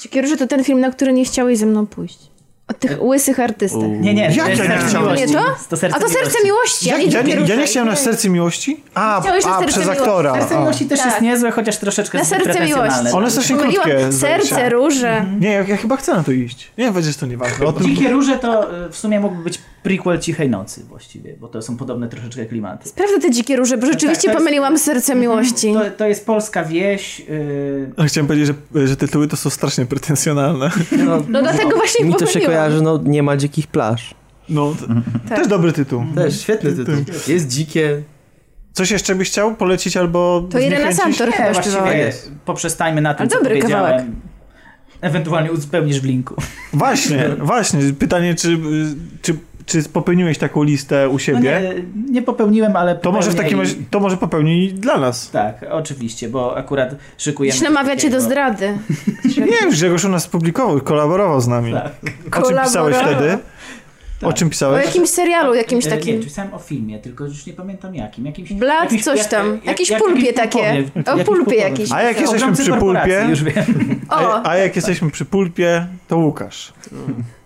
Dzikie Róże to ten film, na który nie chciałeś ze mną pójść. O tych łysych artystach. Nie, nie, Jak ja nie serce chciałem? miłości. Nie to? To serce A to Serce Miłości, ja, nie ja, nie, ja nie chciałem na Serce Miłości? A, Chciałeś na a Serce przez Miłości. aktora. Serce a. miłości też Tak. jest niezłe, chociaż troszeczkę Na zbyt Serce pretensjonalne. Miłości. One są Pomyliłam krótkie, zdaje się. Serce, Róże. Nie, ja, ja chyba chcę na to iść. Nie, będzie to nieważne. O tym, Dzikie róże to y, w sumie mógłby być prequel Cichej Nocy właściwie, bo to są podobne troszeczkę klimaty. Sprawdzę te Dzikie Róże, bo rzeczywiście tak, to jest- pomyliłam Serce Miłości. To, to jest polska wieś. y, Ale chciałem powiedzieć, że, że tytuły to są strasznie pretensjonalne. No, No dlatego właśnie mi to się pomyliłam. Kojarzy, no nie ma dzikich plaż. No, Tak. też dobry tytuł. Też świetny tytuł. Jest dzikie. Coś jeszcze byś chciał polecić albo To Irena zniechęcić? Santor Nie, chyba właściwie śpiewała. poprzestańmy na tym, Ale co dobry powiedziałem. kawałek. Ewentualnie uzupełnisz w linku. Właśnie, właśnie. Pytanie, czy, czy, czy popełniłeś taką listę u No siebie? nie, nie popełniłem, ale to może w takim razie, to może popełnij dla nas. Tak, oczywiście, bo akurat szykujemy... Dziś namawiacie do zdrady. Nie, już Grzegorz u nas publikował, kolaborował z nami. Tak. O czym pisałeś Kolaborował. Wtedy? O czym O pisałeś? jakimś serialu, jakimś E, takim. Nie, pisałem o filmie, tylko już nie pamiętam jakim. jakimś, Blat, jakimś- coś tam. jak- Jakieś jak- pulpie jakiś takie. O, jakiś pulpie jakieś. A jak O, jesteśmy przy pulpie? Już wiem. O, A, a jak jesteśmy przy pulpie, to Łukasz.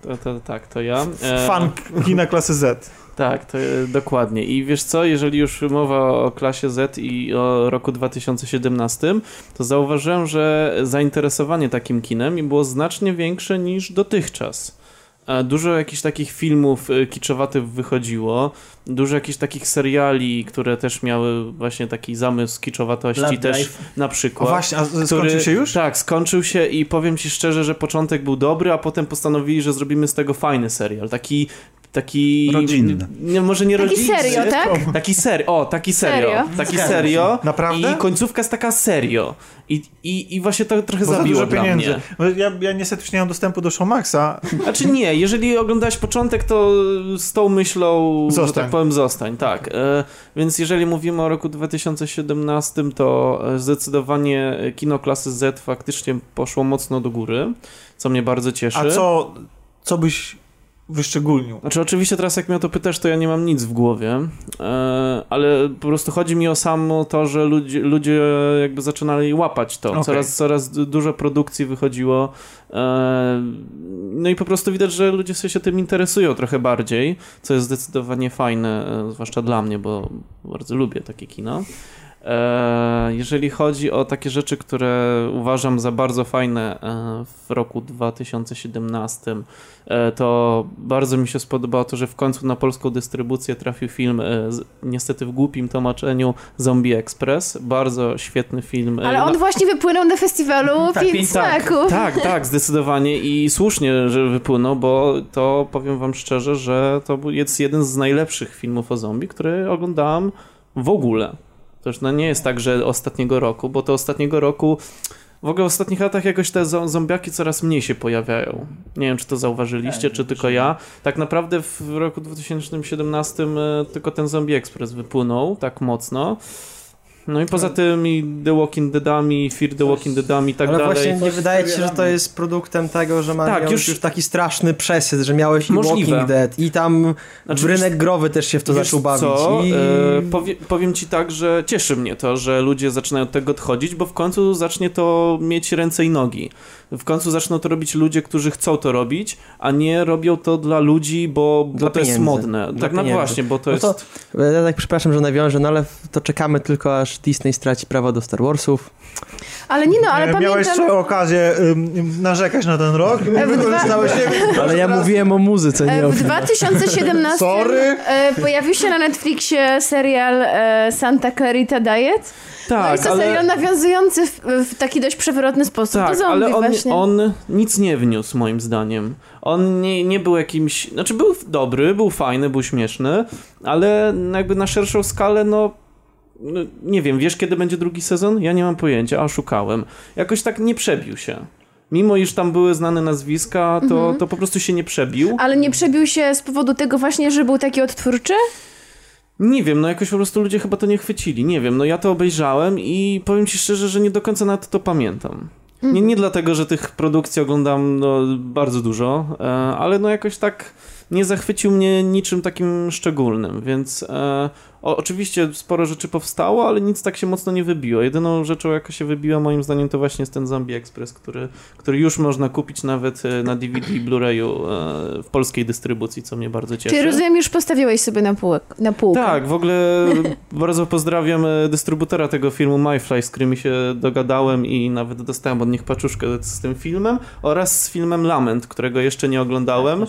To, to, tak, to ja. E, Fan kina klasy Z. Tak, to e, dokładnie. I wiesz co, jeżeli już mowa o klasie Z i o roku 2017, to zauważyłem, że zainteresowanie takim kinem było znacznie większe niż dotychczas. Dużo jakichś takich filmów e, kiczowatych wychodziło, dużo jakichś takich seriali, które też miały właśnie taki zamysł kiczowatości Blood też Drive. na O przykład. właśnie, a który- skończył się już? Tak, skończył się i powiem ci szczerze, że początek był dobry, a potem postanowili, że zrobimy z tego fajny serial. Taki. Taki. Rodzinny. Nie, może nie taki rodzinny. serio, tak? Taki serio, o, taki serio. Serio? Taki serio. Naprawdę? I końcówka jest taka serio. I, i, i właśnie to trochę Bo za zabiło dużo dla pieniędzy. mnie. Ja, ja niestety już nie mam dostępu do Showmaxa. Znaczy nie, jeżeli oglądałeś początek, to z tą myślą, że Zostań. tak powiem, zostań, tak. E, więc jeżeli mówimy o roku 2017, to e, zdecydowanie kino klasy Z faktycznie poszło mocno do góry, co mnie bardzo cieszy. A co, co byś wyszczególnił? Znaczy oczywiście teraz jak mnie o to pytasz, to ja nie mam nic w głowie, e, ale po prostu chodzi mi o samo to, że ludzie, ludzie jakby zaczynali łapać to. Okej. Coraz, coraz du- dużo produkcji wychodziło. E, no i po prostu widać, że ludzie sobie się tym interesują trochę bardziej, co jest zdecydowanie fajne, e, zwłaszcza dla mnie, bo bardzo lubię takie kino. E, Jeżeli chodzi o takie rzeczy, które uważam za bardzo fajne e, w roku 2017, e, to bardzo mi się spodobało to, że w końcu na polską dystrybucję trafił film, z- niestety w głupim tłumaczeniu, Zombie Express. Bardzo świetny film. Ale on no- właśnie wypłynął na festiwalu Tak, Pięć pięć- Smaków. tak, tak, zdecydowanie i słusznie, że wypłynął, bo to powiem wam szczerze, że to był- jest jeden z najlepszych filmów o zombie, który oglądałem w ogóle. To już no nie jest tak, że ostatniego roku, bo to ostatniego roku w ogóle w ostatnich latach jakoś te zo- zombiaki coraz mniej się pojawiają. Nie wiem, czy to zauważyliście, Tak, czy tylko ja. Tak naprawdę w roku 2017 e, tylko ten Zombie Express wypłynął tak mocno. No i poza tym i The Walking Deadami, Fear the Walking Deadami i tak Ale dalej. właśnie nie wydaje ci się, że to jest produktem tego, że ma Tak, już- już... taki straszny przesyt, że miałeś i Możliwe. Walking Dead i tam Znaczy, rynek growy też się w to zaczął bawić. Co? I... E, powie, powiem ci tak, że cieszy mnie to, że ludzie zaczynają od tego odchodzić, bo w końcu zacznie to mieć ręce i nogi. W końcu zaczną to robić ludzie, którzy chcą to robić, a nie robią to dla ludzi, bo, bo Dla to jest pieniędzy. modne. Dla tak, no pieniędzy. właśnie, bo to No jest... to- Ja tak przepraszam, że nawiążę, no ale to czekamy tylko aż Disney straci prawo do Star Warsów. Ale nie no, ale Miałeś pamiętam... jeszcze okazję ym, narzekać na ten rok? E, w dwa- Wykorzystałeś nie Ale ja mówiłem o muzyce, nie E, o W 2017 Sorry. e, pojawił się na Netflixie serial Santa Clarita Diet. no Tak, jest to ale... serial nawiązujący w, w taki dość przewrotny sposób do Tak, zombie ale on, właśnie. on nic nie wniósł moim zdaniem. On nie, nie był jakimś... Znaczy był dobry, był fajny, był śmieszny, ale jakby na szerszą skalę, no... no nie wiem, wiesz kiedy będzie drugi sezon? Ja nie mam pojęcia, a szukałem. Jakoś tak nie przebił się. Mimo iż tam były znane nazwiska, to, Mhm. to po prostu się nie przebił. Ale nie przebił się z powodu tego właśnie, że był taki odtwórczy? Nie wiem, no jakoś po prostu ludzie chyba to nie chwycili. Nie wiem, no ja to obejrzałem i powiem ci szczerze, że nie do końca nawet to pamiętam. Nie, Mhm. nie dlatego, że tych produkcji oglądam no, bardzo dużo, e, ale no jakoś tak nie zachwycił mnie niczym takim szczególnym, więc e, o, oczywiście sporo rzeczy powstało, ale nic tak się mocno nie wybiło. Jedyną rzeczą, jaka się wybiła moim zdaniem, to właśnie jest ten Zombie Express, który, który już można kupić nawet e, na DVD i Blu-rayu e, w polskiej dystrybucji, co mnie bardzo cieszy. Czy rozumiem, już postawiłeś sobie na, półek, na półkę? Tak, w ogóle bardzo pozdrawiam e, dystrybutora tego filmu MyFly, z którymi się dogadałem i nawet dostałem od nich paczuszkę z tym filmem oraz z filmem Lament, którego jeszcze nie oglądałem. E,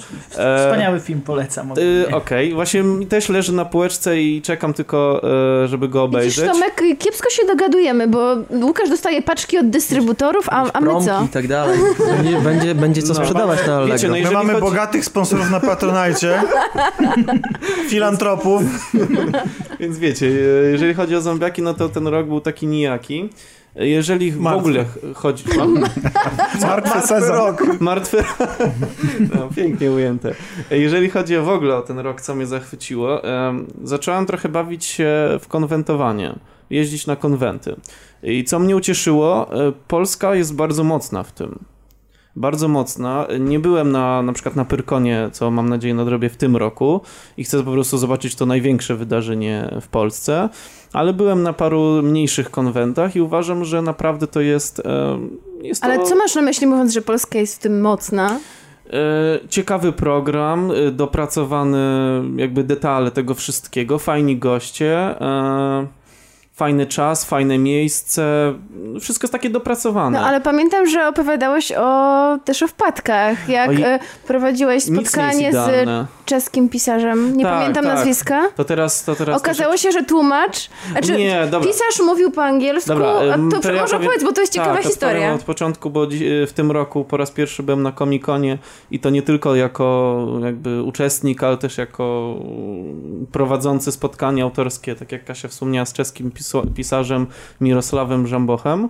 Wspaniały film, polecam. Okej, okay. właśnie mi też leży na półeczce i czekam tylko, e, żeby go obejrzeć. Widzisz, Tomek, kiepsko się dogadujemy, bo Łukasz dostaje paczki od dystrybutorów, a, a my co? i tak dalej. Będzie, będzie, będzie co no, sprzedawać na Allegro. Wiecie, no my mamy chodzi... bogatych sponsorów na Patronajcie, filantropów. Więc wiecie, jeżeli chodzi o zombiaki, no to ten rok był taki nijaki. Jeżeli w Martwy. ogóle chodzi... Martwy sezon. Rok. Martwy no, pięknie ujęte. Jeżeli chodzi w ogóle o ten rok, co mnie zachwyciło, um, zacząłem trochę bawić się w konwentowanie. Jeździć na konwenty. I co mnie ucieszyło, e, Polska jest bardzo mocna w tym bardzo mocna. Nie byłem na, na przykład na Pyrkonie, co mam nadzieję nadrobię w tym roku i chcę po prostu zobaczyć to największe wydarzenie w Polsce, ale byłem na paru mniejszych konwentach i uważam, że naprawdę to jest... jest ale co masz na myśli mówiąc, że Polska jest w tym mocna? E, ciekawy program, e, dopracowany jakby detale tego wszystkiego, fajni goście e, fajny czas, fajne miejsce, wszystko jest takie dopracowane. No ale pamiętam, że opowiadałeś o, też o wpadkach, jak Oj, prowadziłeś spotkanie z czeskim pisarzem, nie tak, pamiętam tak. nazwiska. To teraz, to teraz Okazało to się... że tłumacz, znaczy nie, dobra. pisarz mówił po angielsku, dobra, a to, to ja może powiedz, bo to jest ciekawa tak, historia. od początku, bo w tym roku po raz pierwszy byłem na Komikonie i to nie tylko jako jakby uczestnik, ale też jako prowadzący spotkanie autorskie, tak jak Kasia wspomniała z czeskim pisarzem Mirosławem Żambochem.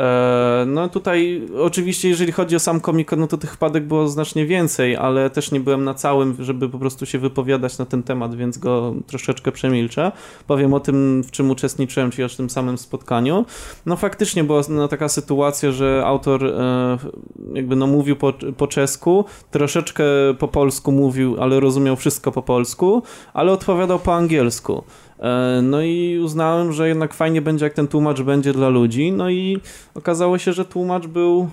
E, no tutaj oczywiście jeżeli chodzi o sam komik, no to tych wpadek było znacznie więcej, ale też nie byłem na całym, żeby po prostu się wypowiadać na ten temat, więc go troszeczkę przemilczę. Powiem o tym, w czym uczestniczyłem, czyli o tym samym spotkaniu. No faktycznie była no, taka sytuacja, że autor e, jakby no mówił po, po czesku, troszeczkę po polsku mówił, ale rozumiał wszystko po polsku, ale odpowiadał po angielsku. E, no i uznałem, że jednak fajnie będzie, jak ten tłumacz będzie dla ludzi. No i okazało się, że tłumacz był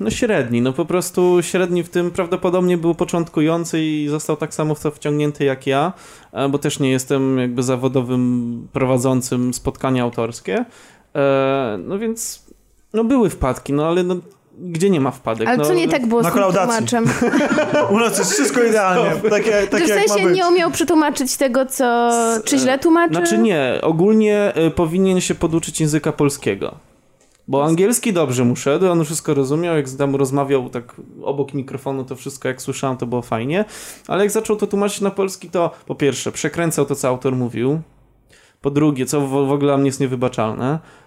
no średni, no po prostu średni w tym prawdopodobnie był początkujący i został tak samo w to wciągnięty jak ja, e, bo też nie jestem jakby zawodowym prowadzącym spotkania autorskie. E, no więc no były wpadki, no ale no, gdzie nie ma wpadek. Ale no, co nie tak było z tłumaczem? U nas jest wszystko idealnie. Takie, takie w sensie nie umiał przetłumaczyć tego, co... Czy źle tłumaczy? Znaczy nie. Ogólnie y, powinien się poduczyć języka polskiego. Bo angielski dobrze mu szedł, on wszystko rozumiał, jak z tam rozmawiał tak obok mikrofonu, to wszystko jak słyszałem, to było fajnie, ale jak zaczął to tłumaczyć na polski, to po pierwsze przekręcał to, co autor mówił, po drugie, co w, w ogóle dla mnie jest niewybaczalne, E,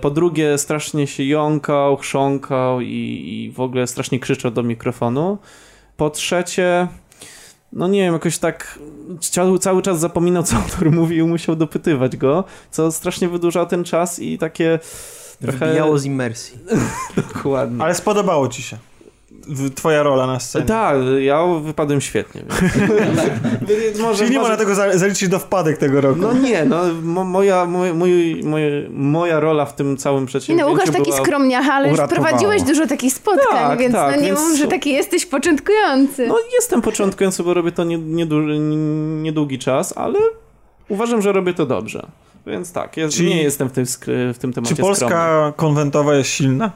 po drugie, strasznie się jąkał, chrząkał i, i w ogóle strasznie krzyczał do mikrofonu. Po trzecie, no nie wiem, jakoś tak cały, cały czas zapominał, co autor mówił, musiał dopytywać go, co strasznie wydłużał ten czas i takie trochę... Wybijało z imersji. Dokładnie. Ale spodobało ci się twoja rola na scenie. Tak, ja wypadłem świetnie. Więc może, Czyli nie może... można tego zaliczyć do wpadek tego roku. No nie, no moja, moja, moja rola w tym całym przedsięwzięciu Nie, no Łukasz taki skromniach, ale już prowadziłeś dużo takich spotkań, tak, więc tak, no nie więc... mów, że taki jesteś początkujący. No jestem początkujący, bo robię to niedługi nie, nie czas, ale uważam, że robię to dobrze. Więc tak, jest, nie jestem w tym, w tym temacie Czy Polska skromny. konwentowa jest silna?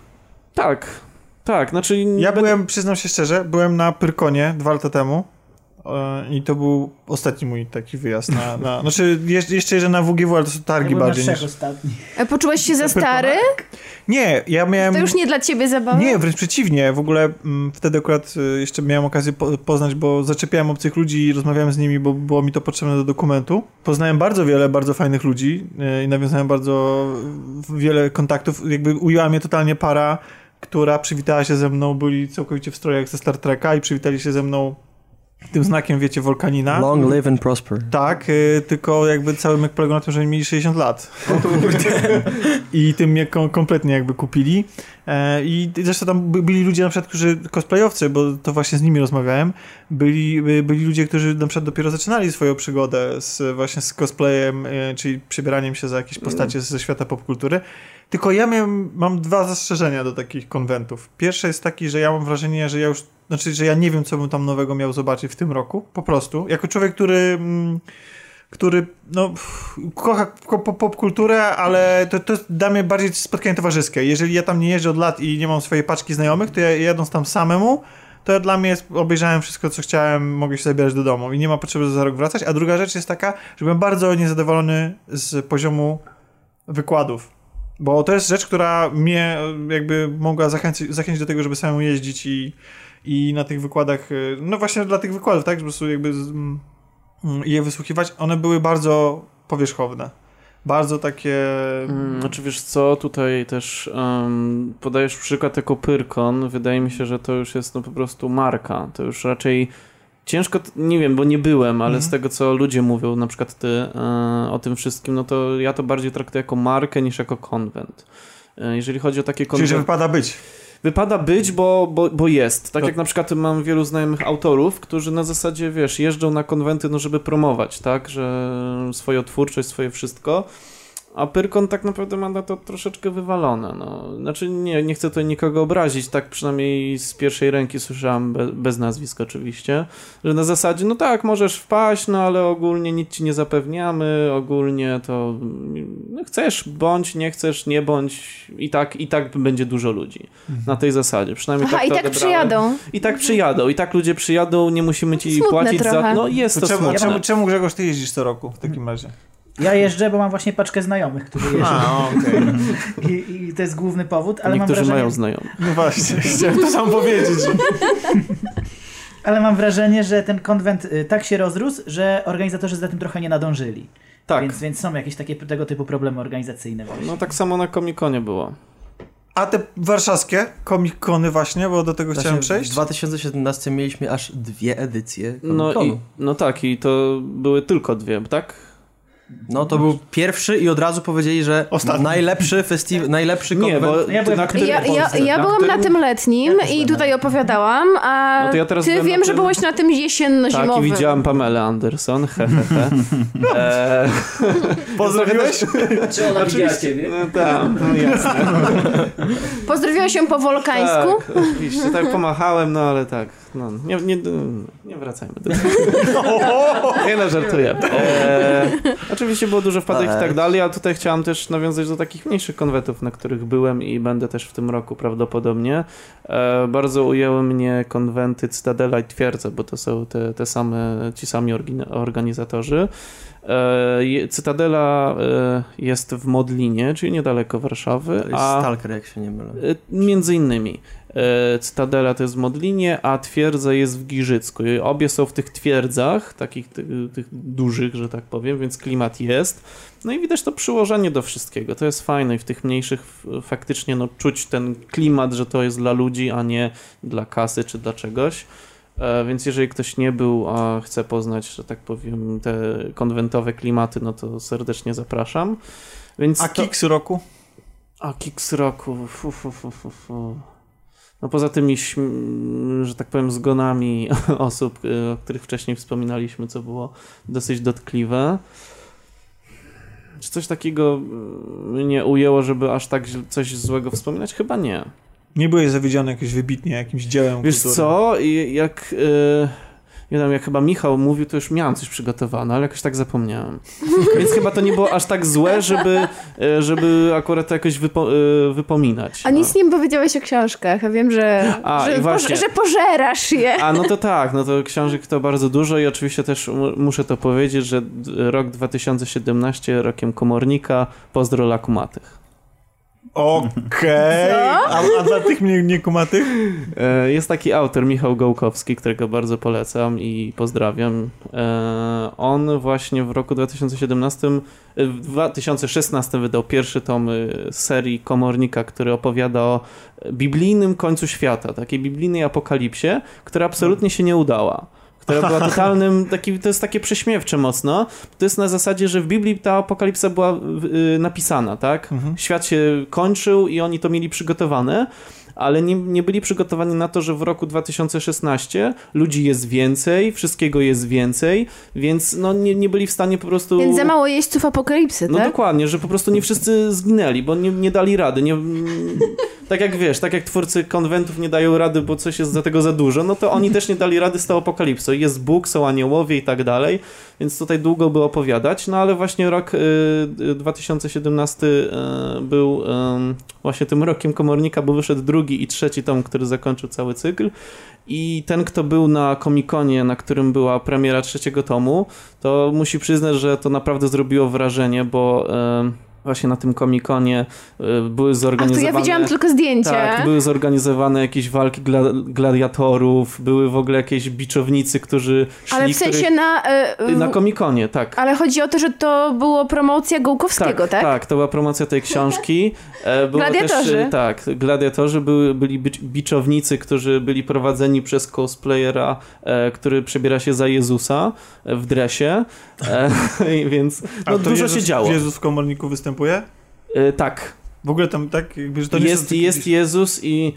Tak, tak, znaczy... Ja byłem, przyznam się szczerze, byłem na Pyrkonie dwa lata temu e, i to był ostatni mój taki wyjazd na... na znaczy jeszcze, że na WGW, ale to są targi ja bardziej niż... ostatni. A poczułeś się za stary? Nie, ja miałem... To już nie dla ciebie zabawa? Nie, wręcz przeciwnie. W ogóle m, mm, wtedy akurat y, jeszcze miałem okazję po, poznać, bo zaczepiałem obcych ludzi i rozmawiałem z nimi, bo było mi to potrzebne do dokumentu. Poznałem bardzo wiele bardzo fajnych ludzi i nawiązałem bardzo wiele kontaktów. Jakby ujęła mnie totalnie para która przywitała się ze mną, byli całkowicie w strojach ze Star Treka i przywitali się ze mną tym znakiem, wiecie, Wolkanina. Long live and prosper. Tak, y, tylko jakby cały myk polegał na tym, że oni mieli 60 lat. I tym mnie kom kompletnie jakby kupili. E, I zresztą tam by, byli ludzie na przykład, którzy cosplayowcy, bo to właśnie z nimi rozmawiałem, byli, by, byli ludzie, którzy na przykład dopiero zaczynali swoją przygodę z, właśnie z cosplayem, e, czyli przybieraniem się za jakieś postacie ze świata popkultury. Tylko ja miałem, mam dwa zastrzeżenia do takich konwentów. Pierwsze jest taki, że ja mam wrażenie, że ja już, znaczy, że ja nie wiem, co bym tam nowego miał zobaczyć w tym roku, po prostu. Jako człowiek, który... Mm, który no, kocha ko- popkulturę, ale to, to jest dla mnie bardziej spotkanie towarzyskie. Jeżeli ja tam nie jeżdżę od lat i nie mam swojej paczki znajomych, to ja jadąc tam samemu, to dla mnie jest, obejrzałem wszystko, co chciałem, mogę się zabierać do domu i nie ma potrzeby za rok wracać. A druga rzecz jest taka, że byłem bardzo niezadowolony z poziomu wykładów. Bo to jest rzecz, która mnie jakby mogła zachęcić, zachęcić do tego, żeby samemu jeździć i, i na tych wykładach, y, no właśnie dla tych wykładów, tak, że po prostu jakby mm, i je wysłuchiwać, one były bardzo powierzchowne. Bardzo takie... Mm, Znaczy wiesz co, tutaj też um, podajesz przykład jako Pyrkon, wydaje mi się, że to już jest no po prostu marka, to już raczej ciężko, nie wiem, bo nie byłem, ale Mhm. z tego co ludzie mówią, na przykład ty e, o tym wszystkim, no to ja to bardziej traktuję jako markę niż jako konwent. E, Jeżeli chodzi o takie Czyli, że konwenty... wypada być. Wypada być, bo, bo, bo jest. Tak To- jak na przykład mam wielu znajomych autorów, którzy na zasadzie, wiesz, jeżdżą na konwenty, no żeby promować, tak, że swoją twórczość, swoje wszystko. A Pyrkon tak naprawdę ma na to troszeczkę wywalone. No. Znaczy, nie, nie chcę tutaj nikogo obrazić, tak przynajmniej z pierwszej ręki słyszałem, be, bez nazwisk oczywiście, że na zasadzie, no tak, możesz wpaść, no ale ogólnie nic ci nie zapewniamy, ogólnie to no, chcesz, bądź, nie chcesz, nie bądź, i tak, i tak będzie dużo ludzi na tej zasadzie. Przynajmniej Aha, tak i tak odebrałem. przyjadą. I tak przyjadą, i tak ludzie przyjadą, nie musimy ci Smutne płacić za... trochę. No jest To to czemu, smutne. czemu, czemu Grzegorz ty jeździsz co roku w takim razie? Ja jeżdżę, bo mam właśnie paczkę znajomych, którzy jeżdżą. A, okej. I, I to jest główny powód, ale mam Niektórzy wrażenie, mają znajomych. No właśnie, chciałem to sam powiedzieć. Ale mam wrażenie, że ten konwent y, tak się rozrósł, że organizatorzy za tym trochę nie nadążyli. Tak, Więc, więc są jakieś takie tego typu problemy organizacyjne właśnie. no tak samo na Komikonie było. A te warszawskie komikony właśnie, bo do tego chciałem Właśnie W przejść. 2017 mieliśmy aż dwie edycje No, i, no tak, i to były tylko dwie, tak? No to był pierwszy i od razu powiedzieli, że Ostatni. najlepszy festiwal, najlepszy Nie, bo Ja byłem na którym... Ja, ja, ja na byłam którym- na tym letnim i tutaj opowiadałam, a No to ja teraz ty wiem, na że tym- byłeś na tym Tak, i jesienno-zimowym. widziałem Pamelę Anderson, hehehe. eee, Pozdrowiłeś? Czy ona widziała ciebie? no tak, no jasne. Pozdrowiłaś się po wolkańsku? Tak, oczywiście, tak pomachałem, no ale tak, no, nie, nie, nie wracajmy do tego. Nie no, żartuję. Eee, oczywiście było dużo wpadek i tak dalej, ale tutaj chciałem też nawiązać do takich mniejszych konwentów, na których byłem i będę też w tym roku prawdopodobnie. Eee, bardzo ujęły mnie konwenty Cytadela i Twierdza, bo to są te, te same, ci sami organizatorzy. Je- Cytadela e, jest w Modlinie, czyli niedaleko Warszawy, To jest a... Stalker, jak się nie mylę. E, Między innymi. E, Cytadela to jest w Modlinie, a twierdza jest w Giżycku. Obie są w tych twierdzach, takich ty, tych dużych, że tak powiem, więc klimat jest. No i widać to przyłożenie do wszystkiego. To jest fajne i w tych mniejszych faktycznie no, czuć ten klimat, że to jest dla ludzi, a nie dla kasy czy dla czegoś. E, Więc jeżeli ktoś nie był, a chce poznać, że tak powiem, te konwentowe klimaty, no to serdecznie zapraszam. Więc A to... Kiks roku? A Kicks roku. Fu, fu, fu. No poza tymi, że tak powiem, zgonami osób, y, o których wcześniej wspominaliśmy, co było dosyć dotkliwe. Czy coś takiego y, mnie ujęło, żeby aż tak coś złego wspominać? Chyba nie. Nie byłeś zawiedziony jakoś wybitnie jakimś dziełem Wiesz kultury. co, I jak... y, nie wiem, jak chyba Michał mówił, to już miałem coś przygotowane, ale jakoś tak zapomniałem. Więc chyba to nie było aż tak złe, żeby, y, żeby akurat to jakoś wypo, y, wypominać. A no. nic nie powiedziałeś o książkach. Ja wiem, że, A, że, właśnie. że pożerasz je. A no to tak, no to książek to bardzo dużo i oczywiście też mu- muszę to powiedzieć, że rok 2017 rokiem komornika, pozdro dla Okej. A, a dla tych mnie niekumatych? E, Jest taki autor, Michał Gołkowski, którego bardzo polecam i pozdrawiam. E, On właśnie w roku 2017, e, w 2016 wydał pierwszy tom serii Komornika, który opowiada o biblijnym końcu świata, takiej biblijnej apokalipsie, która absolutnie się nie udała. Która była totalnym, taki, to jest takie prześmiewcze mocno. To jest na zasadzie, że w Biblii ta apokalipsa była y, napisana, tak? Mhm. Świat się kończył i oni to mieli przygotowane, ale nie, nie byli przygotowani na to, że w roku 2016 ludzi jest więcej, wszystkiego jest więcej, więc no nie, nie byli w stanie po prostu... Więc za mało jeźdźców apokalipsy, No tak? dokładnie, że po prostu nie wszyscy zginęli, bo nie, nie dali rady. Nie, tak jak wiesz, tak jak twórcy konwentów nie dają rady, bo coś jest za tego za dużo, no to oni też nie dali rady z tą apokalipsą. Jest Bóg, są aniołowie i tak dalej, więc tutaj długo by opowiadać, no ale właśnie rok y, y, 2017 y, był ym, właśnie tym rokiem komornika, bo wyszedł drugi i trzeci tom, który zakończył cały cykl. I ten, kto był na Comic-Conie, na którym była premiera trzeciego tomu, to musi przyznać, że to naprawdę zrobiło wrażenie, bo ym, właśnie na tym Comic-Conie y, były Ach, to zorganizowane... ja widziałam tylko zdjęcia. Tak, były zorganizowane jakieś walki gla gladiatorów, były w ogóle jakieś biczownicy, którzy szli... Ale w sensie których... na... e, Na Comic-Conie, tak. Ale chodzi o to, że to było promocja Gołkowskiego, tak? Tak, to była promocja tej książki. E, Było Gladiatorzy. Też, e, tak, gladiatorzy były, byli bic- biczownicy, którzy byli prowadzeni przez cosplayera, e, który przebiera się za Jezusa e, w dresie, więc no, dużo Jezus, się działo. Jezus w komorniku występuje? E, tak, W ogóle tam tak, jakby, że to nie jest, są- jest Jezus i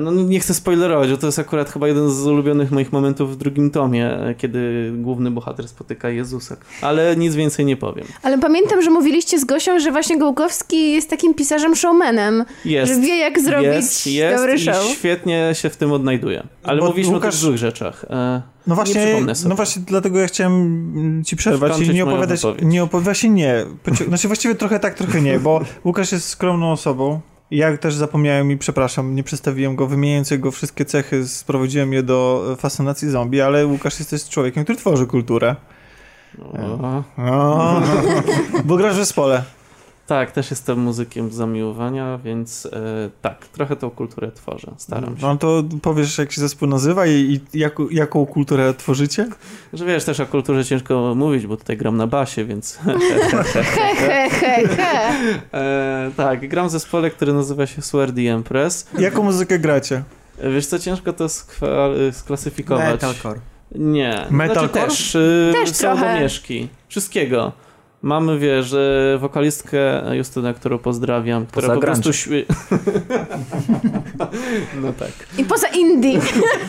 no nie chcę spoilerować, bo to jest akurat chyba jeden z ulubionych moich momentów w drugim tomie, e, kiedy główny bohater spotyka Jezusa. Ale nic więcej nie powiem. Ale pamiętam, że mówiliście z Gosią, że właśnie Gołkowski jest takim pisarzem showmanem. Jest. Że wie, jak zrobić jest, jest dobry i show. świetnie się w tym odnajduje. Ale Bo mówiliśmy o Łukasz- tych złych rzeczach. E, No Nie właśnie, no właśnie dlatego ja chciałem ci przerwać i nie opowiadać, nie opowiada się nie. Znaczy właściwie trochę tak, trochę nie, bo Łukasz jest skromną osobą. Ja też zapomniałem i przepraszam, nie przedstawiłem go, wymieniając jego wszystkie cechy, sprowadziłem je do e, fascynacji zombie, ale Łukasz jest też człowiekiem, który tworzy kulturę. o, O, bo grasz w zespole. Tak, też jestem muzykiem z zamiłowania, więc e, tak, trochę tą kulturę tworzę, staram się. No to powiesz, jak się zespół nazywa i, i jaką, jaką kulturę tworzycie? Że wiesz, też o kulturze ciężko mówić, bo tutaj gram na basie, więc e, tak, gram w zespole, który nazywa się Swordy Empress. Jaką muzykę gracie? E, Wiesz co, ciężko to skwa- sklasyfikować. Metalcore. Nie. Metalcore? Znaczy też, y, Też są trochę. domieszki. Wszystkiego. Mamy, wiesz, y, wokalistkę Justynę, którą pozdrawiam, która Poza po prostu świe... no tak. I poza indie.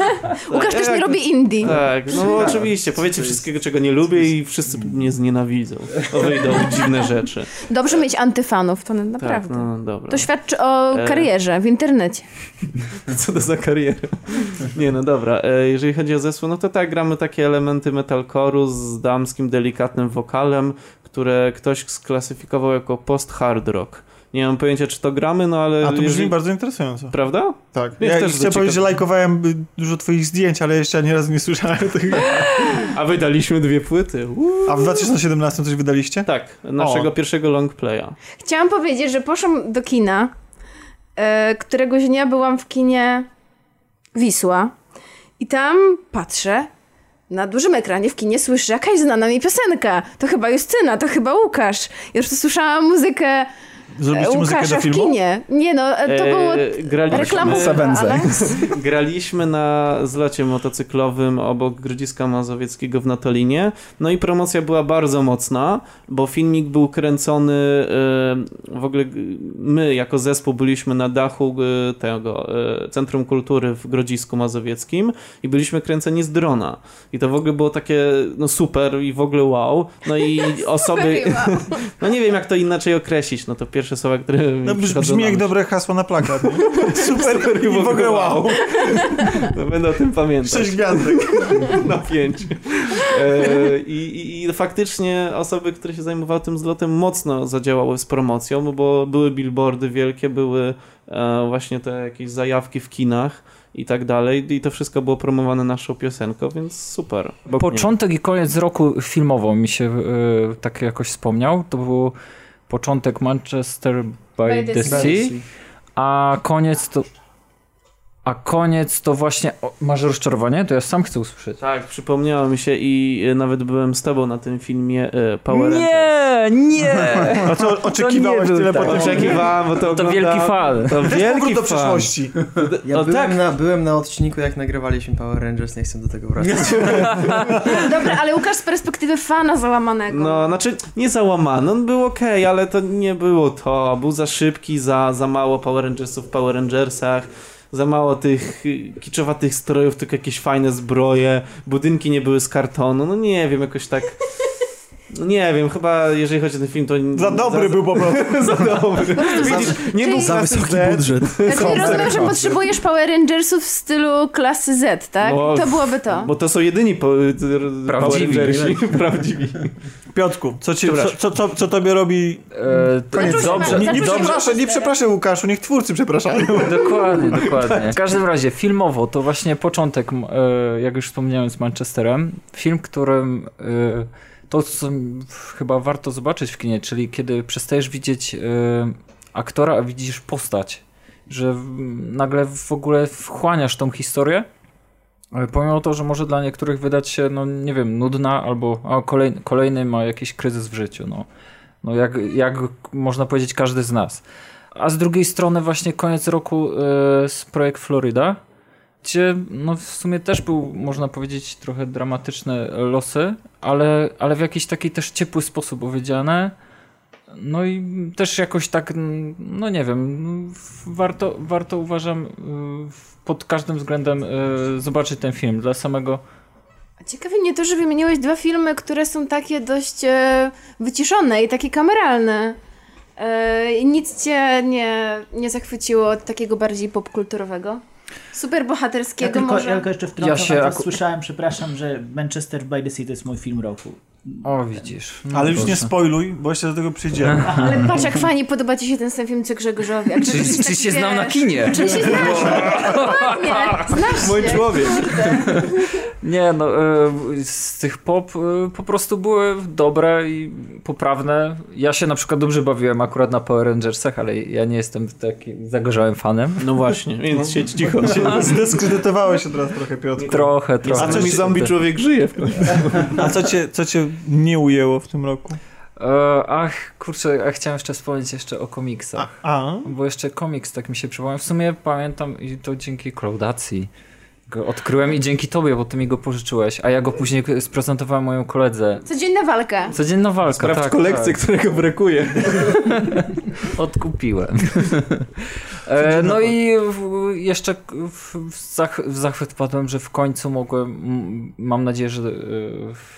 Łukasz też nie jak- robi indie. Tak, no oczywiście. Powiecie wszystkiego, czego nie lubię i wszyscy mnie znienawidzą. O, wyjdą dziwne rzeczy. Dobrze mieć antyfanów, to Tak, naprawdę. no dobra. To świadczy o E. karierze w internecie. Co to za kariera? Nie, no dobra. E, Jeżeli chodzi o zespół, no to tak, gramy takie elementy metalcore'u z damskim, delikatnym wokalem, które ktoś sklasyfikował jako post-hard rock. Nie mam pojęcia, czy to gramy, no ale... A to brzmi jeżeli- bardzo interesująco. Prawda? Tak. Wiesz, Ja też chcę powiedzieć, że lajkowałem y, dużo twoich zdjęć, ale jeszcze ani razu nie słyszałem tego. A wydaliśmy dwie płyty. Uuu. A w 2017 coś wydaliście? Tak, naszego O. pierwszego long playa. Chciałam powiedzieć, że poszłam do kina. E, któregoś dnia byłam w kinie Wisła. I tam patrzę. Na dużym ekranie w kinie słyszę jakaś znana mi piosenka. To chyba Justyna, to chyba Łukasz. Ja już słyszałam muzykę Zrobiliście muzykę do w filmu? kinie. Nie no, e, to E, było graliśmy, reklamowe, ale... graliśmy na zlocie motocyklowym obok Grodziska Mazowieckiego w Natolinie. No i promocja była bardzo mocna, bo filmik był kręcony e, w ogóle my jako zespół byliśmy na dachu e, tego e, Centrum Kultury w Grodzisku Mazowieckim i byliśmy kręceni z drona. I to w ogóle było takie no super i w ogóle wow. No i osoby no nie wiem jak to inaczej określić. No to pierwsze słowa, które mi No, przychodzą brzmi na jak myśl. dobre hasło na plakat. nie? Super i w ogóle wow. No, będę o tym pamiętać. Sześć gwiazdek. na pięć. E, i, i, faktycznie osoby, które się zajmowały tym zlotem mocno zadziałały z promocją, bo były billboardy wielkie, były e, właśnie te jakieś zajawki w kinach i tak dalej i to wszystko było promowane naszą piosenką, więc super. Bo Początek i koniec roku filmowo mi się y, tak jakoś wspomniał. To był początek Manchester by, By the the Sea. Sea, a koniec to... A koniec to właśnie. O, masz rozczarowanie? To ja sam chcę usłyszeć. Tak, przypomniało mi się i e, nawet byłem z tobą na tym filmie e, Power Rangers. Nie, nie! A co, oczekiwałeś był tyle tak. po tym? Oczekiwałem, bo to To wielki fan. To wielki do przeszłości. Ja O, byłem, tak. na, byłem na odcinku, jak nagrywaliśmy Power Rangers, nie chcę do tego wracać. Dobra, ale Łukasz z perspektywy fana załamanego. No, znaczy nie załamany, on był okej, ale to nie było to. Był za szybki, za, za mało Power Rangersów w Power Rangersach, za mało tych kiczowatych strojów, tylko jakieś fajne zbroje, budynki nie były z kartonu, no nie wiem, jakoś tak... No nie wiem, chyba jeżeli chodzi o ten film, to... Za dobry był po prostu. za dobry. Widzisz, nie był Za klasy Z. budżet. Znaczy, rozumiem, że potrzebujesz Power Rangersów w stylu klasy Z, tak? No, to byłoby to. Bo to są jedyni po, y, Power Prawdziwi. Rangersi. Prawdziwi. Piotrku, co, ci, co, co, co, co tobie robi... E, to Koniec. dobrze, Nie, nie, Dobrze. przepraszaj, nie przepraszaj Łukaszu, niech twórcy przepraszają. Dokładnie, dokładnie. W każdym razie, filmowo to właśnie początek, e, jak już wspomniałem, z Manchesterem. Film, którym e, to, co chyba warto zobaczyć w kinie, czyli kiedy przestajesz widzieć e, aktora, a widzisz postać. Że nagle w ogóle wchłaniasz tą historię. Ale pomimo to, że może dla niektórych wydać się, no nie wiem, nudna, albo a kolejny, kolejny ma jakiś kryzys w życiu. No, no jak, jak można powiedzieć każdy z nas. A z drugiej strony właśnie koniec roku e, z projekt Florida, gdzie no w sumie też był, można powiedzieć, trochę dramatyczne losy, ale, ale w jakiś taki też ciepły sposób powiedziane. No i też jakoś tak, no nie wiem, warto, warto uważam y, pod każdym względem y, zobaczyć ten film dla samego Ciekawi mnie to, że wymieniłeś dwa filmy, które są takie dość e, wyciszone i takie kameralne. E, nic cię nie, nie zachwyciło od takiego bardziej popkulturowego? Super Ja bohaterskiego tylko, może. ja tylko jeszcze wtrącę, Ja się ja słyszałem, przepraszam, że Manchester by the Sea to jest mój film roku. O, widzisz. No Ale już nie proszę. spoiluj, bo jeszcze do tego przyjdziemy. Ale patrz jak fajnie podoba ci się ten sam film, co Grzegorzowi. Czy, czy taki, się znam na kinie? Czy się znasz? Dokładnie. Znasz Mój się. człowiek. Nie, no e, z tych pop e, po prostu były dobre i poprawne. Ja się na przykład dobrze bawiłem akurat na Power Rangersach, ale ja nie jestem takim zagorzałym fanem. No właśnie, więc siedź cicho. Zdyskredytowałeś się teraz trochę, Piotr. Trochę, trochę. A co mi zombie człowiek żyje w końcu. A co cię, co cię nie ujęło w tym roku? E, ach, kurczę, a chciałem jeszcze wspomnieć jeszcze o komiksach. A? Bo jeszcze komiks tak mi się przypomniał. W sumie pamiętam i to dzięki klaudacji go odkryłem i dzięki tobie, bo ty mi go pożyczyłeś, a ja go później sprezentowałem mojemu koledze. Codzienna walka. Codzienna walka, Sprawdź tak, kolekcję, tak. którego brakuje. Odkupiłem. e, no i w, jeszcze w, w, zach, w zachwyt wpadłem, że w końcu mogłem, mam nadzieję, że, e,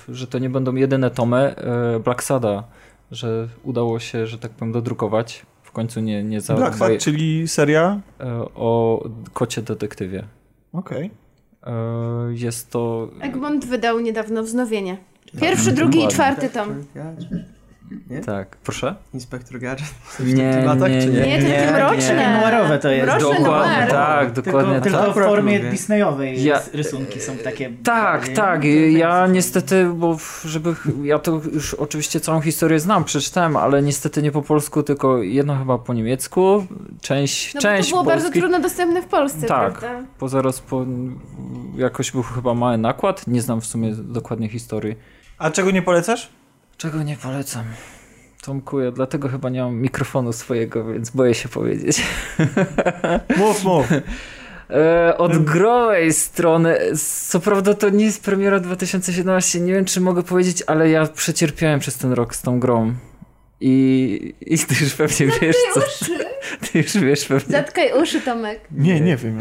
że to nie będą jedyne tomy e, Black Sada, że udało się, że tak powiem, dodrukować. W końcu nie, nie za Black Sad, czyli seria? e, o kocie detektywie. Okej. E, jest to... Egmont wydał niedawno wznowienie. Pierwszy, drugi i czwarty tom. Nie? Tak, proszę? Inspektor Gadżet? Nie, nie, czy nie, nie? Nie, to takie mroczne. Noirowe to jest. Mroczne Dokładnie, noir. tak, dokładnie tylko, tak. tylko w formie. Disneyowej Ja- rys- rysunki są takie. Tak, tak. Ja niestety, bo żeby. Ja to już oczywiście całą historię znam, przeczytałem, ale niestety nie po polsku, tylko jedno chyba po niemiecku. Część. No bo część to było bardzo polskich- trudno dostępne w Polsce, Tak. prawda? Poza rozpo... jakoś był chyba mały nakład. Nie znam w sumie dokładnie historii. A czego nie polecasz? Czego nie polecam? Tomku, ja dlatego chyba nie mam mikrofonu swojego, więc boję się powiedzieć. Mów, mów. E, od growej strony, co prawda to nie jest premiera 2017, nie wiem czy mogę powiedzieć, ale ja przecierpiałem przez ten rok z tą grą. I, i ty już pewnie wiesz co. Ty już wiesz pewnie. Zatkaj uszy, Tomek. Nie, nie wiem.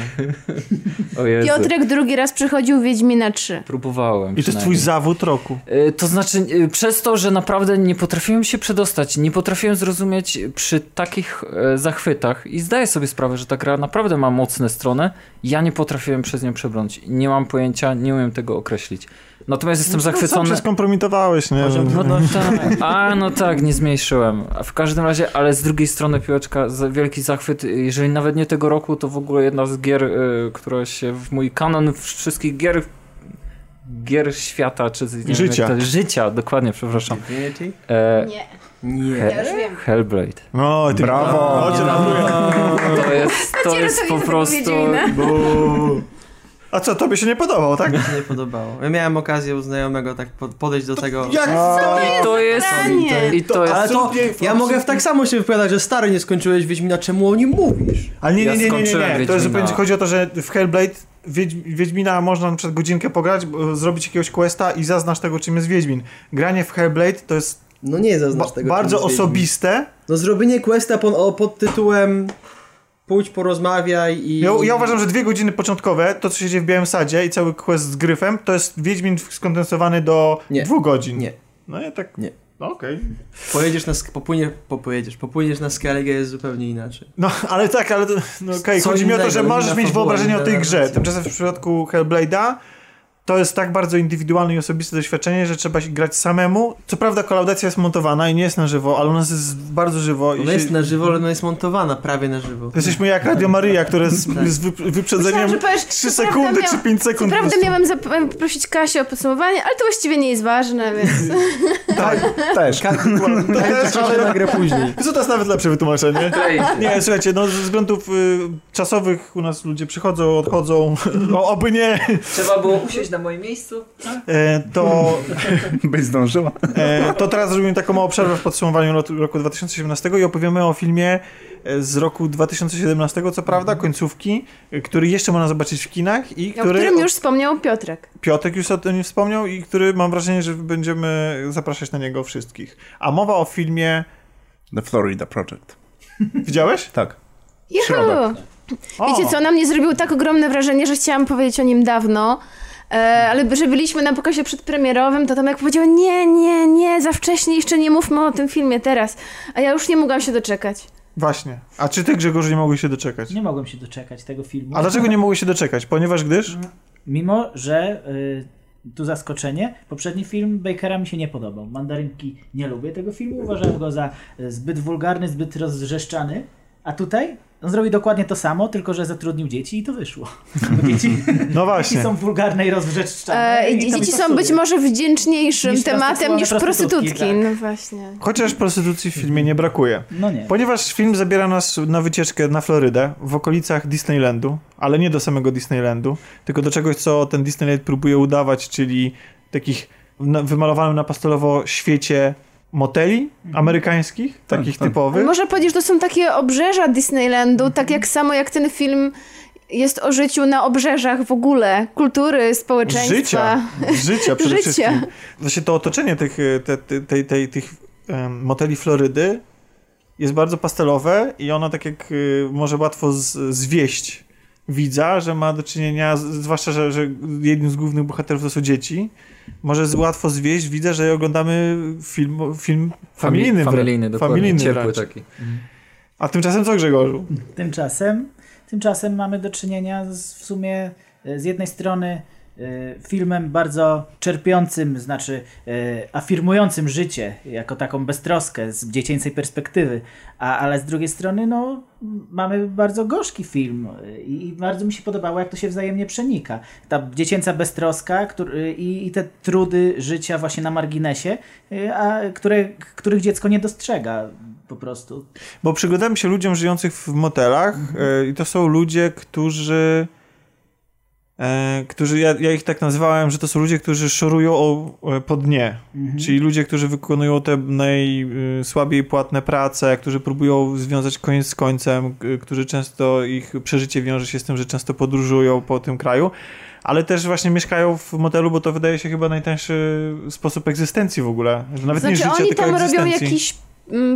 O Jezu. Piotrek drugi raz przychodził Wiedźmina 3. Próbowałem. I to jest twój zawód roku. E, To znaczy, e, przez to, że naprawdę nie potrafiłem się przedostać, nie potrafiłem zrozumieć przy takich e, zachwytach i zdaję sobie sprawę, że ta gra naprawdę ma mocne strony, ja nie potrafiłem przez nią przebrnąć. Nie mam pojęcia, nie umiem tego określić. Natomiast jestem No, sam zachwycony. się skompromitowałeś, nie? No, no tak. A, no tak, nie zmniejszyłem. A w każdym razie, ale z drugiej strony piłeczka, wielki zachwyt, jeżeli nawet nie tego roku, to w ogóle jedna z gier, y, która się w mój kanon wszystkich gier gier świata, czy nie Życia. Wiem, jak to, życia, dokładnie, przepraszam. E, Nie. Nie. Ja już wiem. Hellblade. No, ty Brawo. O, cię ratuję. To jest, to jest po prostu... A co, tobie się nie podobał, tak? Mi się nie podobało. Ja miałem okazję u znajomego tak po- podejść do tego. Jak I to jest... Zdanie. I to jest... Ale to ja mogę w tak samo się wypowiadać, że stary nie skończyłeś Wiedźmina, czemu o nim mówisz? Ale nie, nie, nie, nie, nie, skończyłem nie. To jest, będzie- chodzi o to, że w Hellblade Wiedź, Wiedźmina można na przykład godzinkę pograć, bo- zrobić jakiegoś questa i zaznasz tego, czym jest Wiedźmin. Granie w Hellblade to jest No nie ba zaznasz tego. bardzo czym jest Wiedźmin. osobiste. No zrobienie questa pod, o, pod tytułem pójdź porozmawiaj i... Ja, ja uważam, że dwie godziny początkowe, to co się dzieje w Białym Sadzie i cały quest z gryfem, to jest Wiedźmin skondensowany do Nie. dwóch godzin. Nie. No ja tak... Nie. No okej. Pojedziesz na... sk- Popłynie, po, pojedziesz, popłyniesz na Skellige jest zupełnie inaczej. No, ale tak, ale no, okej, Co chodzi mi o to, że możesz mieć wyobrażenie o tej grze. Tymczasem w przypadku Hellblade'a to jest tak bardzo indywidualne i osobiste doświadczenie, że trzeba się grać samemu. Co prawda kolaudacja jest montowana i nie jest na żywo, ale u nas jest bardzo żywo. i Ona się- jest na żywo, ale ona jest montowana prawie na żywo. Jesteśmy jak Radio Maryja, które z, Tak. z wyp- wyprzedzeniem Myślałam, powiesz, 3 co prawda sekundy miał- czy 5 Co sekund. prawda prostu. miałam zap- poprosić Kasię o podsumowanie, ale to właściwie nie jest ważne, więc... Tak, Też. to też, Ale nagrę później. Co to jest nawet lepsze wytłumaczenie? Nie, słuchajcie, no ze względów y, czasowych u nas ludzie przychodzą, odchodzą, o, oby nie, Trzeba było usiąść na moim miejscu. e, to, Byś zdążyła. e, to teraz zrobimy taką małą przerwę w podsumowaniu roku 2017 i opowiemy o filmie e, z roku 2017, co prawda, końcówki, e, który jeszcze można zobaczyć w kinach i O który którym już wspomniał Piotrek. Piotrek już o tym wspomniał i który mam wrażenie, że będziemy zapraszać na niego wszystkich. A mowa o filmie... The Florida Project. Widziałeś? Tak. Juhu! Środek. O! Wiecie co, na mnie zrobił tak ogromne wrażenie, że chciałam powiedzieć o nim dawno, ale że byliśmy na pokazie przedpremierowym, to Tomek powiedział, nie, nie, nie, za wcześnie, jeszcze nie mówmy o tym filmie teraz. A ja już nie mogłam się doczekać. Właśnie. A czy ty, Grzegorz, nie mogłeś się doczekać? Nie mogłem się doczekać tego filmu. A dlaczego nie mogłeś się doczekać? Ponieważ gdyż? Mimo, że y, tu zaskoczenie, poprzedni film Bakera mi się nie podobał. Mandarynki nie lubię tego filmu, uważałem go za y, zbyt wulgarny, zbyt rozrzeszczany. A tutaj on zrobił dokładnie to samo, tylko że zatrudnił dzieci i to wyszło. Dzieci, No właśnie. dzieci są wulgarne i rozwrzeszczane. E, i dzieci są pasuje. być może wdzięczniejszym Niż tematem niż prostytutki, prostytutki. tak. No właśnie. Chociaż prostytucji w filmie nie brakuje. No nie. Ponieważ film zabiera nas na wycieczkę na Florydę, w okolicach Disneylandu, ale nie do samego Disneylandu, tylko do czegoś, co ten Disneyland próbuje udawać, czyli takich wymalowanym na pastelowo świecie moteli amerykańskich, Tak, takich tak. typowych. Można powiedzieć, że to są takie obrzeża Disneylandu, tak jak samo jak ten film jest o życiu na obrzeżach w ogóle, kultury, społeczeństwa. Życia. Życia przede Życia. wszystkim. Właśnie to otoczenie tych, e, te, te, tej- tej- tych em, moteli Florydy jest bardzo pastelowe i ono tak jak y, może łatwo z, zwieść widza, że ma do czynienia, zwłaszcza, że, że jednym z głównych bohaterów to są dzieci, może z, łatwo zwieść widza, że oglądamy film, film familijny. wrę- Familijny, dokładnie. familijny Ciepły wręcz. taki. A tymczasem co Grzegorzu? Tymczasem, tymczasem mamy do czynienia z, w sumie e, z jednej strony filmem bardzo czerpiącym, znaczy e, afirmującym życie jako taką beztroskę z dziecięcej perspektywy, a, ale z drugiej strony no, mamy bardzo gorzki film e, i, i bardzo mi się podobało, jak to się wzajemnie przenika. Ta dziecięca beztroska który, i, i te trudy życia właśnie na marginesie, a, które, których dziecko nie dostrzega po prostu. Bo przyglądamy się ludziom żyjących w motelach e, i to są ludzie, którzy którzy, ja, ja ich tak nazywałem, że to są ludzie, którzy szorują o, o, po dnie. Czyli ludzie, którzy wykonują te najsłabiej płatne prace, którzy próbują związać koniec z końcem, którzy często, ich przeżycie wiąże się z tym, że często podróżują po tym kraju, ale też właśnie mieszkają w motelu, bo to wydaje się chyba najtańszy sposób egzystencji w ogóle. Że nawet nie Znaczy życia, oni tylko tam robią egzystencji. jakiś mm,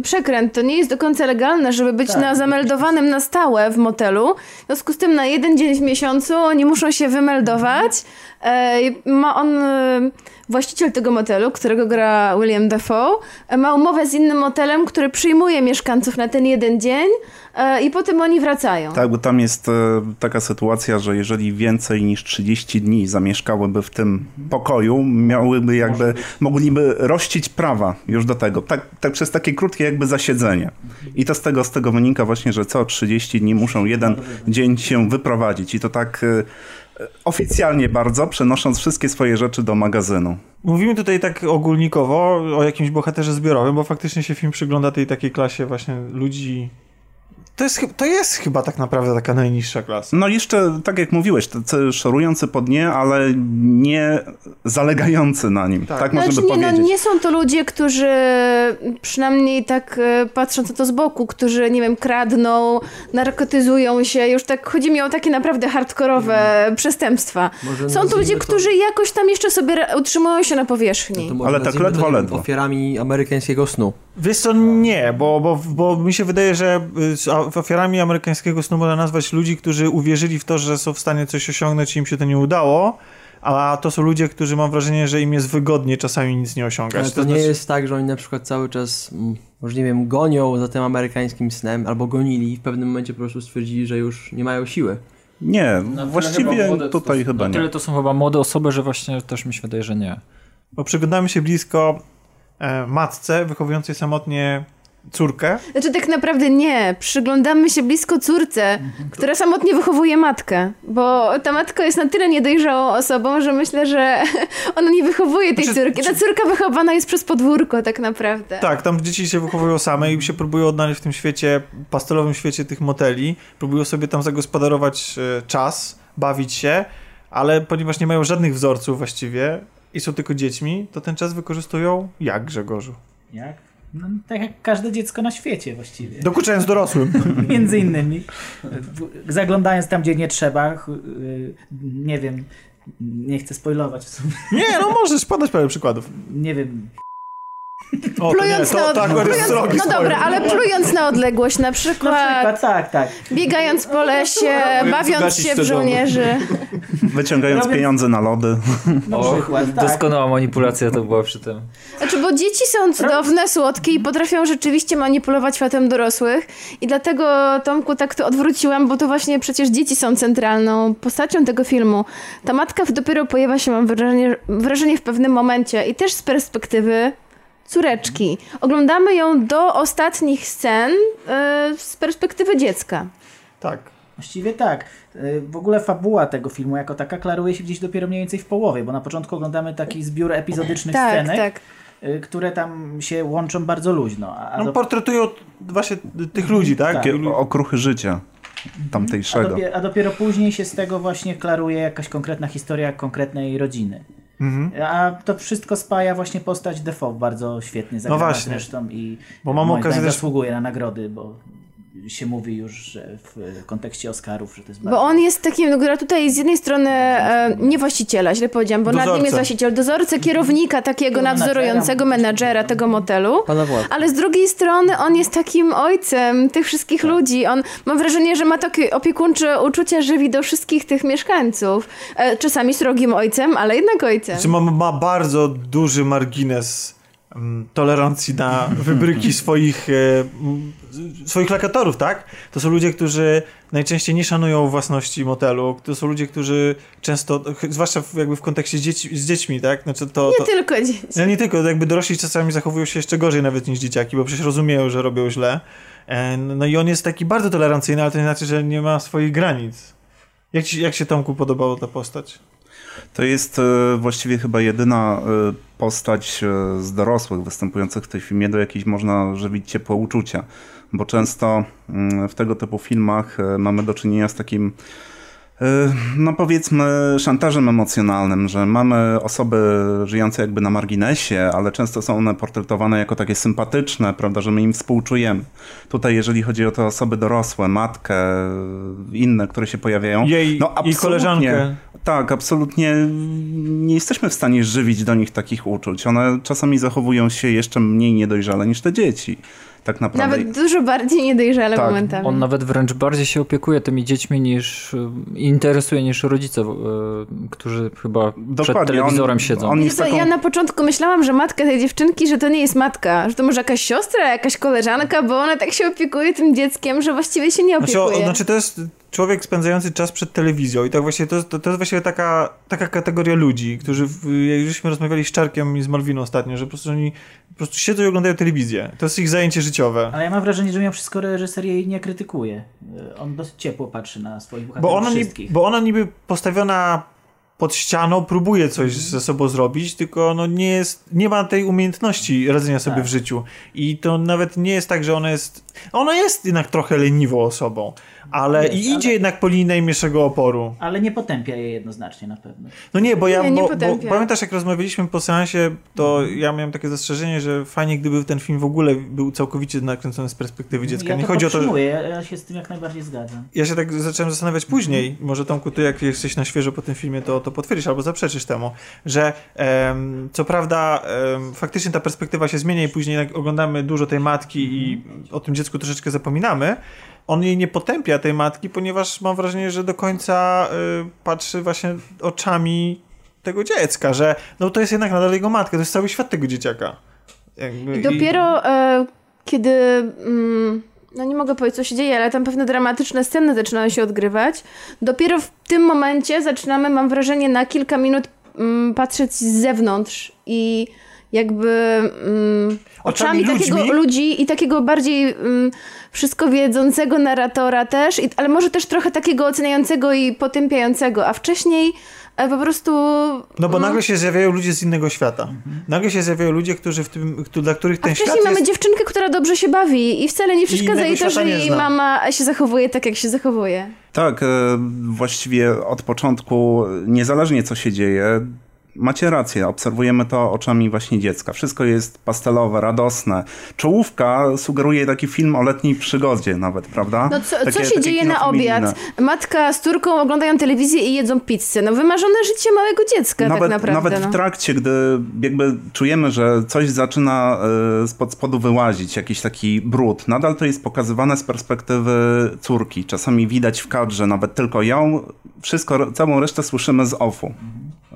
przekręt. To nie jest do końca legalne, żeby być Tak. na zameldowanym na stałe w motelu. W związku z tym na jeden dzień w miesiącu oni muszą się wymeldować. Ma on, e, właściciel tego motelu, którego gra William Dafoe, e, ma umowę z innym motelem, który przyjmuje mieszkańców na ten jeden dzień e, i potem oni wracają. Tak, bo tam jest e, taka sytuacja, że jeżeli więcej niż 30 dni zamieszkałyby w tym pokoju, miałyby jakby, mogliby rościć prawa już do tego. Tak, tak przez takie krótkie jakby zasiedzenie. I to z tego, z tego wynika właśnie, że co 30 dni muszą jeden dzień się wyprowadzić. I to tak oficjalnie bardzo, przenosząc wszystkie swoje rzeczy do magazynu. Mówimy tutaj tak ogólnikowo o jakimś bohaterze zbiorowym, bo faktycznie się film przygląda tej takiej klasie właśnie ludzi to jest, to jest chyba tak naprawdę taka najniższa klasa. No jeszcze, tak jak mówiłeś, szorujący po dnie, ale nie zalegający na nim. Tak, tak znaczy, możemy nie, powiedzieć. No, nie są to ludzie, którzy przynajmniej tak e, patrząc na to z boku, którzy, nie wiem, kradną, narkotyzują się. Już tak chodzi mi o takie naprawdę hardkorowe mm. przestępstwa. Może są to ludzie, to... którzy jakoś tam jeszcze sobie utrzymują się na powierzchni. No ale tak ledwo, ledwo. Ofiarami amerykańskiego snu. Wiesz co, nie, bo, bo, bo mi się wydaje, że y, ofiarami amerykańskiego snu można nazwać ludzi, którzy uwierzyli w to, że są w stanie coś osiągnąć i im się to nie udało, a to są ludzie, którzy mam wrażenie, że im jest wygodnie czasami nic nie osiągać. Ale to, to nie znaczy... jest tak, że oni na przykład cały czas, mm, może nie wiem, gonią za tym amerykańskim snem, albo gonili i w pewnym momencie po prostu stwierdzili, że już nie mają siły. Nie, no, właściwie tutaj to, chyba nie. Tyle to są chyba młode osoby, że właśnie też mi się wydaje, że nie. Bo przyglądamy się blisko E, matce wychowującej samotnie córkę. Znaczy tak naprawdę nie. Przyglądamy się blisko córce, która samotnie wychowuje matkę. Bo ta matka jest na tyle niedojrzałą osobą, że myślę, że ona nie wychowuje tej znaczy, córki. Ta córka wychowana jest przez podwórko tak naprawdę. Tak, tam dzieci się wychowują same i się próbują odnaleźć w tym świecie, pastelowym świecie tych moteli. Próbują sobie tam zagospodarować e, czas, bawić się, ale ponieważ nie mają żadnych wzorców właściwie, i są tylko dziećmi, to ten czas wykorzystują jak, Grzegorzu? Jak? No, tak jak każde dziecko na świecie właściwie. Dokuczając dorosłym. Między innymi. Zaglądając tam, gdzie nie trzeba. Nie wiem, nie chcę spoilować w sumie. Nie, no możesz podać parę przykładów. Nie wiem, o, plując nie, to, na tak, plując, No dobra, ale plując na odległość na przykład. Na przykład, tak, tak. Biegając po lesie, bawiąc się w żołnierzy. Wyciągając Robię... pieniądze na lody. Na przykład, tak. Doskonała manipulacja to była przy tym. Znaczy, bo dzieci są cudowne, słodkie i potrafią rzeczywiście manipulować światem dorosłych i dlatego Tomku tak to odwróciłam, bo to właśnie przecież dzieci są centralną postacią tego filmu. Ta matka dopiero pojawia się, mam wrażenie, wrażenie w pewnym momencie i też z perspektywy córeczki. Oglądamy ją do ostatnich scen yy, z perspektywy dziecka. Tak. Właściwie tak. E, w ogóle fabuła tego filmu jako taka klaruje się gdzieś dopiero mniej więcej w połowie, bo na początku oglądamy taki zbiór epizodycznych tak, scenek, tak. E, które tam się łączą bardzo luźno. A no, do... Portretują właśnie tych ludzi, tak? tak. Okruchy życia tamtejszego. A dopiero, a dopiero później się z tego właśnie klaruje jakaś konkretna historia konkretnej rodziny. Mhm. A to wszystko spaja właśnie postać Defoe bardzo świetnie zagrana no właśnie. zresztą i bo mam okazję też... zasługuje na nagrody, bo się mówi już, że w kontekście Oscarów, że to jest bardzo... Bo on jest takim, no, która tutaj z jednej strony e, nie właściciela, źle powiedziałam, bo dozorca. nad nim jest właściciel, dozorcę, kierownika, takiego nadzorującego menadżera tego motelu, ale z drugiej strony on jest takim ojcem tych wszystkich tak. ludzi. On, mam wrażenie, że ma takie opiekuńcze uczucia żywi do wszystkich tych mieszkańców. E, czasami srogim ojcem, ale jednak ojcem. Znaczy ma, ma bardzo duży margines tolerancji na wybryki swoich, e, swoich lokatorów, tak? To są ludzie, którzy najczęściej nie szanują własności motelu. To są ludzie, którzy często, zwłaszcza w, jakby w kontekście dzieci, z dziećmi, tak? Znaczy to, nie to, tylko dzieci. No nie tylko, jakby dorośli czasami zachowują się jeszcze gorzej nawet niż dzieciaki, bo przecież rozumieją, że robią źle. E, no i on jest taki bardzo tolerancyjny, ale to nie znaczy, że nie ma swoich granic. Jak, ci, jak się Tomku podobała ta postać? To jest e, właściwie chyba jedyna e, postać e, z dorosłych występujących w tym filmie, do jakiejś można żywić ciepłe uczucia, bo często mm, w tego typu filmach mamy do czynienia z takim no powiedzmy szantażem emocjonalnym, że mamy osoby żyjące jakby na marginesie, ale często są one portretowane jako takie sympatyczne, prawda, że my im współczujemy. Tutaj jeżeli chodzi o te osoby dorosłe, matkę, inne, które się pojawiają, jej, no jej koleżankę. Tak, absolutnie nie jesteśmy w stanie żywić do nich takich uczuć. One czasami zachowują się jeszcze mniej niedojrzale niż te dzieci tak naprawdę. Nawet dużo bardziej niedojrzale tak. momentami. On nawet wręcz bardziej się opiekuje tymi dziećmi niż interesuje niż rodzice, e, którzy chyba Dokładnie. przed telewizorem on, siedzą. On taką... Ja na początku myślałam, że matka tej dziewczynki, że to nie jest matka, że to może jakaś siostra, jakaś koleżanka, bo ona tak się opiekuje tym dzieckiem, że właściwie się nie znaczy, opiekuje. Znaczy, znaczy to jest człowiek spędzający czas przed telewizją i tak właśnie to, to, to jest właśnie taka, taka kategoria ludzi, którzy, jak żeśmy rozmawiali z Czarkiem i z Malwiną ostatnio, że po prostu oni po prostu siedzą i oglądają telewizję. To jest ich zajęcie życiowe. Ale ja mam wrażenie, że mimo wszystko reżyser jej nie krytykuje. On dosyć ciepło patrzy na swoich bohaterów Bo ona, niby, wszystkich. bo ona niby postawiona pod ścianą, próbuje coś ze sobą zrobić, tylko no nie jest, nie ma tej umiejętności radzenia sobie Tak. w życiu. I to nawet nie jest tak, że ona jest, ona jest jednak trochę leniwą osobą, ale Jest, i idzie ale- jednak po linii najmniejszego oporu. Ale nie potępia jej jednoznacznie na pewno. No nie, bo ja, Nie, nie bo, bo, potępia. pamiętasz jak rozmawialiśmy po seansie, to ja miałem takie zastrzeżenie, że fajnie gdyby ten film w ogóle był całkowicie nakręcony z perspektywy dziecka. Ja nie to chodzi o to, że... ja, się z tym jak najbardziej zgadzam. Ja się tak zacząłem zastanawiać później, może Tomku, ty jak jesteś na świeżo po tym filmie, to, to potwierdzisz albo zaprzeczysz temu, że em, co prawda em, faktycznie ta perspektywa się zmienia i później jak oglądamy dużo tej matki i o tym dziecku troszeczkę zapominamy, on jej nie potępia tej matki, ponieważ mam wrażenie, że do końca y, patrzy właśnie oczami tego dziecka, że no to jest jednak nadal jego matka, to jest cały świat tego dzieciaka. Jakby, I dopiero e, kiedy. Mm, no nie mogę powiedzieć, co się dzieje, ale tam pewne dramatyczne sceny zaczynają się odgrywać. Dopiero w tym momencie zaczynamy, mam wrażenie, na kilka minut mm, patrzeć z zewnątrz i jakby mm, Oczami oczami, takiego ludzi i takiego bardziej mm, wszystko wiedzącego narratora też, i, ale może też trochę takiego oceniającego i potępiającego, a wcześniej e, po prostu... No bo mm, nagle się zjawiają ludzie z innego świata. Nagle się zjawiają ludzie, którzy w tym, dla których A ten wcześniej świat mamy jest... dziewczynkę, która dobrze się bawi i wcale nie przeszkadza jej to, że jej zna. mama się zachowuje tak, jak się zachowuje. Tak, e, właściwie od początku, niezależnie co się dzieje, macie rację, obserwujemy to oczami właśnie dziecka. Wszystko jest pastelowe, radosne. Czołówka sugeruje taki film o letniej przygodzie nawet, prawda? No co, Takie- co się dzieje na obiad? Matka z córką oglądają telewizję i jedzą pizzę. No wymarzone życie małego dziecka Nawet, tak naprawdę. nawet no. w trakcie, gdy jakby czujemy, że coś zaczyna e, spod spodu wyłazić, jakiś taki brud, nadal to jest pokazywane z perspektywy córki. Czasami widać w kadrze nawet tylko ją, wszystko, całą resztę słyszymy z offu.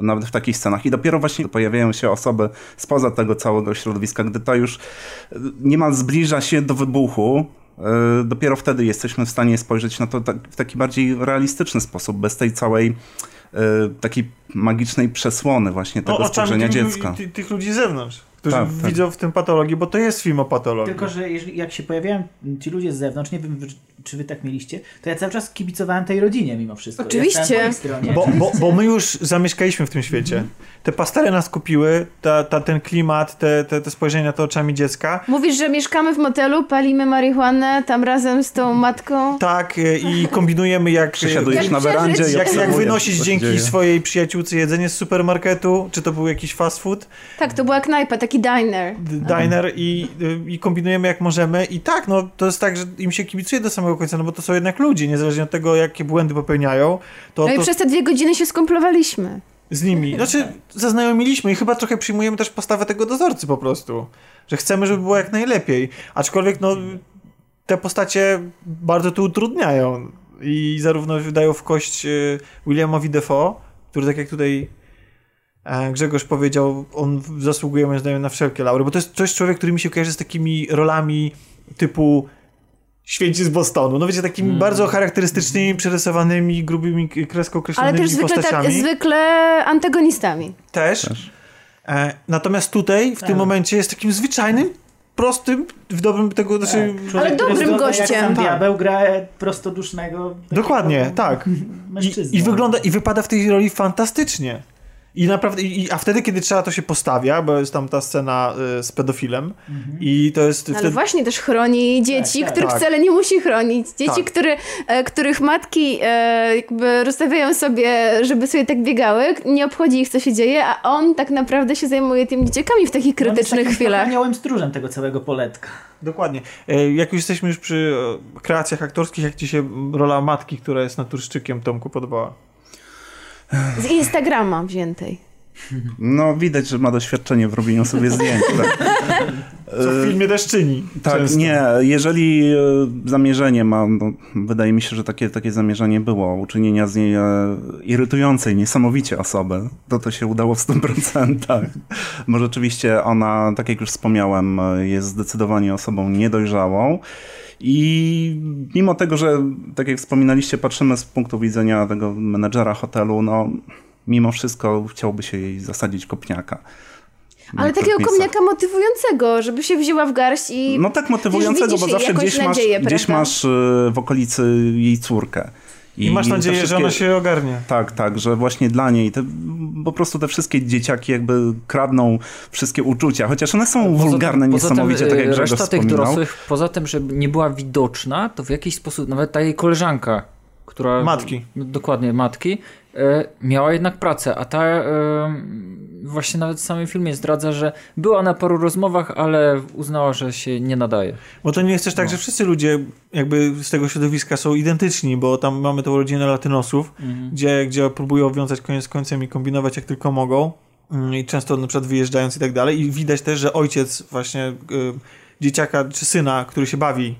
Nawet w takich scenach. I dopiero właśnie pojawiają się osoby spoza tego całego środowiska, gdy to już e, niemal zbliża się do wybuchu, e, dopiero wtedy jesteśmy w stanie spojrzeć na to tak, w taki bardziej realistyczny sposób, bez tej całej e, takiej magicznej przesłony właśnie tego No, spojrzenia dziecka. Ty, tych ludzi z zewnątrz, którzy Tak, tak. widzą w tym patologię, bo to jest film o patologii. Tylko, że jeżeli, jak się pojawiają ci ludzie z zewnątrz, nie wiem, czy wy tak mieliście, to ja cały czas kibicowałem tej rodzinie mimo wszystko. Oczywiście. Ja stronie. Bo, bo, bo my już zamieszkaliśmy w tym świecie. Te pastele nas kupiły, ta, ta, ten klimat, te, te, te spojrzenie na to oczami dziecka. Mówisz, że mieszkamy w motelu, palimy marihuanę tam razem z tą matką. Tak, e, i kombinujemy jak... Przesiadujesz Jak na werandzie Jak, jak obserwujesz, wynosić dzięki dzieje. swojej przyjaciółce jedzenie z supermarketu, czy to był jakiś fast food, Tak, to była knajpa, taki diner. d- diner i, y, i kombinujemy jak możemy i tak, no to jest tak, że im się kibicuje do samego końca, no bo to są jednak ludzie, niezależnie od tego jakie błędy popełniają, to, No i to przez te dwie godziny się skomplowaliśmy. z nimi, znaczy zaznajomiliśmy i chyba trochę przyjmujemy też postawę tego dozorcy po prostu, że chcemy, żeby było jak najlepiej, aczkolwiek no te postacie bardzo to utrudniają i zarówno dają w kość y, Williamowi Defoe, który tak jak tutaj Grzegorz powiedział, on zasługuje moim zdaniem na wszelkie laury, bo to jest, jest człowiek, który mi się kojarzy z takimi rolami typu Święci z Bostonu. No wiecie, takimi bardzo charakterystycznymi, przerysowanymi, grubymi k- kreską Ale określonymi też zwykle, tak, postaciami. zwykle antagonistami. Też. E, natomiast tutaj, w tym momencie, jest takim zwyczajnym, prostym, w dobrym tego, znaczy... Człowiek, Ale który dobrym gościem. Jak sam Tak. diabeł gra prostodusznego. Dokładnie, tak. I, I wygląda, i wypada w tej roli fantastycznie. I naprawdę, i, a wtedy, kiedy trzeba, to się postawia, bo jest tam ta scena y, z pedofilem i to jest Ale wtedy... właśnie też chroni dzieci, tak, których tak. wcale nie musi chronić. Dzieci, Tak. które, e, których matki e, jakby rozstawiają sobie, żeby sobie tak biegały, nie obchodzi ich, co się dzieje, a on tak naprawdę się zajmuje tymi dzieciakami w takich On jest krytycznych takim chwilach. aniołem stróżem tego całego poletka. Dokładnie. E, Jak już jesteśmy już przy e, kreacjach aktorskich, jak ci się rola matki, która jest naturszczykiem, Tomku, podobała? Z Instagrama wziętej. No widać, że ma doświadczenie w robieniu sobie zdjęć. Tak? Co w filmie też czyni. Tak, często. nie. Jeżeli e, zamierzenie ma, no, wydaje mi się, że takie, takie zamierzenie było, uczynienia z niej e, irytującej niesamowicie osoby, to to się udało w 100%. Bo rzeczywiście ona, tak jak już wspomniałem, e, jest zdecydowanie osobą niedojrzałą. I mimo tego, że tak jak wspominaliście, patrzymy z punktu widzenia tego menedżera hotelu, no mimo wszystko chciałby się jej zasadzić kopniaka. Ale takiego miejscach. komniaka motywującego, żeby się wzięła w garść i No tak motywującego, bo zawsze gdzieś masz, gdzieś masz y, w okolicy jej córkę. I masz te nadzieję, że ona się ogarnie. Tak, tak, że właśnie dla niej te, po prostu te wszystkie dzieciaki jakby kradną wszystkie uczucia, chociaż one są wulgarne poza niesamowicie, tym, tak jak e, Grzegorz Reszta tych wspominał. dorosłych, poza tym, że nie była widoczna, to w jakiś sposób, nawet ta jej koleżanka, która... Matki. Dokładnie, matki, miała jednak pracę, a ta e, właśnie nawet w samym filmie zdradza, że była na paru rozmowach, ale uznała, że się nie nadaje. Bo to nie jest też tak, że wszyscy ludzie jakby z tego środowiska są identyczni, bo tam mamy tą rodzinę latynosów, gdzie, gdzie próbują wiązać koniec z końcem i kombinować jak tylko mogą. Mm, I często na przykład wyjeżdżając i tak dalej. I widać też, że ojciec właśnie y, dzieciaka czy syna, który się bawi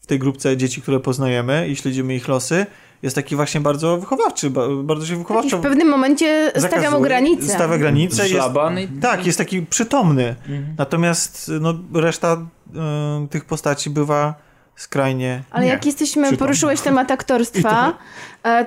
w tej grupce dzieci, które poznajemy i śledzimy ich losy, jest taki właśnie bardzo wychowawczy, ba- bardzo się i w pewnym momencie stawia mu zakazuje, granicę. Stawia granicę. Jest, Szlaban i tak, jest taki przytomny. Natomiast no, reszta y, tych postaci bywa skrajnie. Ale nie. jak jesteśmy, poruszyłeś temat aktorstwa,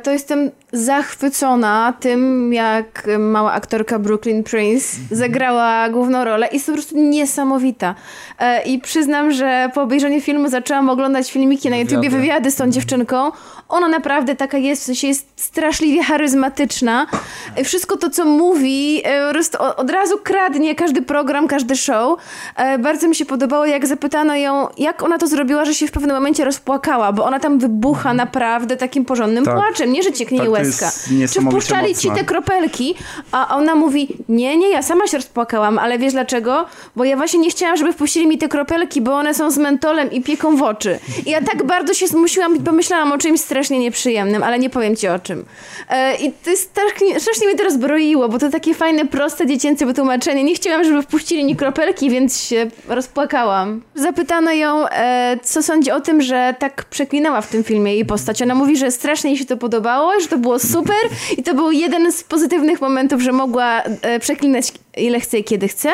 to jestem zachwycona tym, jak mała aktorka Brooklyn Prince zagrała główną rolę i jest po prostu niesamowita. E, I przyznam, że po obejrzeniu filmu zaczęłam oglądać filmiki na YouTubie, Wywiady. z tą dziewczynką. Ona naprawdę taka jest, w sensie jest straszliwie charyzmatyczna. E, Wszystko to, co mówi, e, po prostu o- od razu kradnie każdy program, każdy show. E, Bardzo mi się podobało, jak zapytano ją, jak ona to zrobiła, że się w pewnym momencie rozpłakała, bo ona tam wybucha naprawdę takim porządnym Tak. Płaczem, nie, że cieknie Tak, łezka. Czy wpuszczali ci te kropelki, a ona mówi, nie, nie, ja sama się rozpłakałam, ale wiesz dlaczego? Bo ja właśnie nie chciałam, żeby wpuścili mi te kropelki, bo one są z mentolem i pieką w oczy. I ja tak bardzo się zmusiłam i pomyślałam o czymś strasznie nieprzyjemnym, ale nie powiem ci o czym. E, I to jest strasznie, strasznie mnie to rozbroiło, bo to takie fajne, proste, dziecięce wytłumaczenie. Nie chciałam, żeby wpuścili mi kropelki, więc się rozpłakałam. Zapytano ją, e, co sądzi o tym, że tak przeklinała w tym filmie jej postać. Ona mówi, że strasznie jej się to podobało, że to było super i to był jeden z pozytywnych momentów, że mogła e, przeklinać ile chce i kiedy chce.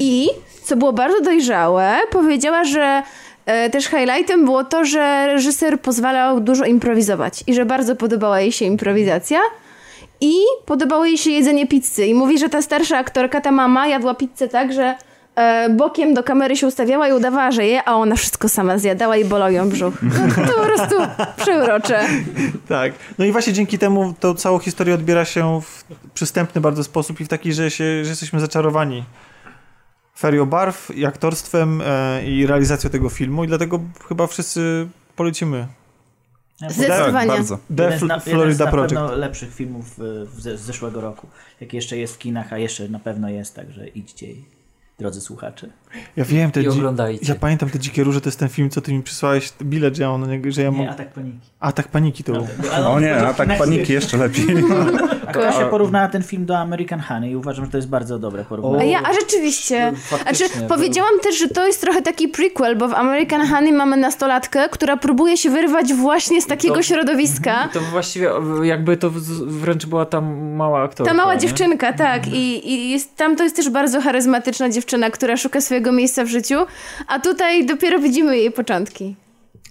I, co było bardzo dojrzałe, powiedziała, że e, też highlightem było to, że reżyser pozwalał dużo improwizować i że bardzo podobała jej się improwizacja. I podobało jej się jedzenie pizzy. I mówi, że ta starsza aktorka, ta mama, jadła pizzę tak, że bokiem do kamery się ustawiała i udawała, że je, a ona wszystko sama zjadała i bolał ją brzuch. No, to po prostu przeurocze. Tak. No i właśnie dzięki temu tą całą historię odbiera się w przystępny bardzo sposób i w taki, że, się, że jesteśmy zaczarowani ferią barw i aktorstwem e, i realizacją tego filmu i dlatego chyba wszyscy polecimy. Zdecydowanie. Tak, bardzo. The jeden z, na, jeden z na Project. pewno lepszych filmów ze, z zeszłego roku. Jak jeszcze jest w kinach, a jeszcze na pewno jest, także idźcie, drodzy słuchacze. Ja wiem, te I oglądajcie. Ja pamiętam te dzikie róże, to jest ten film, co ty mi przysłałeś, bilet, że ja, on, na niego- że ja Nie, mógł... atak paniki. Atak paniki to był. No, O nie, wychodzi w a tak kinach paniki jeszcze. jeszcze lepiej. A Kasia porównała ten film do American Honey i uważam, że to jest bardzo dobre porównanie. ja, a rzeczywiście. Znaczy, powiedziałam też, że to jest trochę taki prequel, bo w American Honey mamy nastolatkę, która próbuje się wyrwać właśnie z takiego To- środowiska. To właściwie jakby to wręcz była ta mała aktorka. Ta mała nie? dziewczynka, tak. I, i jest, tam to jest też bardzo charyzmatyczna dziewczyna, która szuka swojego miejsca w życiu, a tutaj dopiero widzimy jej początki.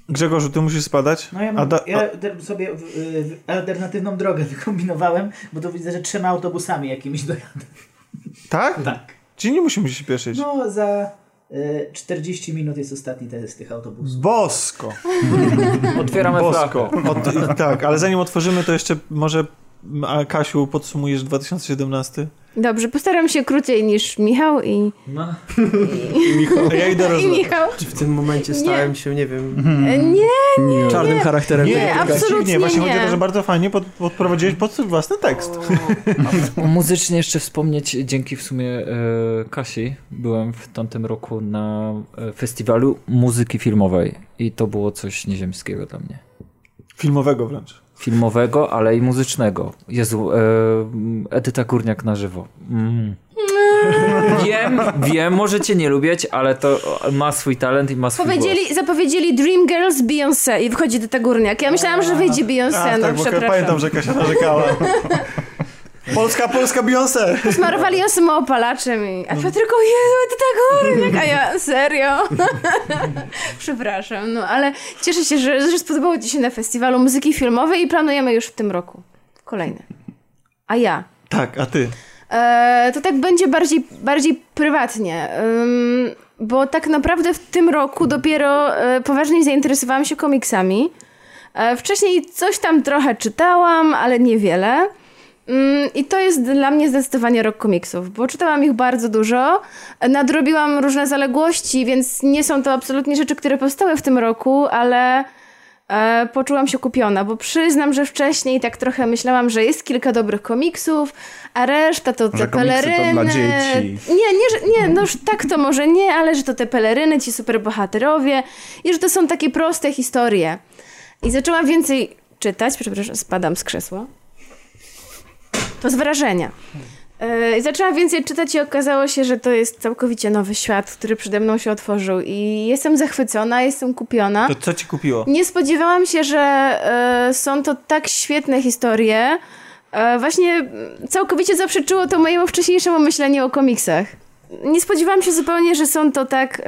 Grzegorzu, ty musisz spadać. No ja, mam, da- ja sobie w, w, alternatywną drogę wykombinowałem, bo to widzę, że trzema autobusami jakimiś dojadę. Tak? Tak. Czyli nie musimy się śpieszyć. No za y, 40 minut jest ostatni test tych autobusów. Bosko! Otwieramy Bosko. Od, tak, ale zanim otworzymy, to jeszcze może a Kasiu podsumujesz 2017? Dobrze, postaram się krócej niż Michał i, No. A ja idę roz... i Michał. Czy w tym momencie stałem się, nie wiem, E, Nie, czarnym charakterem Nie, tego Nie, absolutnie nie. Właśnie nie. chodzi o to, że bardzo fajnie pod, podprowadziłeś pod swój własny tekst. Muzycznie jeszcze wspomnieć, dzięki w sumie e, Kasi, byłem w tamtym roku na e, festiwalu muzyki filmowej i to było coś nieziemskiego dla mnie. Filmowego wręcz. Filmowego, ale i muzycznego. Jezu, e, Edyta Górniak na żywo. Mm. Wiem, wiem, możecie nie lubić, ale to ma swój talent i ma swój Powiedzieli, głos. zapowiedzieli Dream Girls Beyoncé i wchodzi do ta górniak. Ja myślałam, że wyjdzie Beyoncé, A, no tak, bo przepraszam. pamiętam, że Kasia narzekała. Polska, Polska Beyoncé! Smarowali ją samoopalaczem i... A Patryku, Jezu, ty tak górniak, a ja, serio? Przepraszam, no ale cieszę się, że, że spodobało ci się na festiwalu muzyki filmowej i planujemy już w tym roku kolejne. A ja? Tak, a ty? E, to tak będzie bardziej, bardziej prywatnie, ym, bo tak naprawdę w tym roku dopiero e, poważnie zainteresowałam się komiksami. E, wcześniej coś tam trochę czytałam, ale niewiele. Ym, I to jest dla mnie zdecydowanie rok komiksów, bo czytałam ich bardzo dużo, nadrobiłam różne zaległości, więc nie są to absolutnie rzeczy, które powstały w tym roku, ale e, poczułam się kupiona, bo przyznam, że wcześniej tak trochę myślałam, że jest kilka dobrych komiksów, a reszta to te Że komiksy to peleryny. dla dzieci. Nie, nie, nie, no tak to może nie, ale że to te peleryny, ci superbohaterowie i że to są takie proste historie. I zaczęłam więcej czytać, przepraszam, spadam z krzesła. To z wrażenia. Yy, zaczęłam więcej czytać i okazało się, że to jest całkowicie nowy świat, który przede mną się otworzył i jestem zachwycona, jestem kupiona. To co ci kupiło? Nie spodziewałam się, że e, są to tak świetne historie. E, właśnie całkowicie zaprzeczyło to mojemu wcześniejszemu myśleniu o komiksach. Nie spodziewałam się zupełnie, że są to tak.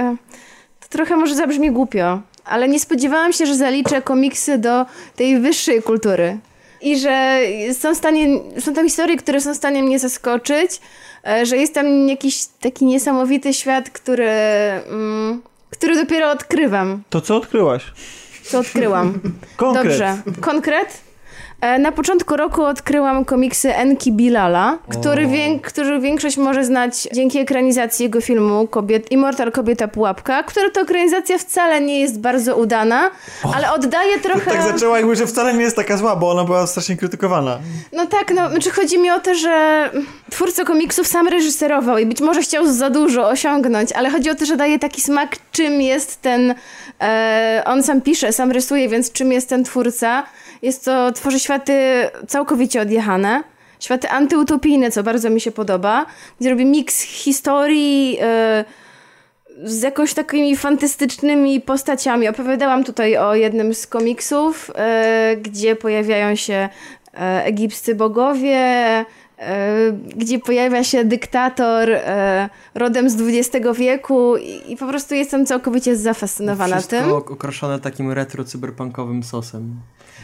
To trochę może zabrzmi głupio, ale nie spodziewałam się, że zaliczę komiksy do tej wyższej kultury. I że są, stanie, są tam historie, które są w stanie mnie zaskoczyć, e, że jest tam jakiś taki niesamowity świat, który, mm, który dopiero odkrywam. To co odkryłaś? Co odkryłam? Konkret. Dobrze. Konkret? E, Na początku roku odkryłam komiksy Enki Bilala, który, który większość może znać dzięki ekranizacji jego filmu Kobiet, Immortal Kobieta Pułapka, która to ekranizacja wcale nie jest bardzo udana, ale oddaje trochę... Tak zaczęła jakby, że wcale nie jest taka zła, bo ona była strasznie krytykowana. No tak, no, znaczy chodzi mi o to, że twórca komiksów sam reżyserował i być może chciał za dużo osiągnąć, ale chodzi o to, że daje taki smak, czym jest ten, e, on sam pisze, sam rysuje, więc czym jest ten twórca. Jest to, tworzy światy całkowicie odjechane, światy antyutopijne, co bardzo mi się podoba, gdzie robi miks historii, e, z jakąś takimi fantastycznymi postaciami. Opowiadałam tutaj o jednym z komiksów, e, gdzie pojawiają się e, egipscy bogowie, e, gdzie pojawia się dyktator rodem z XX wieku i, i po prostu jestem całkowicie zafascynowana Wszystko tym. okraszone takim retro-cyberpunkowym sosem.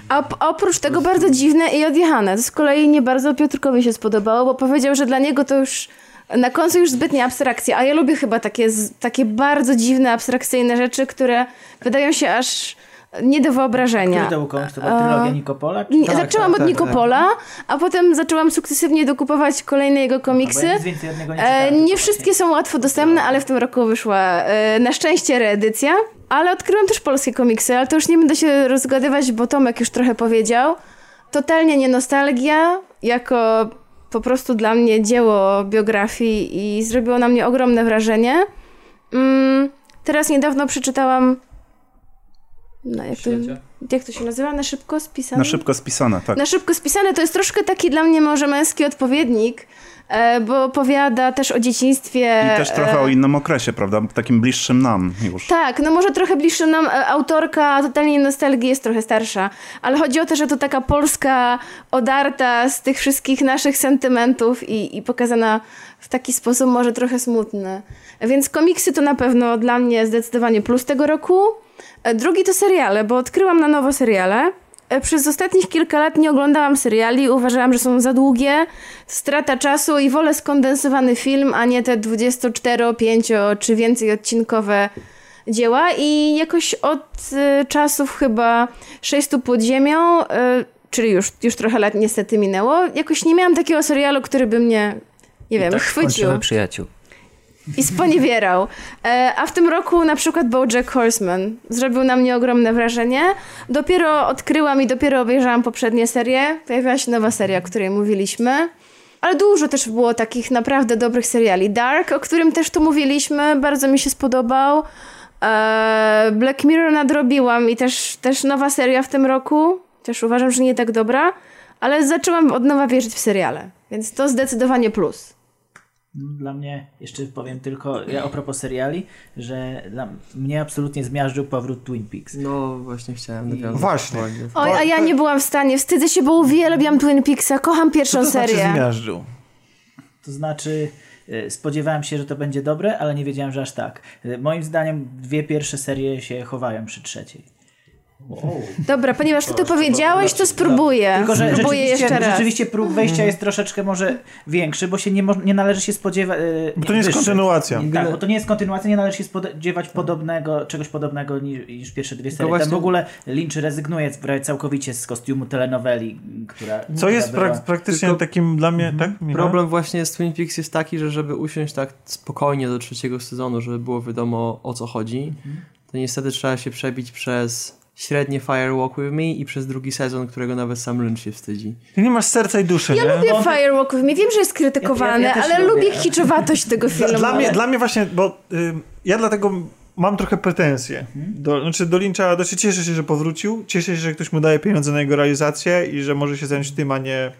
A op- oprócz tego bardzo dziwne i odjechane. To z kolei nie bardzo Piotrkowi się spodobało, bo powiedział, że dla niego to już na końcu już zbytnia abstrakcja, a ja lubię chyba takie, takie bardzo dziwne, abstrakcyjne rzeczy, które wydają się aż nie do wyobrażenia. Który to był komiks? To była trylogia Nikopola? Czy... Nie, Tak, zaczęłam tak, od tak, Nikopola, a potem zaczęłam sukcesywnie dokupować kolejne jego komiksy. Niego nie E, czytałem, nie tylko wszystkie są łatwo dostępne, ale w tym roku wyszła e, na szczęście reedycja. Ale odkryłam też polskie komiksy, ale to już nie będę się rozgadywać, bo Tomek już trochę powiedział. Totalnie nie nostalgia, jako po prostu dla mnie dzieło biografii i zrobiło na mnie ogromne wrażenie. Mm, teraz niedawno przeczytałam. No, jak, to, jak to się nazywa? Na szybko spisane? Na szybko spisane, tak. Na szybko spisane to jest troszkę taki dla mnie może męski odpowiednik, e, bo opowiada też o dzieciństwie. I też trochę e, o innym okresie, prawda? Takim bliższym nam już. Tak, no może trochę bliższy nam e, autorka totalnie nostalgii jest trochę starsza, ale chodzi o to, że to taka Polska odarta z tych wszystkich naszych sentymentów i, i pokazana w taki sposób może trochę smutny. Więc komiksy to na pewno dla mnie zdecydowanie plus tego roku. E, Drugi to seriale, bo odkryłam na nowo seriale. E, Przez ostatnich kilka lat nie oglądałam seriali, uważałam, że są za długie, strata czasu i wolę skondensowany film, a nie te 24, 5 czy więcej odcinkowe dzieła i jakoś od y, czasów chyba 600 pod ziemią, czyli już, już trochę lat niestety minęło, jakoś nie miałam takiego serialu, który by mnie, nie wiem, tak chwycił przyjaciół. I sponiewierał. E, a w tym roku na przykład BoJack Horseman zrobił na mnie ogromne wrażenie. Dopiero odkryłam i dopiero obejrzałam poprzednie serie. Pojawiła się nowa seria, o której mówiliśmy. Ale dużo też było takich naprawdę dobrych seriali. Dark, o którym też tu mówiliśmy, bardzo mi się spodobał. E, Black Mirror nadrobiłam i też, też nowa seria w tym roku. Też uważam, że nie tak dobra, ale zaczęłam od nowa wierzyć w seriale. Więc to zdecydowanie plus. Dla mnie, jeszcze powiem tylko, ja a propos seriali, że dla mnie absolutnie zmiażdżył powrót Twin Peaks. No właśnie chciałem nawiązać. Właśnie. dokładnie. Oj, a ja nie byłam w stanie, wstydzę się, bo uwielbiam Twin Peaksa, kocham pierwszą Co to znaczy serię. zmiażdżył? To znaczy, e, spodziewałem się, że to będzie dobre, ale nie wiedziałem, że aż tak. E, Moim zdaniem dwie pierwsze serie się chowają przy trzeciej. Dobra, ponieważ ty to powiedziałeś, to spróbuję. Tylko, że Spróbuję rzeczywiście, jeszcze raz. rzeczywiście próg wejścia jest troszeczkę może większy, bo się nie, nie należy się spodziewać... e, Bo to nie jest kontynuacja. Tak, bo to nie jest kontynuacja, nie należy się spodziewać podobnego, czegoś podobnego niż, niż pierwsze dwie serie. właśnie- Tam w ogóle Lynch rezygnuje całkowicie z kostiumu telenoweli, która... Co która jest była- prak- praktycznie Tylko- takim dla mnie, tak? Michał? Problem właśnie z Twin Peaks jest taki, że żeby usiąść tak spokojnie do trzeciego sezonu, żeby było wiadomo o co chodzi, to niestety trzeba się przebić przez średnie Fire Walk With Me i przez drugi sezon, którego nawet sam Lynch się wstydzi. Ty nie masz serca i duszy, Ja nie? lubię Firewalk with Me, wiem, że jest krytykowany, Ja- ja- ale lubię. lubię kiczowatość tego filmu. dla, mnie, dla mnie właśnie, bo y, ja dlatego mam trochę pretensje. Do, znaczy do Lyncha, znaczy cieszę się, że powrócił, cieszę się, że ktoś mu daje pieniądze na jego realizację i że może się zająć tym, a nie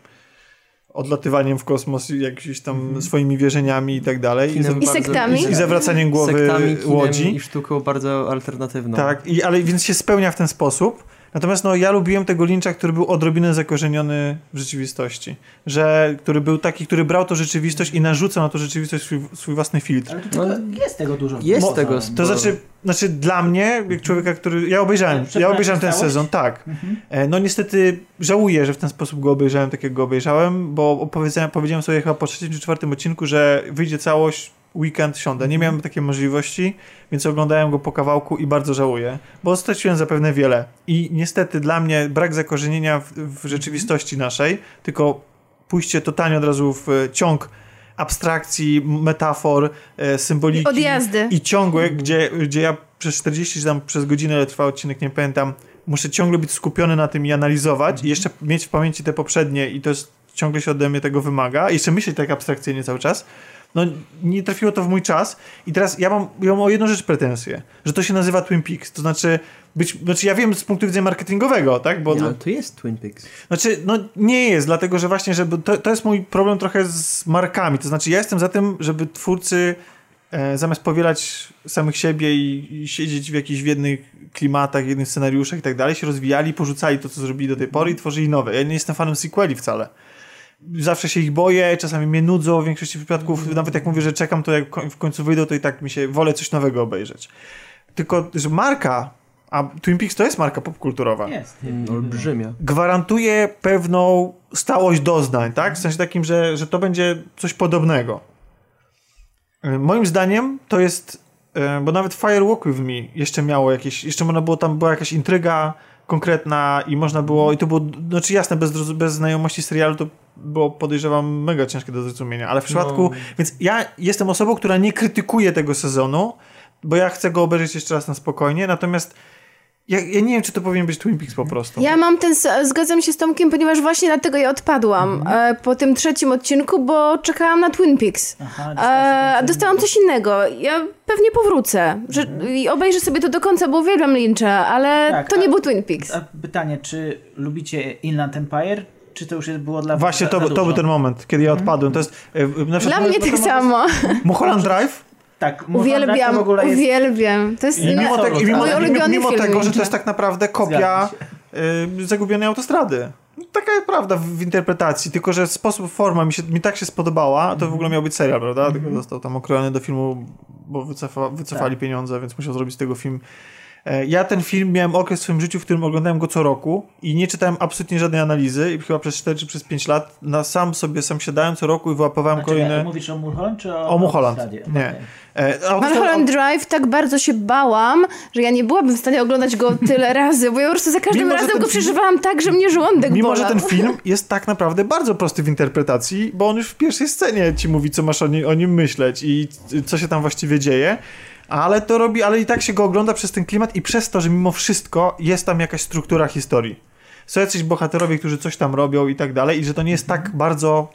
odlatywaniem w kosmos jakimiś tam swoimi wierzeniami i tak dalej. I, Kinem za, I sektami? i zawracaniem głowy Sektami, kinem łodzi. i sztuką bardzo alternatywną. Tak, i, ale więc się spełnia w ten sposób. Natomiast no, ja lubiłem tego Lyncha, który był odrobinę zakorzeniony w rzeczywistości. Że, który był taki, który brał tą rzeczywistość i narzucał na tą rzeczywistość swój, swój własny filtr. Ale tu tylko jest tego dużo. Jest Mo- tego no. sporo. To znaczy, znaczy dla mnie, jak człowieka, który. Ja obejrzałem, ja obejrzałem ten sezon, tak. E, No niestety żałuję, że w ten sposób go obejrzałem, tak jak go obejrzałem, bo opowiedziałem, powiedziałem sobie chyba po trzecim czy czwartym odcinku, że wyjdzie całość, weekend siądę. Nie miałem takiej możliwości, więc oglądałem go po kawałku i bardzo żałuję, bo straciłem zapewne wiele. I niestety dla mnie brak zakorzenienia w, w rzeczywistości naszej, tylko pójście totalnie od razu w e, ciąg abstrakcji, metafor, e, symboliki. Odjazdy. I ciągłe, gdzie, gdzie ja przez 40 czy tam przez godzinę, ale trwał odcinek, nie pamiętam, muszę ciągle być skupiony na tym i analizować i jeszcze mieć w pamięci te poprzednie i to jest, ciągle się ode mnie tego wymaga. I jeszcze myśleć tak abstrakcyjnie cały czas. No nie trafiło to w mój czas i teraz ja mam, ja mam o jedną rzecz pretensję, że to się nazywa Twin Peaks, to znaczy być, znaczy ja wiem z punktu widzenia marketingowego, tak, bo Nie, ale to jest Twin Peaks. znaczy, no nie jest, dlatego że właśnie, żeby to, to jest mój problem trochę z markami. To znaczy, ja jestem za tym, żeby twórcy e, zamiast powielać samych siebie i, i siedzieć w jakichś w jednych klimatach, jednych scenariuszach i tak dalej, się rozwijali, porzucali to, co zrobili do tej pory i tworzyli nowe. Ja nie jestem fanem sequeli wcale. Zawsze się ich boję, czasami mnie nudzą, w większości przypadków, nawet jak mówię, że czekam, to jak w końcu wyjdą, to i tak mi się, wolę coś nowego obejrzeć. Tylko, że marka, a Twin Peaks to jest marka popkulturowa Jest. Mm, Olbrzymia. gwarantuje pewną stałość doznań, tak? W sensie takim, że, że to będzie coś podobnego. E, Moim zdaniem to jest, e, bo nawet Firewalk With Me jeszcze miało jakieś, jeszcze można było, tam była jakaś intryga konkretna i można było, i to było, znaczy jasne, bez, bez znajomości serialu to było podejrzewam mega ciężkie do zrozumienia, ale w przypadku, więc ja jestem osobą, która nie krytykuje tego sezonu, bo ja chcę go obejrzeć jeszcze raz na spokojnie, natomiast ja, ja nie wiem, czy to powinien być Twin Peaks po prostu. Ja mam ten, zgadzam się z Tomkiem, ponieważ właśnie dlatego ja odpadłam e, po tym trzecim odcinku, bo czekałam na Twin Peaks. Aha, E, a ten- dostałam coś innego. Ja pewnie powrócę że, i obejrzę sobie to do końca, bo uwielbiam Lyncha, ale Tak, to a- nie był Twin Peaks. A pytanie, czy lubicie Inland Empire, czy to już jest- było dla was Właśnie za, to, za to był ten moment, kiedy ja odpadłem. To jest. e, Na Dla przykład, mnie no, tak to- samo. Mulholland Drive. Tak, Uwielbiam, w ogóle jest... uwielbiam. To jest I mimo, ale- mimo, Mój mimo, ulubiony mimo film tego, że to jest tak naprawdę kopia y, zagubionej autostrady. Taka jest prawda w, w interpretacji, tylko że sposób, forma mi, się, mi tak się spodobała, to w ogóle miał być serial, prawda? Tylko został tam okrojony do filmu, bo wycofa, wycofali pieniądze, więc musiał zrobić z tego film. E, Ja ten film miałem okres w swoim życiu, w którym oglądałem go co roku i nie czytałem absolutnie żadnej analizy i chyba przez 4 czy przez 5 lat na sam sobie sam siadałem co roku i wyłapywałem Znaczy, kolejne... Mówisz o Mulholland, czy o O Mulholland. Nie. Okej. E, autostrad- Mulholland Drive tak bardzo się bałam, że ja nie byłabym w stanie oglądać go tyle razy, bo ja po prostu za każdym Mimo, razem go film- przeżywałam tak, że mnie żołądek Mimo, bolał. że ten film jest tak naprawdę bardzo prosty w interpretacji, bo on już w pierwszej scenie ci mówi, co masz o nim, o nim myśleć i co się tam właściwie dzieje. Ale to robi, ale i tak się go ogląda przez ten klimat i przez to, że mimo wszystko jest tam jakaś struktura historii. Są jacyś bohaterowie, którzy coś tam robią i tak dalej, i że to nie jest tak bardzo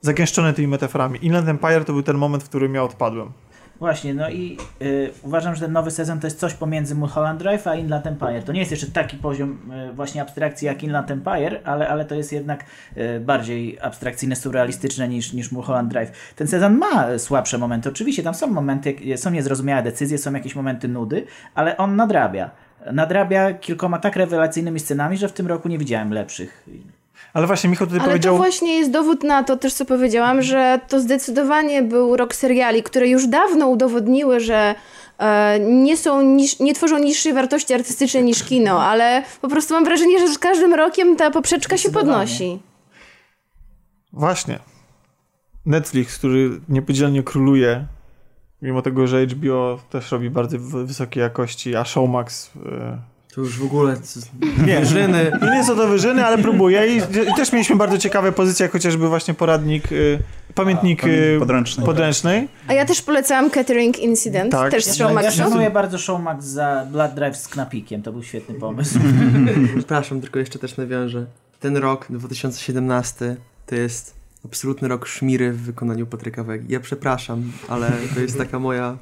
zagęszczone tymi metaforami. Inland Empire to był ten moment, w którym ja odpadłem. Właśnie, no i y, uważam, że ten nowy sezon to jest coś pomiędzy Mulholland Drive a Inland Empire. To nie jest jeszcze taki poziom y, właśnie abstrakcji jak Inland Empire, ale, ale to jest jednak y, bardziej abstrakcyjne, surrealistyczne niż, niż Mulholland Drive. Ten sezon ma słabsze momenty. Oczywiście tam są momenty, są niezrozumiałe decyzje, są jakieś momenty nudy, ale on nadrabia. Nadrabia kilkoma tak rewelacyjnymi scenami, że w tym roku nie widziałem lepszych. Ale właśnie Michał tutaj Ale powiedział... to właśnie jest dowód na to też, co powiedziałam, że to zdecydowanie był rok seriali, które już dawno udowodniły, że e, nie są, nie tworzą niższej wartości artystycznej niż kino, ale po prostu mam wrażenie, że z każdym rokiem ta poprzeczka się podnosi. Właśnie. Netflix, który niepodzielnie króluje, mimo tego, że HBO też robi bardzo wysokiej jakości, a Showmax... To już w ogóle Nie, wyżyny. Nie są to wyżyny, ale próbuje I, i też mieliśmy bardzo ciekawe pozycje, jak chociażby właśnie poradnik, y, pamiętnik y, podręczny. podręcznej. A ja też polecałam Catering Incident, Tak. też z Ja, ja Showmaxu. szanuję bardzo Showmax za Blood Drive z knapikiem. To był świetny pomysł. Przepraszam, tylko jeszcze też nawiążę. Ten rok, 2017, to jest absolutny rok szmiry w wykonaniu Patryka Wegi. Ja przepraszam, ale to jest taka moja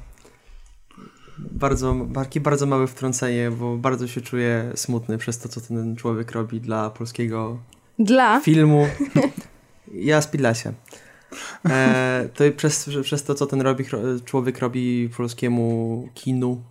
bardzo, takie bardzo małe wtrącenie, bo bardzo się czuję smutny przez to, co ten człowiek robi dla polskiego Dla. filmu. Ja z Podlasia. E, to i przez, przez to, co ten robi, człowiek robi polskiemu kinu,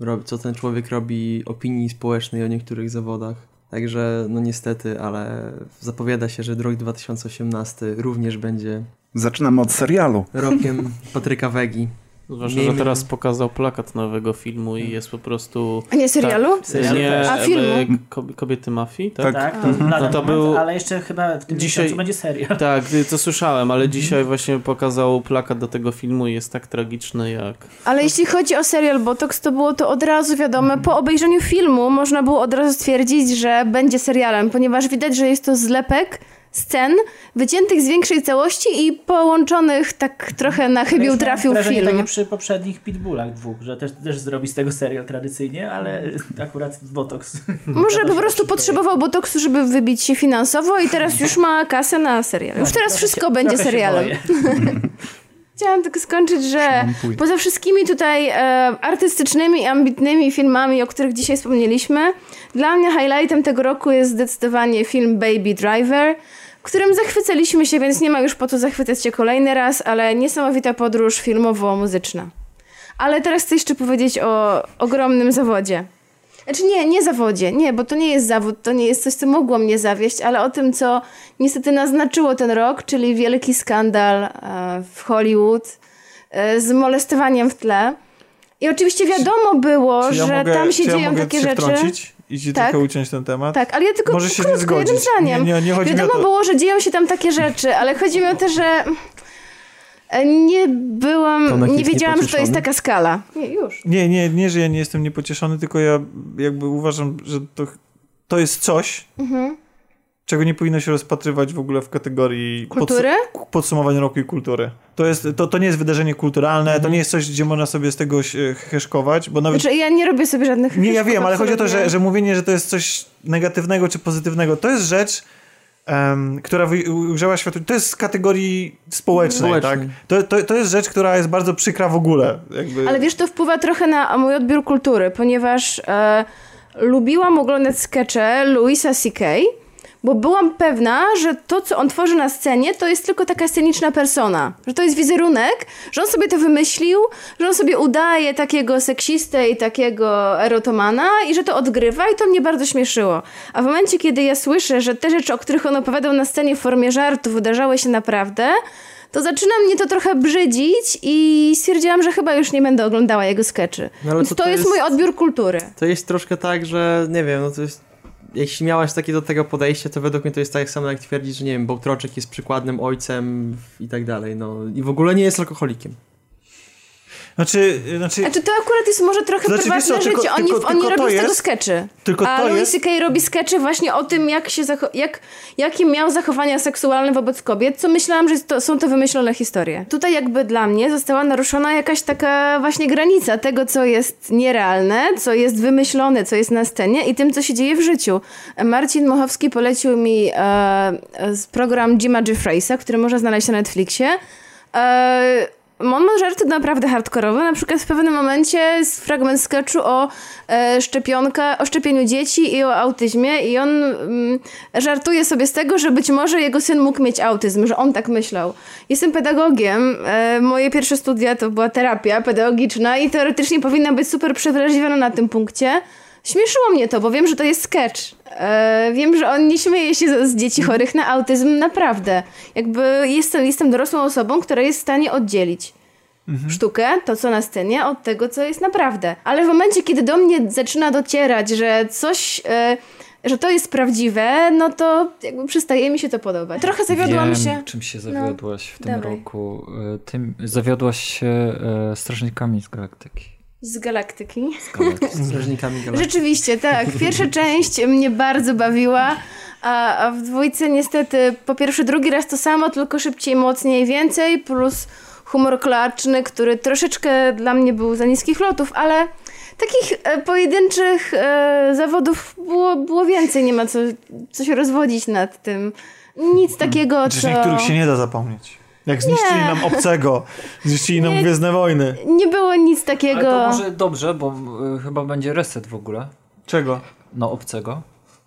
robi, co ten człowiek robi opinii społecznej o niektórych zawodach. Także, no niestety, ale zapowiada się, że rok 2018 również będzie Zaczynamy od serialu. rokiem Patryka Wegi. Zwłaszcza, Miejmy- że teraz pokazał plakat nowego filmu i jest po prostu... A nie serialu? Serialu nie, też. A filmu? e, kob- Kobiety Mafii, tak? Tak. Tak, to No to moment, był- ale jeszcze chyba w tym Dzisiaj- miesiącu będzie serial. Tak, to słyszałem, ale dzisiaj właśnie pokazał plakat do tego filmu i jest tak tragiczny jak... Ale jeśli chodzi o serial Botox, to było to od razu wiadome. Po obejrzeniu filmu można było od razu stwierdzić, że będzie serialem, ponieważ widać, że jest to zlepek scen wyciętych z większej całości i połączonych tak trochę na chybił trafił wrażenie film. takie przy poprzednich Pitbullach dwóch, że też, też zrobi z tego serial tradycyjnie, ale akurat Botox. Może po prostu potrzebował Botoksu, żeby wybić się finansowo i teraz już ma kasę na serial. Już teraz Trochę wszystko się- będzie serialem. Chciałam tylko skończyć, że poza wszystkimi tutaj e, artystycznymi, ambitnymi filmami, o których dzisiaj wspomnieliśmy, dla mnie highlightem tego roku jest zdecydowanie film Baby Driver, którym zachwycaliśmy się, więc nie ma już po to zachwycać się kolejny raz, ale niesamowita podróż filmowo-muzyczna. Ale teraz chcę jeszcze powiedzieć o ogromnym zawodzie. Znaczy nie, nie zawodzie, nie, bo to nie jest zawód, to nie jest coś, co mogło mnie zawieść, ale o tym, co niestety naznaczyło ten rok, czyli wielki skandal e, w Hollywood e, z molestowaniem w tle. I oczywiście wiadomo było, Czy ja że mogę, tam się czy ja dzieją mogę takie się rzeczy. wtrącić i ci Tak. trochę uciąć ten temat? Tak, ale ja tylko Możesz się nie krótko, jednym zdaniem. Nie, nie, nie chodzi mi o Wiadomo to- było, że dzieją się tam takie rzeczy, ale chodzi mi o to, że nie byłam, Tomek nie wiedziałam, że to jest taka skala. Nie, już. Nie, nie, nie, że ja nie jestem niepocieszony, tylko ja jakby uważam, że to, to jest coś, Mhm. czego nie powinno się rozpatrywać w ogóle w kategorii Kultury? podsu- podsumowania roku i kultury. To, jest, to, to nie jest wydarzenie kulturalne, Mhm. to nie jest coś, gdzie można sobie z tego heszkować, bo nawet... Znaczy, ja nie robię sobie żadnych Nie, ja wiem, ale chodzi o to, że, że mówienie, że to jest coś negatywnego czy pozytywnego, to jest rzecz, em, która ujrzała światło. To jest z kategorii społecznej, Społecznej. tak? To, to, to jest rzecz, która jest bardzo przykra w ogóle. Jakby. Ale wiesz, to wpływa trochę na mój odbiór kultury, ponieważ e, lubiłam oglądać skecze Louisa C.K., bo byłam pewna, że to, co on tworzy na scenie, to jest tylko taka sceniczna persona. Że to jest wizerunek, że on sobie to wymyślił, że on sobie udaje takiego seksistę i takiego erotomana i że to odgrywa i to mnie bardzo śmieszyło. A w momencie, kiedy ja słyszę, że te rzeczy, o których on opowiadał na scenie w formie żartu, wydarzały się naprawdę, to zaczyna mnie to trochę brzydzić i stwierdziłam, że chyba już nie będę oglądała jego skeczy. No to- to, to jest- mój odbiór kultury. To jest troszkę tak, że nie wiem, no to jest. Jeśli miałaś takie do tego podejście, to według mnie to jest tak samo jak twierdzić, że nie wiem, Bołtroczek jest przykładnym ojcem i tak dalej, no i w ogóle nie jest alkoholikiem. Znaczy, znaczy, Znaczy to akurat jest może trochę Znaczy, prywatne co, tylko- życie. Oni, tylko- oni tylko robią z tego jest- skeczy. tylko A Louis jest... C.K. robi skecze właśnie o tym, jak się jak, jakie miał zachowania seksualne wobec kobiet, co myślałam, że to, są to wymyślone historie. Tutaj jakby dla mnie została naruszona jakaś taka właśnie granica tego, co jest nierealne, co jest wymyślone, co jest na scenie i tym, co się dzieje w życiu. Marcin Mochowski polecił mi e, e, program Jima Jeffreysa, który można znaleźć na Netflixie. E, on ma żarty naprawdę hardkorowe. Na przykład w pewnym momencie jest fragment sketchu o e, szczepionka, o szczepieniu dzieci i o autyzmie i on mm, żartuje sobie z tego, że być może jego syn mógł mieć autyzm, że on tak myślał. Jestem pedagogiem. E, moje pierwsze studia to była terapia pedagogiczna i teoretycznie powinna być super przewrażliwiona na tym punkcie. Śmieszyło mnie to, bo wiem, że to jest sketch. E, wiem, że on nie śmieje się z, z dzieci chorych na autyzm, naprawdę. Jakby jestem, jestem dorosłą osobą, która jest w stanie oddzielić sztukę, to co na scenie, od tego, co jest naprawdę. Ale w momencie, kiedy do mnie zaczyna docierać, że coś... E, że to jest prawdziwe, no to jakby przestaje mi się to podobać. Trochę zawiodłam Wiem, się. czym się zawiodłaś w tym dawaj. roku. E, Tym, zawiodłaś się e, Strażnikami z Galaktyki. Z galaktyki. Z Galaktyki. Strażnikami galaktyki. Rzeczywiście, tak. Pierwsza część mnie bardzo bawiła, a, a w dwójce niestety po pierwszy, drugi raz to samo, tylko szybciej, mocniej, więcej, plus humor klaczny, który troszeczkę dla mnie był za niskich lotów, ale takich e, pojedynczych e, zawodów było, było więcej, nie ma co, co się rozwodzić nad tym. Nic takiego, Przecież co... niektórych się nie da zapomnieć. Jak zniszczyli Nie. nam obcego, zniszczyli nam Nie. Gwiezdne Wojny. Nie było nic takiego... Ale to może dobrze, bo e, chyba będzie reset w ogóle. Czego? No, obcego.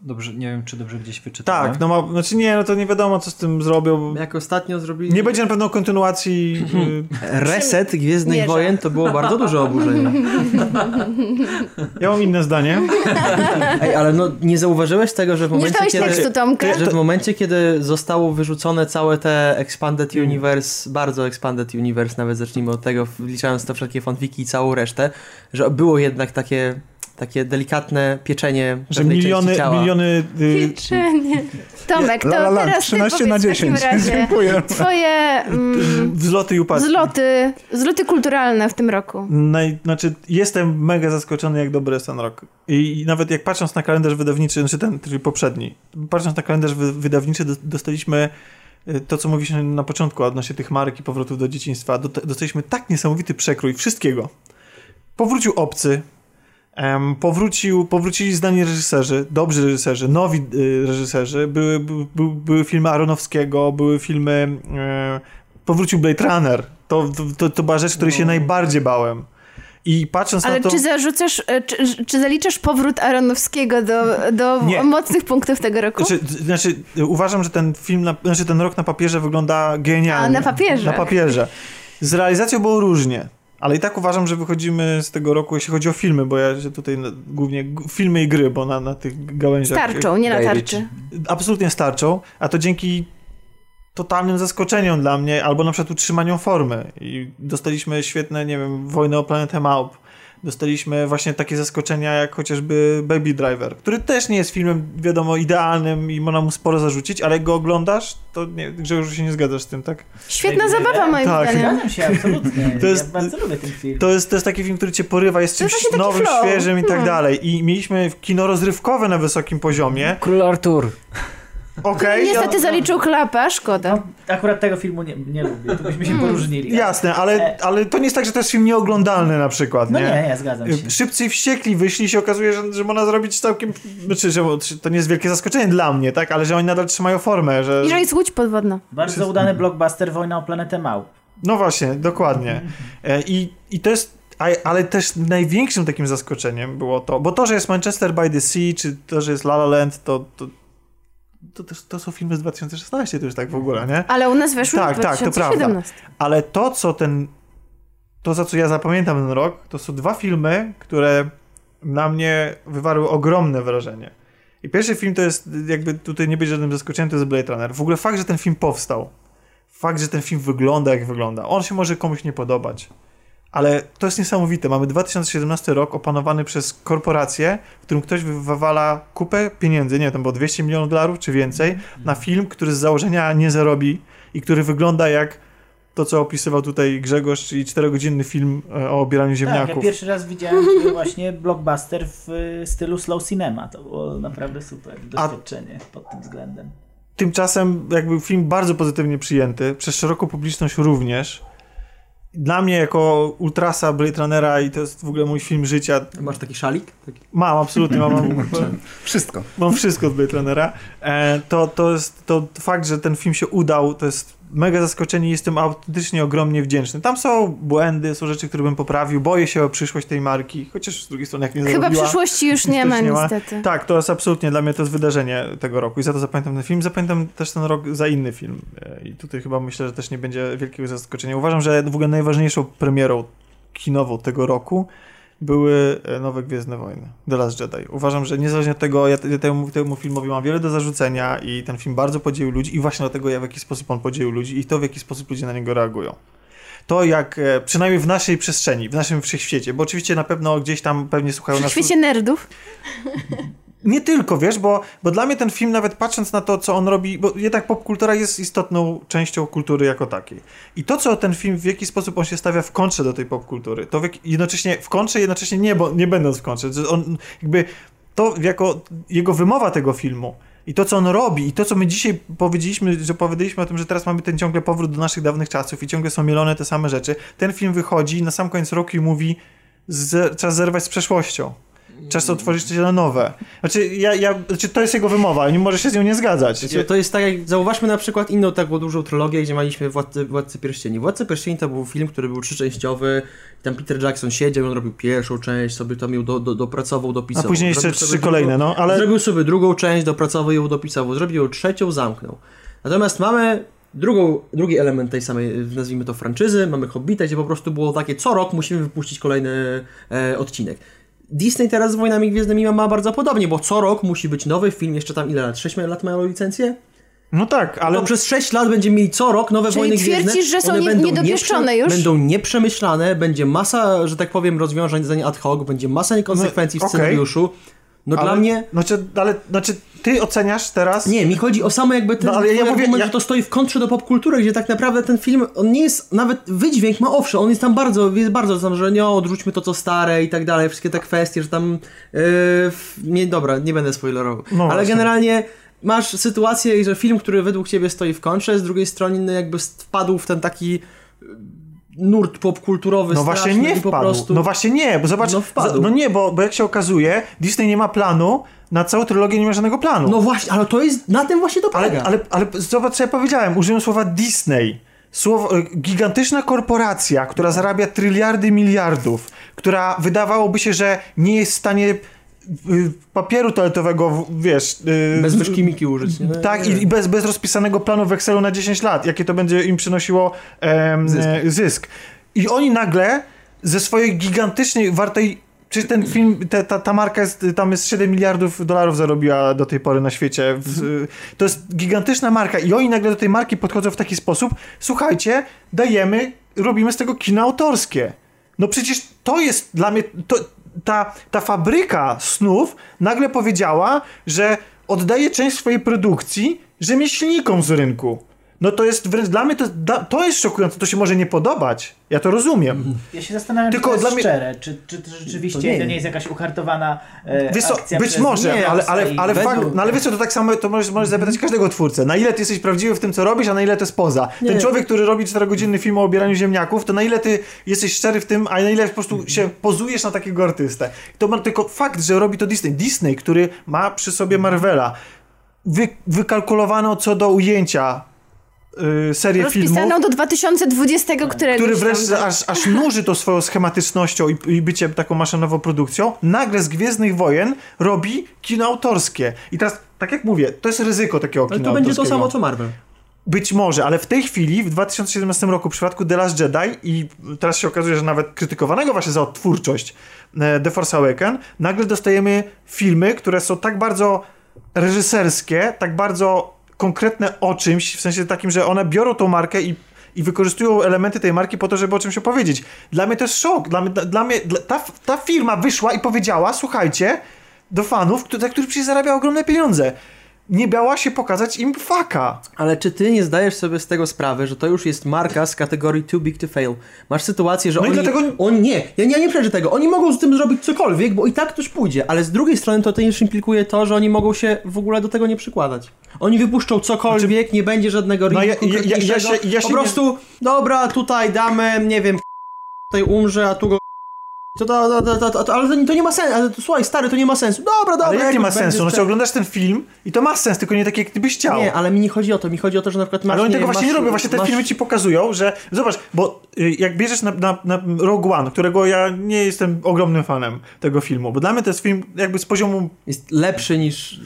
Dobrze, nie wiem, czy dobrze gdzieś wyczytałem. Tak, no ma, znaczy nie, no to nie wiadomo co z tym zrobią. Jak ostatnio zrobili Nie będzie na pewno kontynuacji. y, reset Gwiezdnych Mierza. Wojen, to było bardzo duże oburzenie. Ja mam inne zdanie. Ej, ale no nie zauważyłeś tego, że w momencie, kiedy... tekstu, Tomka? Że w momencie, kiedy zostało wyrzucone całe te Expanded Universe, bardzo Expanded Universe, nawet zacznijmy od tego, wliczając to wszelkie fanfiki i całą resztę, że było jednak takie, takie delikatne pieczenie Że miliony, miliony. Y, Pieczenie. Tomek, to La, la, la, teraz 13 ty na powiedz w takim 10. razie Dziękuję. twoje mm, wzloty i upadki. zloty, zloty kulturalne w tym roku. Naj, znaczy, jestem mega zaskoczony, jak dobry jest ten rok. I, I nawet jak patrząc na kalendarz wydawniczy, znaczy ten, czyli poprzedni, patrząc na kalendarz wy, wydawniczy, do, dostaliśmy y, to, co mówiliśmy na początku odnośnie tych marek i powrotów do dzieciństwa. Do, dostaliśmy tak niesamowity przekrój wszystkiego. Powrócił Obcy, powrócił, powrócili znani reżyserzy, dobrzy reżyserzy, nowi y, reżyserzy. Były, by, by, były filmy Aronowskiego, były filmy... E, powrócił Blade Runner. To, to, to była rzecz, której się najbardziej bałem. I patrząc Ale na to... czy zarzucasz, e, czy, czy zaliczasz powrót Aronowskiego do, do Nie. mocnych punktów tego roku? Znaczy, znaczy, uważam, że ten film, na, znaczy ten rok na papierze wygląda genialnie. A, na papierze. Na papierze. Z realizacją było różnie, ale i tak uważam, że wychodzimy z tego roku, jeśli chodzi o filmy, bo ja się tutaj na, głównie filmy i gry, bo na, na tych gałęziach... Starczą, nie na tarczy. Absolutnie starczą, a to dzięki totalnym zaskoczeniom dla mnie, albo na przykład utrzymaniom formy. I dostaliśmy świetne, nie wiem, Wojnę o planetę Małp. Dostaliśmy właśnie takie zaskoczenia jak chociażby Baby Driver, który też nie jest filmem, wiadomo, idealnym i można mu sporo zarzucić, ale jak go oglądasz, to nie, Grzegorz się nie zgadzasz z tym, tak? Świetna zabawa moim Tak. zdaniem. Zgadzam się, absolutnie. To jest- ja bardzo lubię ten film. To jest, to jest taki film, który cię porywa, jest To jest czymś właśnie taki nowym, flow. świeżym i tak No. dalej. I mieliśmy kino rozrywkowe na wysokim poziomie. Król Artur. Okej, Niestety ja- zaliczył klapa, szkoda. No, akurat tego filmu nie, nie lubię, to byśmy się poróżnili. jasne, ale, ale to nie jest tak, że to jest film nieoglądalny na przykład, No nie? nie, ja zgadzam się. Szybcy i wściekli wyszli i się okazuje, że, że można zrobić całkiem. Znaczy, że to nie jest wielkie zaskoczenie dla mnie, tak? Ale że oni nadal trzymają formę, że. I że jest łódź podwodna. Bardzo udany blockbuster Wojna o planetę Małp. No właśnie, dokładnie. E, I, i to jest. Ale też największym takim zaskoczeniem było to, bo to, że jest Manchester by the Sea, czy to, że jest La La Land, to, to, to, też, to są filmy z 2016, to już tak w ogóle, nie? Ale u nas weszły Tak, w tak, to 2017. Ale to, co ten. To, za co ja zapamiętam ten rok, to są dwa filmy, które na mnie wywarły ogromne wrażenie. I pierwszy film to jest, jakby tutaj nie być żadnym zaskoczeniem, to jest Blade Runner. W ogóle fakt, że ten film powstał. Fakt, że ten film wygląda jak wygląda. On się może komuś nie podobać. Ale to jest niesamowite. Mamy 2017 rok opanowany przez korporację, w którym ktoś wywala kupę pieniędzy, nie wiem, tam było 200 milionów dolarów czy więcej, na film, który z założenia nie zarobi i który wygląda jak to, co opisywał tutaj Grzegorz, czyli czterogodzinny film e, o obieraniu Tak, ja ziemniaków. pierwszy raz widziałem właśnie blockbuster w y, stylu slow cinema. To było naprawdę super doświadczenie pod tym względem. Tymczasem jakby film bardzo pozytywnie przyjęty, przez szeroką publiczność również. Dla mnie jako ultrasa Blade Runnera i to jest w ogóle mój film życia. Masz taki szalik? Taki... Mam, absolutnie, mam, mam, Wszystko. mam wszystko od Blade Runnera. E, to, to jest to fakt, że ten film się udał, to jest mega zaskoczeni i jestem autentycznie ogromnie wdzięczny. Tam są błędy, są rzeczy, które bym poprawił, boję się o przyszłość tej marki, chociaż z drugiej strony jak nie Chyba zarobiła, przyszłości już nie ma nie ma. niestety. Tak, to jest absolutnie dla mnie to jest wydarzenie tego roku i za to zapamiętam ten film. Zapamiętam też ten rok za inny film E, i tutaj chyba myślę, że też nie będzie wielkiego zaskoczenia. Uważam, że w ogóle najważniejszą premierą kinową tego roku były e, nowe Gwiezdne Wojny, The Last Jedi. Uważam, że niezależnie od tego, ja te- temu, temu filmowi mam wiele do zarzucenia i ten film bardzo podzielił ludzi i właśnie dlatego ja w jaki sposób on podzielił ludzi i to w jaki sposób ludzie na niego reagują. To jak, e, przynajmniej w naszej przestrzeni, w naszym wszechświecie, bo oczywiście na pewno gdzieś tam pewnie słuchają W nas... świecie nerdów. Nie tylko, wiesz, bo, bo dla mnie ten film, nawet patrząc na to, co on robi, bo jednak popkultura jest istotną częścią kultury jako takiej. I to, co ten film, w jaki sposób on się stawia w kontrze do tej popkultury, to w jak, jednocześnie w kontrze, jednocześnie nie, bo nie będąc w kontrze. On jakby to jako jego wymowa tego filmu i to, co on robi, i to, co my dzisiaj powiedzieliśmy, że powiedzieliśmy o tym, że teraz mamy ten ciągle powrót do naszych dawnych czasów i ciągle są mielone te same rzeczy. Ten film wychodzi na sam koniec roku i mówi, z, czas zerwać z przeszłością. Czas otworzyć się na nowe. Znaczy, ja, ja, znaczy, to jest jego wymowa, nie może się z nią nie zgadzać. Wiecie, To jest tak jak, zauważmy na przykład inną taką dużą trylogię, gdzie mieliśmy Władcy, Władcy Pierścieni. Władcy Pierścieni to był film, który był trzyczęściowy, tam Peter Jackson siedział, on robił pierwszą część, sobie tam ją do, do, dopracował, dopisał. A później jeszcze Zrobił trzy drugą- kolejne, no, ale... Zrobił sobie drugą część, dopracował ją, dopisał, zrobił ją trzecią, zamknął. Natomiast mamy drugą, drugi element tej samej, nazwijmy to franczyzy, mamy Hobbita, gdzie po prostu było takie, co rok musimy wypuścić kolejny e, odcinek. Disney teraz z Wojnami Gwiezdnymi ma, ma bardzo podobnie, bo co rok musi być nowy film, jeszcze tam ile lat? 6 lat mają licencję? No tak, ale... No przez 6 lat będziemy mieli co rok nowe Czyli Wojny twierdzisz, Gwiezdne. że są nie- będą niedopieszczone nieprze- już? Będą nieprzemyślane, będzie masa, że tak powiem, rozwiązań ad hoc, będzie masa niekonsekwencji No, w scenariuszu. No ale, dla mnie... Znaczy, ale, znaczy, ty oceniasz teraz... Nie, mi chodzi o samo jakby ten No, ale ja mówię- ja- że to stoi w kontrze do popkultury, gdzie tak naprawdę ten film, on nie jest, nawet wydźwięk ma owszem, on jest tam bardzo, jest bardzo tam, że nie, odrzućmy to co stare i tak dalej, wszystkie te kwestie, że tam, yy, nie, dobra, nie będę spoilerował, No ale właśnie. generalnie masz sytuację, że film, który według ciebie stoi w kontrze, z drugiej strony jakby wpadł w ten taki nurt popkulturowy No właśnie nie wpadł. prostu... No właśnie nie, bo zobacz, No wpadł. no nie, bo, bo jak się okazuje, Disney nie ma planu, na całą trylogię nie ma żadnego planu. No właśnie, ale to jest, na tym właśnie to polega. Ale, ale, ale zobacz, co ja powiedziałem. Użyłem słowa Disney. Słowo, e, gigantyczna korporacja, która zarabia tryliardy miliardów, która wydawałoby się, że nie jest w stanie y, papieru toaletowego, wiesz... y, Bez myszki Miki użyć. Nie? Tak, i, i bez, bez rozpisanego planu w Excelu na 10 lat, jakie to będzie im przynosiło em, Zysk. zysk. zysk. I oni nagle ze swojej gigantycznej, wartej. Czy ten film, te, ta, ta marka jest, tam jest 7 miliardów dolarów zarobiła do tej pory na świecie. W, to jest gigantyczna marka i oni nagle do tej marki podchodzą w taki sposób, słuchajcie, dajemy, robimy z tego kino autorskie. No przecież to jest dla mnie, to, ta, ta fabryka snów nagle powiedziała, że oddaje część swojej produkcji rzemieślnikom z rynku. No to jest wręcz dla mnie to, to jest szokujące, to się może nie podobać. Ja to rozumiem. Ja się zastanawiam, Tylko czy to jest mnie- szczere, czy, czy to rzeczywiście To to nie nie, jest. jakaś uhartowana e, Wiesz co, akcja być może, Disneya ale, ale, ale, według- fakt, no ale wiesz co, to tak samo to możesz, możesz zapytać każdego twórcę. Na ile ty jesteś prawdziwy w tym, co robisz, a na ile to jest poza. Ten Nie. człowiek, który robi 4-godzinny film o obieraniu ziemniaków, to na ile ty jesteś szczery w tym, a na ile po prostu się pozujesz na takiego artystę. To ma tylko fakt, że robi to Disney. Disney, który ma przy sobie Marvela, wy, wykalkulowano co do ujęcia yy, serię filmów Rozpisaną do 2020 któregoś który wreszcie aż, aż nuży to swoją schematycznością i, i byciem taką maszynową produkcją, nagle z Gwiezdnych Wojen robi kino autorskie. I teraz, tak jak mówię, to jest ryzyko takiego Ale kina to będzie to samo co Marvel. Być może, ale w tej chwili, w 2017 roku, w przypadku The Last Jedi i teraz się okazuje, że nawet krytykowanego właśnie za odtwórczość e, The Force Awakens, nagle dostajemy filmy, które są tak bardzo reżyserskie, tak bardzo konkretne o czymś, w sensie takim, że one biorą tą markę i i wykorzystują elementy tej marki po to, żeby o czymś opowiedzieć. Dla mnie to jest szok. Dla dla, dla mnie dla, ta, ta firma wyszła i powiedziała, słuchajcie, do fanów, kto- za których przecież zarabia ogromne pieniądze. Nie bała się pokazać im faka. Ale czy ty nie zdajesz sobie z tego sprawy, że to już jest marka z kategorii too big to fail? Masz sytuację, że No oni... dlatego- Oni nie, ja nie, ja nie przeczę tego. Oni mogą z tym zrobić cokolwiek, bo i tak ktoś pójdzie, ale z drugiej strony to też implikuje to, że oni mogą się w ogóle do tego nie przykładać. Oni wypuszczą cokolwiek, nie będzie żadnego No ja- ja- ja- się- ja się Po nie- prostu, dobra, tutaj damy, nie wiem, tutaj umrze, a tu go To, to, to, to, to, to, ale to, to nie ma sensu, ale to, słuchaj stary, to nie ma sensu. Dobra, dobra. Ale jak nie ma sensu? Znaczy ten- oglądasz ten film i to ma sens, tylko nie tak jak ty byś chciał. Nie, ale mi nie chodzi o to, mi chodzi o to, że na przykład masz... Ale oni tego wiem, właśnie nie masz- robią, właśnie te masz- filmy ci pokazują, że zobacz, bo y, jak bierzesz na, na, na Rogue One, którego ja nie jestem ogromnym fanem tego filmu, bo dla mnie to jest film jakby z poziomu Jest lepszy niż...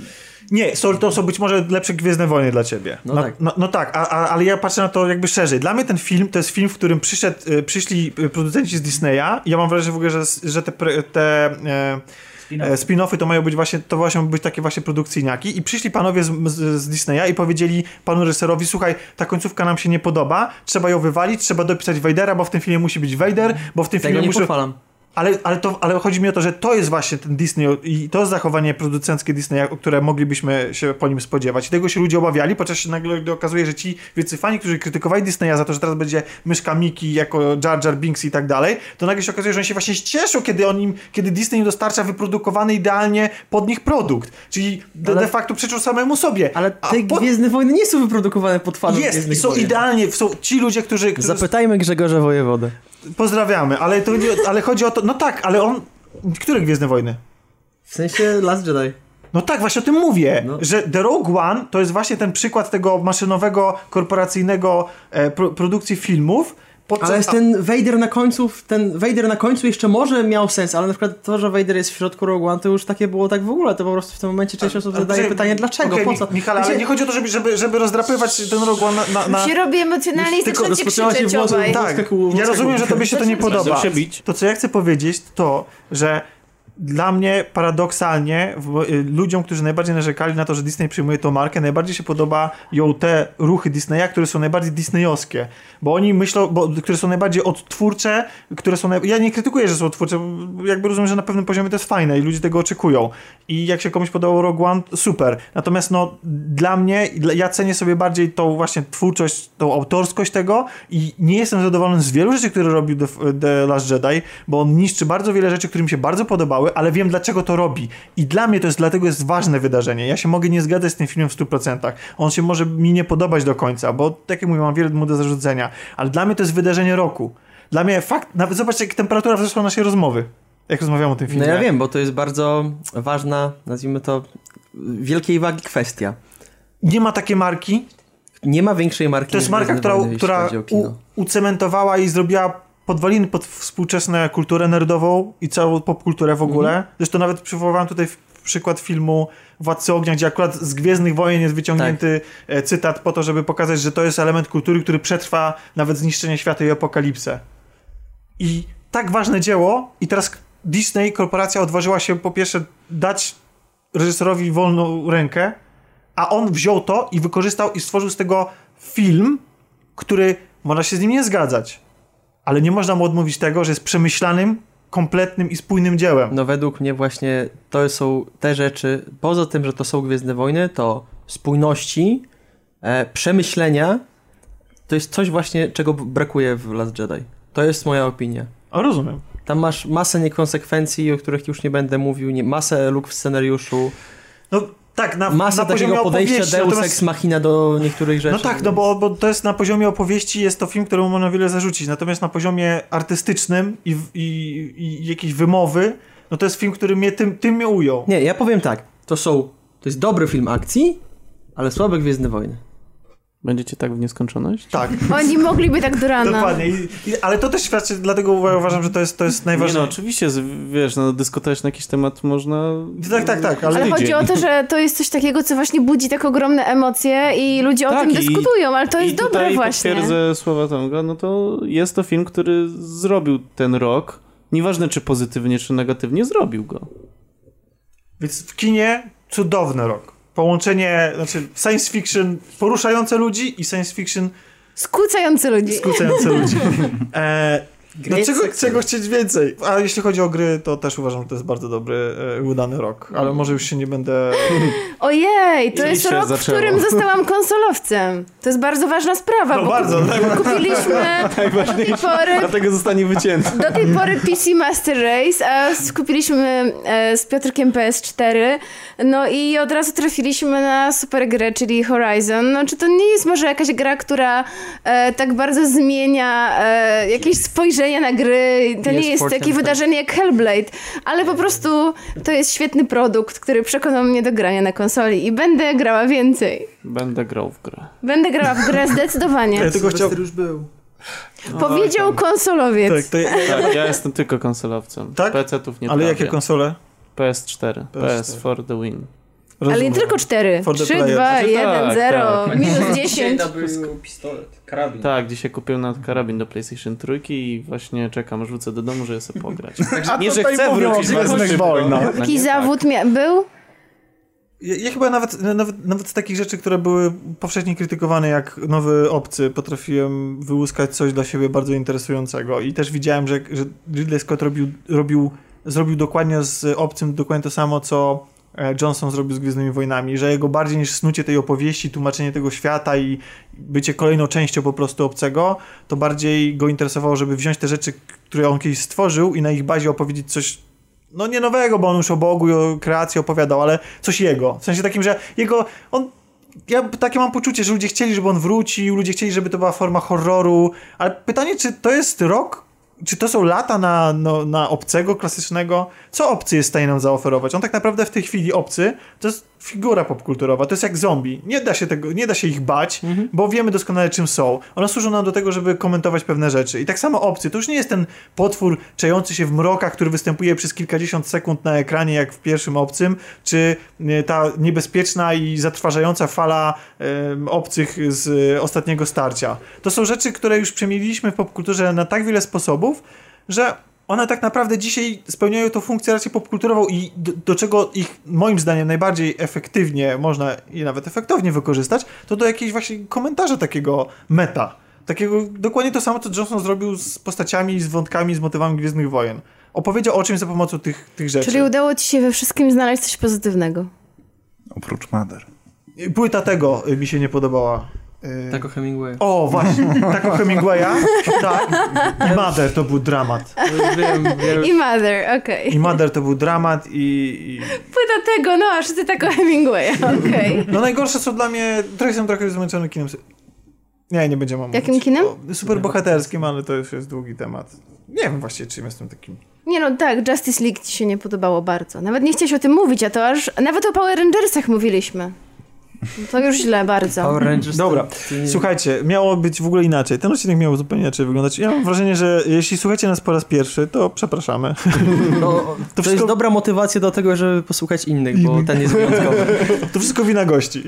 Nie, sorry, to są być może lepsze Gwiezdne Wojny dla ciebie. No no, tak. No, no tak, a, a, ale ja patrzę na to jakby szerzej. Dla mnie ten film to jest film, w którym przyszedł, y, przyszli y, producenci z Disneya ja mam wrażenie w ogóle, że, że te, te e, Spin-off. e, spin-offy to mają być właśnie, to właśnie być takie właśnie produkcyjniaki i przyszli panowie z, z, z Disneya i powiedzieli panu reżyserowi, słuchaj, ta końcówka nam się nie podoba, trzeba ją wywalić, trzeba dopisać Vadera, bo w tym filmie musi być Vader, bo w tym Tego filmie nie muszę... pochwalam. Ale, ale, to, ale chodzi mi o to, że to jest właśnie ten Disney i to zachowanie producenckie Disneya, o które moglibyśmy się po nim spodziewać. I tego się ludzie obawiali, podczas się nagle okazuje, że ci wielcy fani, którzy krytykowali Disneya za to, że teraz będzie myszka Mickey jako Jar Jar Binks i tak dalej, to nagle się okazuje, że oni się właśnie cieszą, kiedy, on im, kiedy Disney im dostarcza wyprodukowany idealnie pod nich produkt. Czyli de, Ale- de facto przeczą samemu sobie. Ale te po- Gwiezdne Wojny nie są wyprodukowane pod fanów Jest, Gwiezdnych są Wojen. idealnie, są ci ludzie, którzy... którzy Zapytajmy Grzegorza Wojewodę. Pozdrawiamy, ale, to, nie- ale chodzi o to, no tak, ale on... Które Gwiezdne Wojny? W sensie Last Jedi. No tak, właśnie o tym mówię, No. że The Rogue One to jest właśnie ten przykład tego maszynowego, korporacyjnego e, pro, produkcji filmów. Podczas, Ale jest ten Vader na końcu, ten Vader na końcu jeszcze może miał sens, ale na przykład to, że Vader jest w środku Rogue One, to już takie było tak w ogóle, to po prostu w tym momencie część osób zadaje poczekaj, pytanie, dlaczego, okej, po co? Michale, ale Wiecie, nie chodzi o to, żeby, żeby, żeby rozdrapywać ten Rogue One na... na, na... się robi rozpoczęła się krzyczeć obaj. tak. Ja rozumiem, że tobie się to nie podoba. To, co ja chcę powiedzieć, to, że dla mnie paradoksalnie y, ludziom, którzy najbardziej narzekali na to, że Disney przyjmuje tą markę, najbardziej się podoba ją te ruchy Disneya, które są najbardziej disneyowskie. Bo oni myślą, bo, które są najbardziej odtwórcze, które są... Ja nie krytykuję, że są odtwórcze, jakby rozumiem, że na pewnym poziomie to jest fajne i ludzie tego oczekują. I jak się komuś podobał Rogue One, super. Natomiast no, dla mnie, ja cenię sobie bardziej tą właśnie twórczość, tą autorskość tego i nie jestem zadowolony z wielu rzeczy, które robił The, The Last Jedi, bo on niszczy bardzo wiele rzeczy, które mi się bardzo podobały, ale wiem dlaczego to robi. I dla mnie to jest dlatego jest ważne wydarzenie. Ja się mogę nie zgadzać z tym filmem w 100%. On się może mi nie podobać do końca, bo tak jak mówię, mam wiele mu do zarzucenia, ale dla mnie to jest wydarzenie roku. Dla mnie fakt, nawet zobaczcie jak temperatura wzrosła naszej rozmowy. Jak rozmawiamy o tym No filmie. ja wiem, bo to jest bardzo ważna, nazwijmy to, wielkiej wagi kwestia. Nie ma takiej marki, Nie ma większej marki To jest marka, która, która u, ucementowała i zrobiła podwaliny pod współczesną kulturę nerdową i całą popkulturę w ogóle. Mhm. Zresztą nawet przywoływałem tutaj przykład filmu Władcy Ognia, gdzie akurat z Gwiezdnych Wojen jest wyciągnięty Tak. e, cytat po to, żeby pokazać, że to jest element kultury, który przetrwa nawet zniszczenie świata i apokalipsę. I tak ważne dzieło i teraz Disney, korporacja odważyła się po pierwsze dać reżyserowi wolną rękę, a on wziął to i wykorzystał i stworzył z tego film, który można się z nim nie zgadzać, ale nie można mu odmówić tego, że jest przemyślanym, kompletnym i spójnym dziełem. No według mnie właśnie to są te rzeczy, poza tym, że to są Gwiezdne Wojny, to spójności, e, przemyślenia, to jest coś właśnie, czego brakuje w Last Jedi. To jest moja opinia. O, rozumiem. Tam masz masę niekonsekwencji, o których już nie będę mówił, nie, masę luk w scenariuszu, No tak, na, masę na poziomie podejścia opowieści, Deus natomiast- Ex Machina do niektórych rzeczy. No tak, no bo, bo to jest na poziomie opowieści, jest to film, któremu można wiele zarzucić, natomiast na poziomie artystycznym i, i, i jakiejś wymowy, no to jest film, który mnie tym, tym mnie ujął. Nie, ja powiem tak, to są, to jest dobry film akcji, ale słabe Gwiezdne Wojny. Będziecie tak w nieskończoność? Tak, Oni mogliby tak do rana. dokładnie. I, i, ale to też świadczy, dlatego uważam, że to jest, to jest Nie no, najważniejsze. oczywiście, z- wiesz, no dyskutować na jakiś temat można... Tak, tak, tak, ale- Ale chodzi o to, że to jest coś takiego, co właśnie budzi tak ogromne emocje i ludzie o Tak, tym i- dyskutują, ale to I jest dobre tutaj właśnie. potwierdzę słowa Tomka, no to jest to film, który zrobił ten rok. Nieważne czy pozytywnie, czy negatywnie, zrobił go. Więc w kinie cudowny rok. Połączenie, znaczy science fiction poruszające ludzi i science fiction Skłócający ludzi. skłócające ludzi. E, no Great czego, success. czego chcieć więcej? A jeśli chodzi o gry, to też uważam, że to jest bardzo dobry, e, udany rok. Ale może już się nie będę... Ojej, to I jest rok, w zaczęło. którym zostałam konsolowcem. To jest bardzo ważna sprawa, No bo bardzo, tak. kupiliśmy do tej pory Dlatego zostanie wycięty. do tej pory PC Master Race, a skupiliśmy e, z Piotrkiem PS4, no i od razu trafiliśmy na super grę, czyli Horizon. No, czy to nie jest może jakaś gra, która e, tak bardzo zmienia e, jakieś spojrzenie na gry. To nie Jest takie tak. wydarzenie jak Hellblade, ale po prostu to jest świetny produkt, który przekonał mnie do grania na konsoli i będę grała więcej. Będę grał w grę. Będę grała w grę zdecydowanie. Ja tylko chciał... już był. Powiedział konsolowiec. Tak, to ja, Tak, ja jestem tylko konsolowcem. Tak? PC-ów nie ale trawię. jakie konsole? PS4. PS4. PS for the win. Ale Rozumiem. nie tylko cztery. For the 3, player. 2, Znaczy 1, tak, 0, tak. minus 10. pistolet, karabin. Tak, dzisiaj kupiłem nawet karabin do PlayStation 3 i właśnie czekam, aż wrócę do domu, żeby sobie pograć. A nie, że chcę wrócić. Wojnach. No Jaki zawód mia- był? Ja, ja chyba nawet, nawet, nawet z takich rzeczy, które były powszechnie krytykowane jak nowy obcy, potrafiłem wyłuskać coś dla siebie bardzo interesującego i też widziałem, że, że Ridley Scott robił, robił, zrobił dokładnie z obcym dokładnie to samo, co Johnson zrobił z Gwiezdnymi Wojnami, że jego bardziej niż snucie tej opowieści, tłumaczenie tego świata i bycie kolejną częścią po prostu obcego, to bardziej go interesowało, żeby wziąć te rzeczy, które on kiedyś stworzył i na ich bazie opowiedzieć coś no nie nowego, bo on już o Bogu i o kreacji opowiadał, ale coś jego. W sensie takim, że jego, on ja takie mam poczucie, że ludzie chcieli, żeby on wrócił, ludzie chcieli, żeby to była forma horroru, ale pytanie, czy to jest rok, czy to są lata na, no, na obcego klasycznego? Co obcy jest w stanie nam zaoferować? On tak naprawdę w tej chwili obcy to jest figura popkulturowa, to jest jak zombie. Nie da się, tego, nie da się ich bać, bo wiemy doskonale czym są. One służą nam do tego, żeby komentować pewne rzeczy. I tak samo obcy, to już nie jest ten potwór czejący się w mrokach, który występuje przez kilkadziesiąt sekund na ekranie, jak w pierwszym obcym, czy e, ta niebezpieczna i zatrważająca fala em, obcych z e, ostatniego starcia. To są rzeczy, które już przemieliliśmy w popkulturze na tak wiele sposobów, że one tak naprawdę dzisiaj spełniają tą funkcję raczej popkulturową i do, do czego ich moim zdaniem najbardziej efektywnie można i nawet efektownie wykorzystać, to do jakiejś właśnie komentarza takiego meta. Takiego dokładnie to samo, co Johnson zrobił z postaciami, z wątkami, z motywami Gwiezdnych Wojen. Opowiedział o czymś za pomocą tych, tych rzeczy. Czyli udało ci się we wszystkim znaleźć coś pozytywnego. Oprócz Mother. Płyta tego y, mi się nie podobała. Y, Tak o Hemingway. O, właśnie, tak o Hemingwaya. tak. I Mother to był dramat. Wiem, wiem. I Mother, okej. I Mother to był dramat i... i... Płyta tego, no a wszyscy tak o Hemingwaya, okej. No najgorsze są dla mnie... Trochę jestem trochę zmęczony kinem. Nie, nie będziemy mówić. Jakim kinem? O super bohaterskim, ale to już jest długi temat. Nie wiem właściwie, czym jestem takim. Nie no, tak, Justice League ci się nie podobało bardzo. Nawet nie chciałeś o tym mówić, a to aż... Nawet o Power Rangersach mówiliśmy. To już źle bardzo. Power Rangers Dobra, to, to. Słuchajcie, miało być w ogóle inaczej. Ten odcinek miał zupełnie inaczej wyglądać. Ja mam wrażenie, że jeśli słuchacie nas po raz pierwszy, to przepraszamy. no, to, wszystko- jest dobra motywacja do tego, żeby posłuchać innych, bo ten jest wyjątkowy. To wszystko wina gości.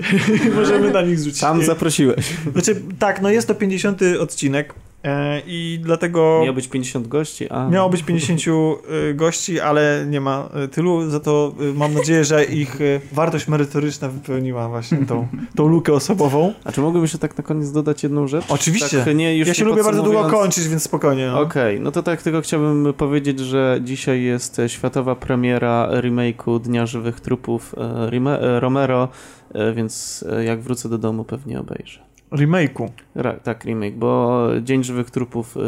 Możemy na nich zrzucić. Sam zaprosiłeś. Znaczy, tak, no jest to 50 odcinek i dlatego Miało być 50 gości, a... miało być 50 y, gości, ale nie ma y, tylu, za to mam nadzieję, że ich wartość merytoryczna wypełniła właśnie tą, tą lukę osobową. A czy mogłem jeszcze tak na koniec dodać jedną rzecz? Oczywiście. Tak, nie, już ja się lubię bardzo długo kończyć, więc spokojnie. No. Okej, no to tak tylko chciałbym powiedzieć, że dzisiaj jest e, światowa premiera remake'u Dnia Żywych Trupów e, e, Romero, e, więc e, jak wrócę do domu pewnie obejrzę. Remake'u. Ra, tak, remake, bo Dzień Żywych Trupów e,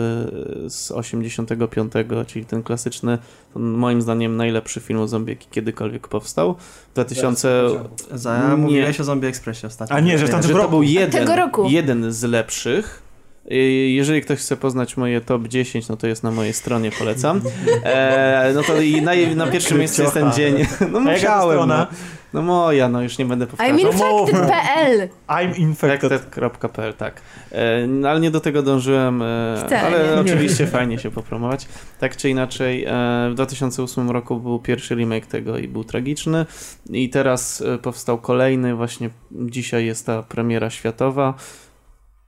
z 85, czyli ten klasyczny, to moim zdaniem najlepszy film o zombie, jaki kiedykolwiek powstał. W 2000... Za, Nie. mówiłeś o Zombie Expressie ostatnio. A nie, że w tamtym roku. był jeden, Tego roku. jeden z lepszych. Y, Jeżeli ktoś chce poznać moje top 10, no to jest na mojej stronie, polecam. E, no to i na, na pierwszym miejscu jest ten dzień. No musiałem, no. no moja, no już nie będę powtarzał. I'm infected.pl I'm infected. Infected.pl, tak. E, no, ale nie do tego dążyłem, e, Wcale ale nie. oczywiście fajnie się popromować. Tak czy inaczej, e, w 2008 roku był pierwszy remake tego i był tragiczny. I teraz e, powstał kolejny, właśnie dzisiaj jest ta premiera światowa.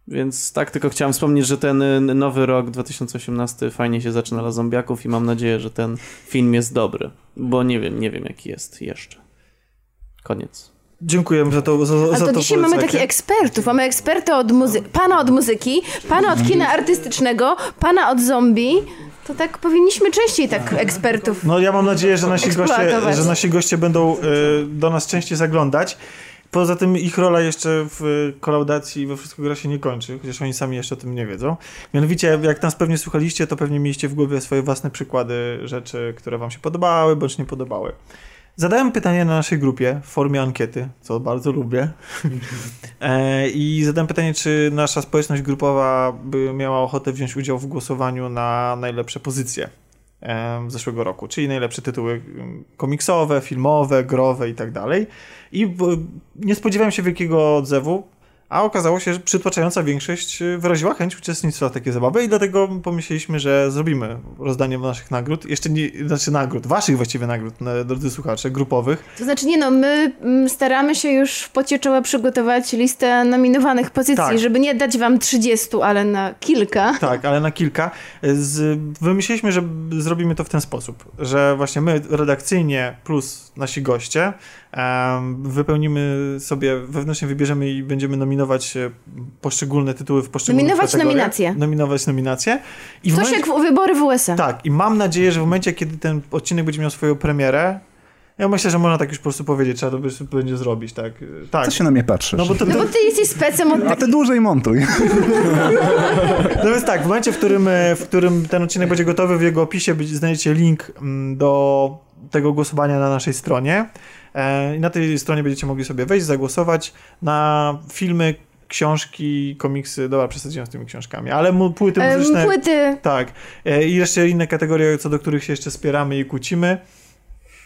Więc tak, tylko chciałem wspomnieć, że ten y, nowy rok 2018 fajnie się zaczyna dla zombiaków i mam nadzieję, że ten film jest dobry, bo nie wiem, nie wiem jaki jest jeszcze. Koniec. Dziękuję za to, za, A za to to dzisiaj mamy takich ekspertów. Mamy eksperta od muzy- pana od muzyki, pana od kina artystycznego, pana od zombie. To tak powinniśmy częściej tak ekspertów. No ja mam nadzieję, że nasi goście, że nasi goście będą y, do nas częściej zaglądać. Poza tym ich rola jeszcze w kolaudacji we Wszystko Gra się nie kończy, chociaż oni sami jeszcze o tym nie wiedzą. Mianowicie, jak nas pewnie słuchaliście, to pewnie mieliście w głowie swoje własne przykłady rzeczy, które wam się podobały, bądź nie podobały. Zadałem pytanie na naszej grupie w formie ankiety, co bardzo lubię. E, I zadałem pytanie, czy nasza społeczność grupowa by miała ochotę wziąć udział w głosowaniu na najlepsze pozycje zeszłego roku, czyli najlepsze tytuły komiksowe, filmowe, growe i tak dalej. I nie spodziewałem się wielkiego odzewu, a okazało się, że przytłaczająca większość y, wyraziła chęć uczestnictwa w takiej zabawie i dlatego pomyśleliśmy, że zrobimy rozdanie naszych nagród, jeszcze nie, znaczy nagród, waszych właściwie nagród, na- drodzy słuchacze, grupowych. To znaczy nie no, my mm, staramy się już w pocie czoła przygotować listę nominowanych pozycji, Tak. żeby nie dać wam 30, ale na kilka. Tak, ale na kilka. Z, wymyśliliśmy, że zrobimy to w ten sposób, że właśnie my redakcyjnie plus nasi goście wypełnimy sobie, wewnętrznie wybierzemy i będziemy nominować e, poszczególne tytuły w poszczególnych Nominować kategoriach. nominacje. Nominować nominacje. I w Coś momencie, jak w wybory w USA. Tak, i mam nadzieję, że w momencie, kiedy ten odcinek będzie miał swoją premierę, ja myślę, że można tak już po prostu powiedzieć, trzeba to będzie zrobić, tak. tak. Co się na mnie patrzysz? No bo to, No bo ty jesteś specem od A ty dłużej montuj. No więc tak, w momencie, w którym, e, w którym ten odcinek będzie gotowy, w jego opisie będzie- znajdziecie link mm, do tego głosowania na naszej stronie. E, I na tej stronie będziecie mogli sobie wejść, zagłosować na filmy, książki, komiksy. Dobra, przesadziłem z tymi książkami, ale płyty em, muzyczne. płyty. Tak. E, I jeszcze inne kategorie, co do których się jeszcze spieramy i kłócimy.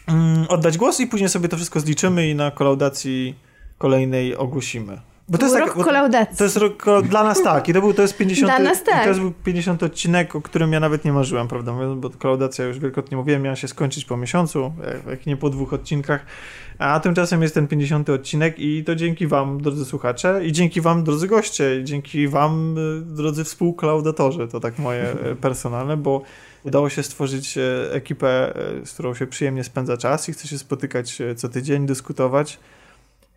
Mm, Oddać głos i później sobie to wszystko zliczymy i na kolaudacji kolejnej ogłosimy. Bo Rok bo- kolaudacji. to jest rok, dla nas tak. I to był to jest 50. Dla nas tak. To jest był 50 odcinek, o którym ja nawet nie marzyłem, prawda mówiąc, bo kolaudacja już wielokrotnie mówiłem, miała się skończyć po miesiącu, jak- nie po dwóch odcinkach. A tymczasem jest ten 50 odcinek i to dzięki wam, drodzy słuchacze, i dzięki wam, drodzy goście, i dzięki wam, y, drodzy współklaudatorzy, to tak moje y, personalne, bo udało się stworzyć y, ekipę, z którą się przyjemnie spędza czas i chce się spotykać co tydzień, dyskutować.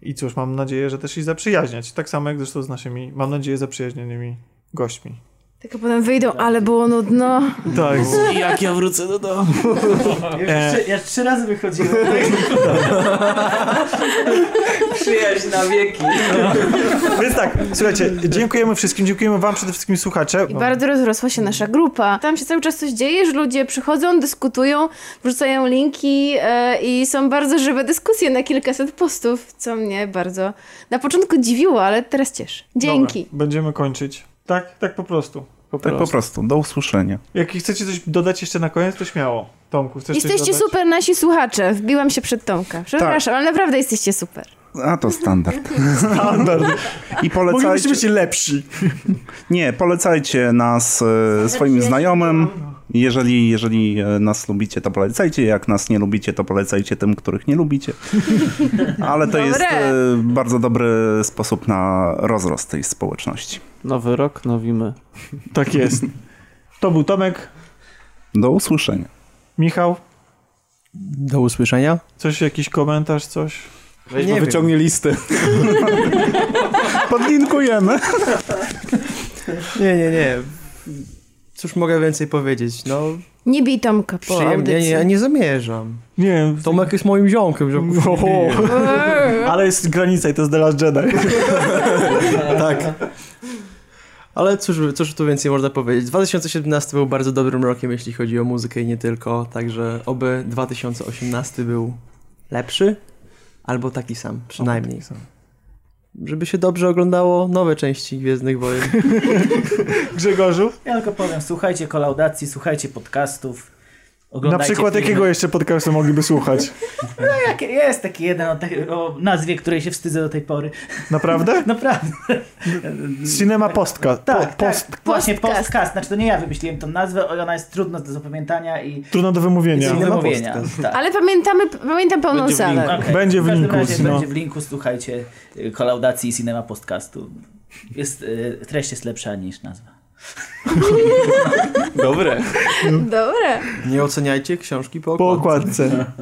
I cóż, mam nadzieję, że też i zaprzyjaźniać. Tak samo jak zresztą z naszymi, mam nadzieję, zaprzyjaźnionymi gośćmi. Tylko potem wyjdą, ale było nudno. Tak. Jak ja wrócę do domu? E, Trzy, ja już trzy razy wychodziłem. Przyjaźń na wieki. Więc tak, słuchajcie, dziękujemy wszystkim, dziękujemy wam przede wszystkim słuchacze. I bardzo rozrosła się nasza grupa. Tam się cały czas coś dzieje, że ludzie przychodzą, dyskutują, wrzucają linki e, i są bardzo żywe dyskusje na kilkaset postów, co mnie bardzo na początku dziwiło, ale teraz cieszy. Dzięki. Dobra, będziemy kończyć. Tak, tak po prostu. Po Tak po prostu. prostu. Do usłyszenia. Jak chcecie coś dodać jeszcze na koniec, to śmiało. Tomku, chcesz coś Jesteście dodać? super nasi słuchacze. Wbiłam się przed Tomka. Przepraszam, ale naprawdę jesteście super. A to standard. Standard. I Moglibyśmy polecajcie... być lepsi. Nie, polecajcie nas e, swoim znajomym. Jeżeli, jeżeli e, nas lubicie, to polecajcie. Jak nas nie lubicie, to polecajcie tym, których nie lubicie. Ale to Dobre. jest e, bardzo dobry sposób na rozrost tej społeczności. Nowy rok, nowi my. Tak jest. To był Tomek, Do usłyszenia. Michał. Do usłyszenia. Coś, jakiś komentarz, coś? Weź, Nie wyciągnie listę. Podlinkujemy. Nie, nie, nie. Cóż mogę więcej powiedzieć? No, Nie bij Tomka po przyjemnie. Nie, audycji. nie, ja nie zamierzam. Nie wiem. Tomek jest moim ziomkiem, że Oho. Ale jest granica i to jest The Last Jedi. Tak. Ale cóż, cóż tu więcej można powiedzieć? 2017 był bardzo dobrym rokiem, jeśli chodzi o muzykę i nie tylko, także oby 2018 był lepszy, albo taki sam, przynajmniej. Żeby się dobrze oglądało nowe części Gwiezdnych Wojen. Grzegorzu? Ja tylko powiem, słuchajcie kolaudacji, słuchajcie podcastów. Na przykład filmy. jakiego jeszcze podcastu mogliby słuchać? No, jak, jest taki jeden o, o nazwie, której się wstydzę do tej pory. Naprawdę? Naprawdę. Cinema Postka. Tak, po, post. tak. Właśnie Podcast. podcast. Znaczy to nie ja wymyśliłem tą nazwę, ona jest trudna do zapamiętania i Trudno do wymówienia. do wymówienia. Tak. Ale pamiętamy, pamiętam pełną Będzie w salę. linku. Okej. Będzie w każdym linku, razie no. Będzie w linku, słuchajcie, y, kolaudacji Cinema Podcastu. Jest, y, treść jest lepsza niż nazwa. Dobre. Dobre. Nie oceniajcie książki po Po okładce. okładce.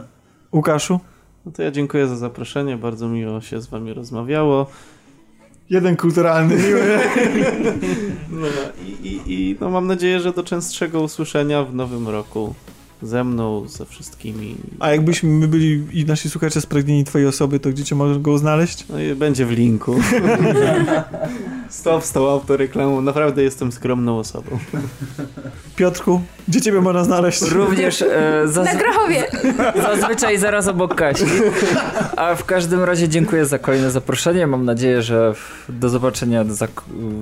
Łukaszu? No to ja dziękuję za zaproszenie, bardzo miło się z wami rozmawiało. Jeden kulturalny, miły. No, i, i, I no, mam nadzieję, że do częstszego usłyszenia w nowym roku. Ze mną, ze wszystkimi. A jakbyśmy my byli i nasi słuchacze spragnieni twojej osoby, to gdzie cię mogą go znaleźć? No i będzie w linku. Stop z tą autoreklamą, naprawdę jestem skromną osobą. Piotrku, gdzie ciebie można znaleźć? Również e, Na zaz- Grochowie. zazwyczaj zaraz obok Kasi. A w każdym razie dziękuję za kolejne zaproszenie. Mam nadzieję, że w- do zobaczenia za,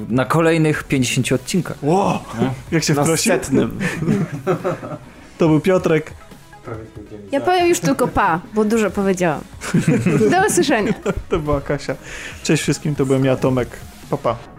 na kolejnych 50 odcinkach. Wow, jak się Na wprosił. setnym. To był Piotrek. Ja powiem już tylko pa, bo dużo powiedziałam. Do usłyszenia. To była Kasia. Cześć wszystkim, to byłem ja, Tomek. Papa. Pa.